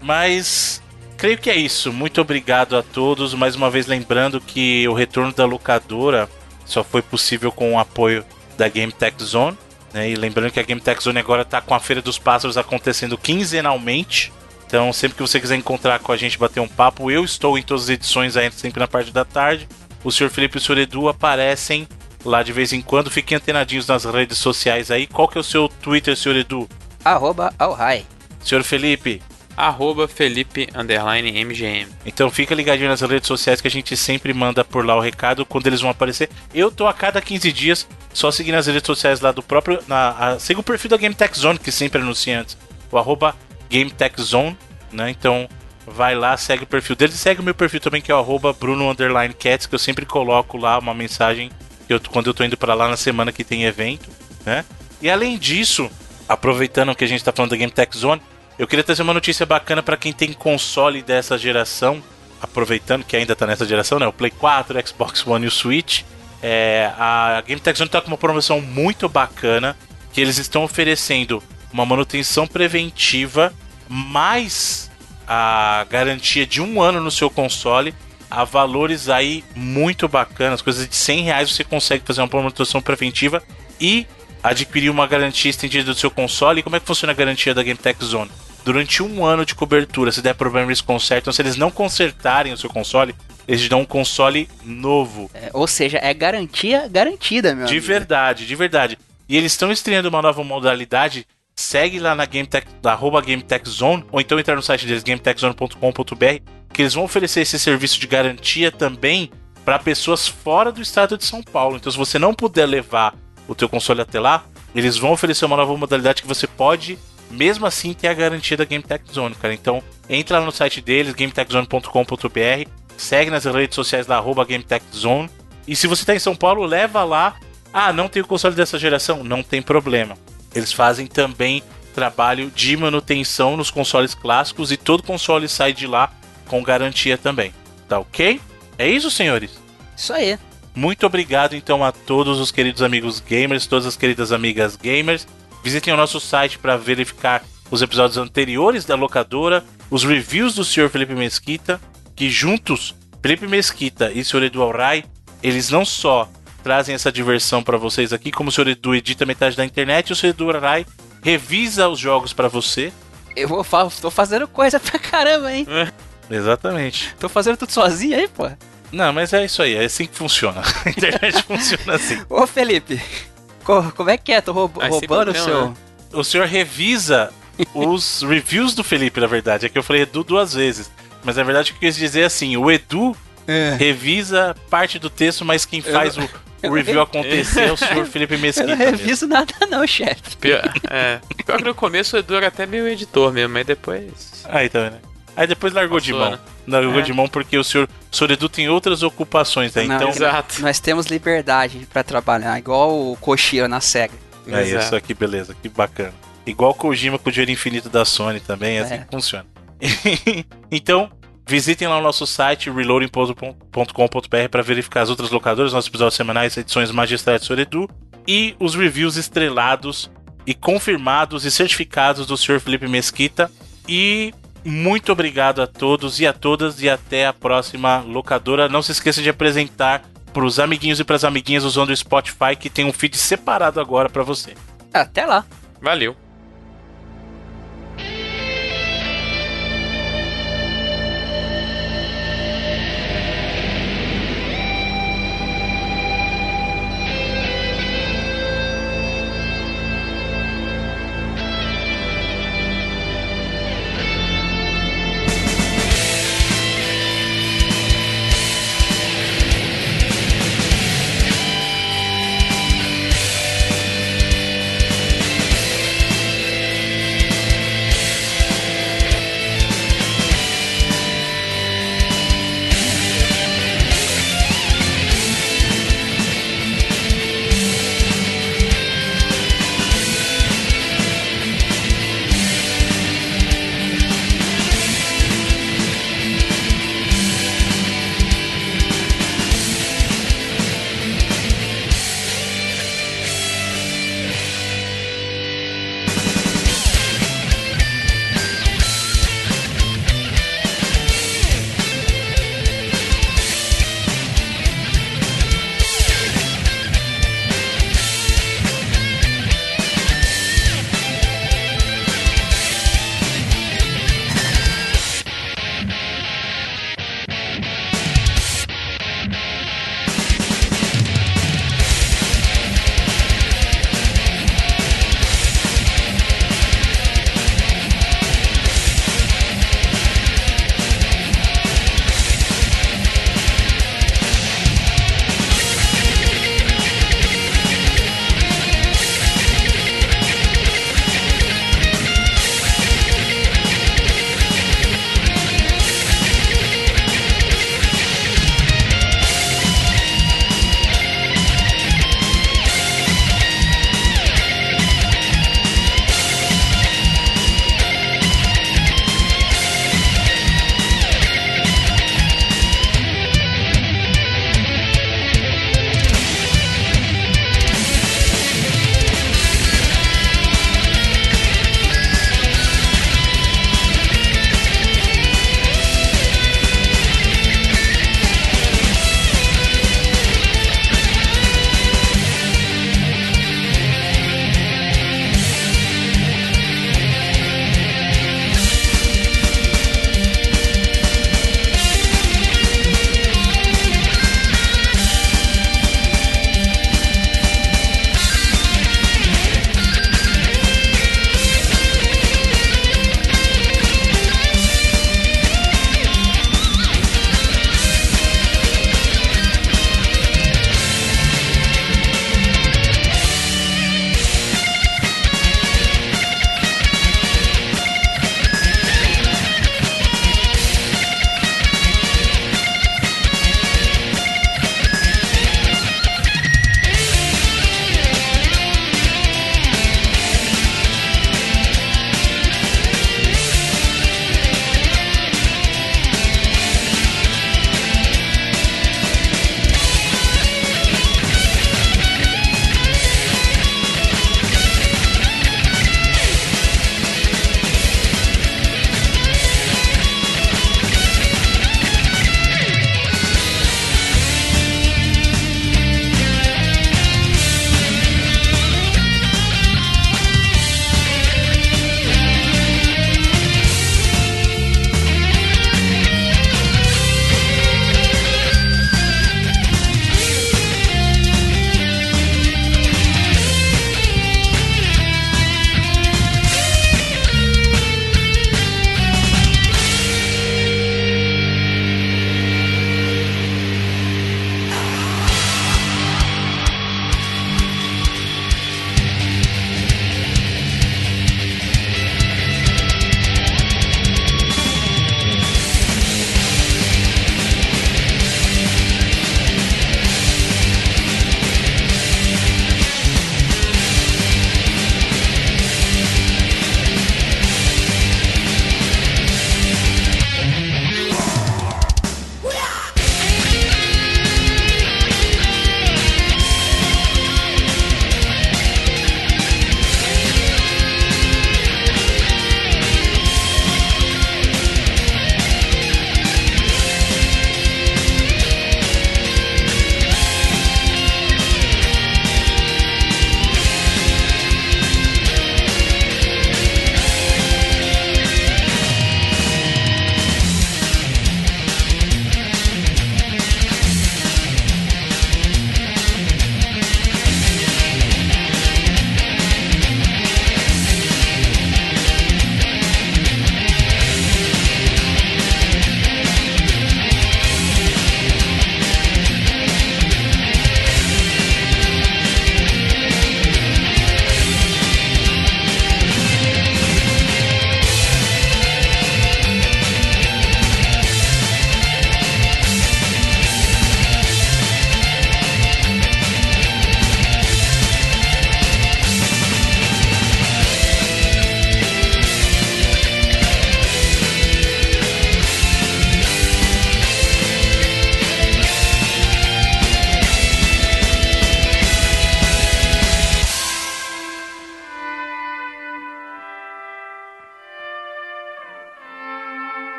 Mas creio que é isso. Muito obrigado a todos. Mais uma vez lembrando que o retorno da locadora só foi possível com o apoio da Game Tech Zone. né? E lembrando que a Game Tech Zone agora está com a Feira dos Pássaros acontecendo quinzenalmente. Então, sempre que você quiser encontrar com a gente, bater um papo, eu estou em todas as edições aí, sempre na parte da tarde. O Sr. Felipe e o Sr. Edu aparecem lá de vez em quando. Fiquem antenadinhos nas redes sociais aí. Qual que é o seu Twitter, Sr. Edu? Arroba Alhai. Sr. Felipe? Arroba Felipe underline MGM. Então fica ligadinho nas redes sociais que a gente sempre manda por lá o recado quando eles vão aparecer. Eu tô a cada 15 dias só seguindo as redes sociais lá do próprio. Na, a, siga o perfil da Game Tech Zone, que sempre anuncia antes. O arroba Game Tech Zone, né? Então vai lá, segue o perfil deles e segue o meu perfil também, que é o arroba Bruno Underline Cats, que eu sempre coloco lá uma mensagem eu- quando eu tô indo para lá na semana que tem evento, né? E além disso, aproveitando que a gente tá falando da Game Tech Zone, eu queria trazer uma notícia bacana para quem tem console dessa geração, aproveitando que ainda tá nessa geração, né? O Play 4, o Xbox One e o Switch. É, a Game Tech Zone tá com uma promoção muito bacana, que eles estão oferecendo uma manutenção preventiva mais a garantia de um ano no seu console a valores aí muito bacanas, coisas de 100 reais você consegue fazer uma manutenção preventiva e adquirir uma garantia estendida do seu console. E como é que funciona a garantia da Game Tech Zone? Durante um ano de cobertura, se der problema eles consertam. Se eles não consertarem o seu console, eles dão um console novo. É, ou seja, é garantia garantida, meu De amigo. verdade, de verdade. E eles estão estreando uma nova modalidade. Segue lá na GameTech, da arroba GameTech Zone, ou então entrar no site deles, gametechzone.com.br, que eles vão oferecer esse serviço de garantia também para pessoas fora do estado de São Paulo. Então, se você não puder levar o teu console até lá, eles vão oferecer uma nova modalidade que você pode, mesmo assim, ter a garantia da GameTech Zone, cara. Então, entra lá no site deles, gametechzone.com.br, segue nas redes sociais da arroba GameTech Zone. E se você está em São Paulo, leva lá. Ah, não tem o console dessa geração? Não tem problema. Eles fazem também trabalho de manutenção nos consoles clássicos e todo console sai de lá com garantia também. Tá ok? É isso, senhores? Isso aí. Muito obrigado então a todos os queridos amigos gamers, todas as queridas amigas gamers. Visitem o nosso site para verificar os episódios anteriores da locadora, os reviews do Sr. Felipe Mesquita, que juntos, Felipe Mesquita e Sr. Edu Alray, eles não só trazem essa diversão para vocês aqui, como o Sr. Edu edita metade da internet, o Sr. Edu Alray revisa os jogos para você. Eu vou fa tô fazendo coisa pra caramba, hein? Exatamente. Tô fazendo tudo sozinho aí, pô. Não, mas é isso aí, é assim que funciona. [laughs] A internet funciona assim. Ô, Felipe, co- como é que é? Tô roub- Ah, roubando o seu. né? O senhor revisa os [laughs] reviews do Felipe, na verdade. É que eu falei Edu duas vezes. Mas na verdade o que eu quis dizer é assim: o Edu revisa parte do texto, mas quem Eu faz não- o, eu o não review re- acontecer é o senhor Felipe Eu Mesquita. não mesmo. reviso nada, não, chefe. Pior, é, pior que no começo o Edu era até meio editor mesmo, mas depois. Aí tá vendo? Aí depois largou de Passou, mão. né? Largou É. de mão porque o senhor, o senhor Edu tem outras ocupações, né? Não, Então, que Nós temos liberdade pra trabalhar, igual o Koshiro na SEGA. é isso aqui, beleza, que bacana. Igual o Kojima com o dinheiro infinito da Sony também, é assim É. que funciona. [laughs] então, visitem lá o nosso site, reloading.com.br, para verificar as outras locadoras, nossos episódios semanais, edições magistrais do Sr. Edu e os reviews estrelados e confirmados e certificados do Sr. Felipe Mesquita. E muito obrigado a todos e a todas e até a próxima locadora. Não se esqueça de apresentar para os amiguinhos e para as amiguinhas usando o Spotify que tem um feed separado agora para você. Até lá. Valeu.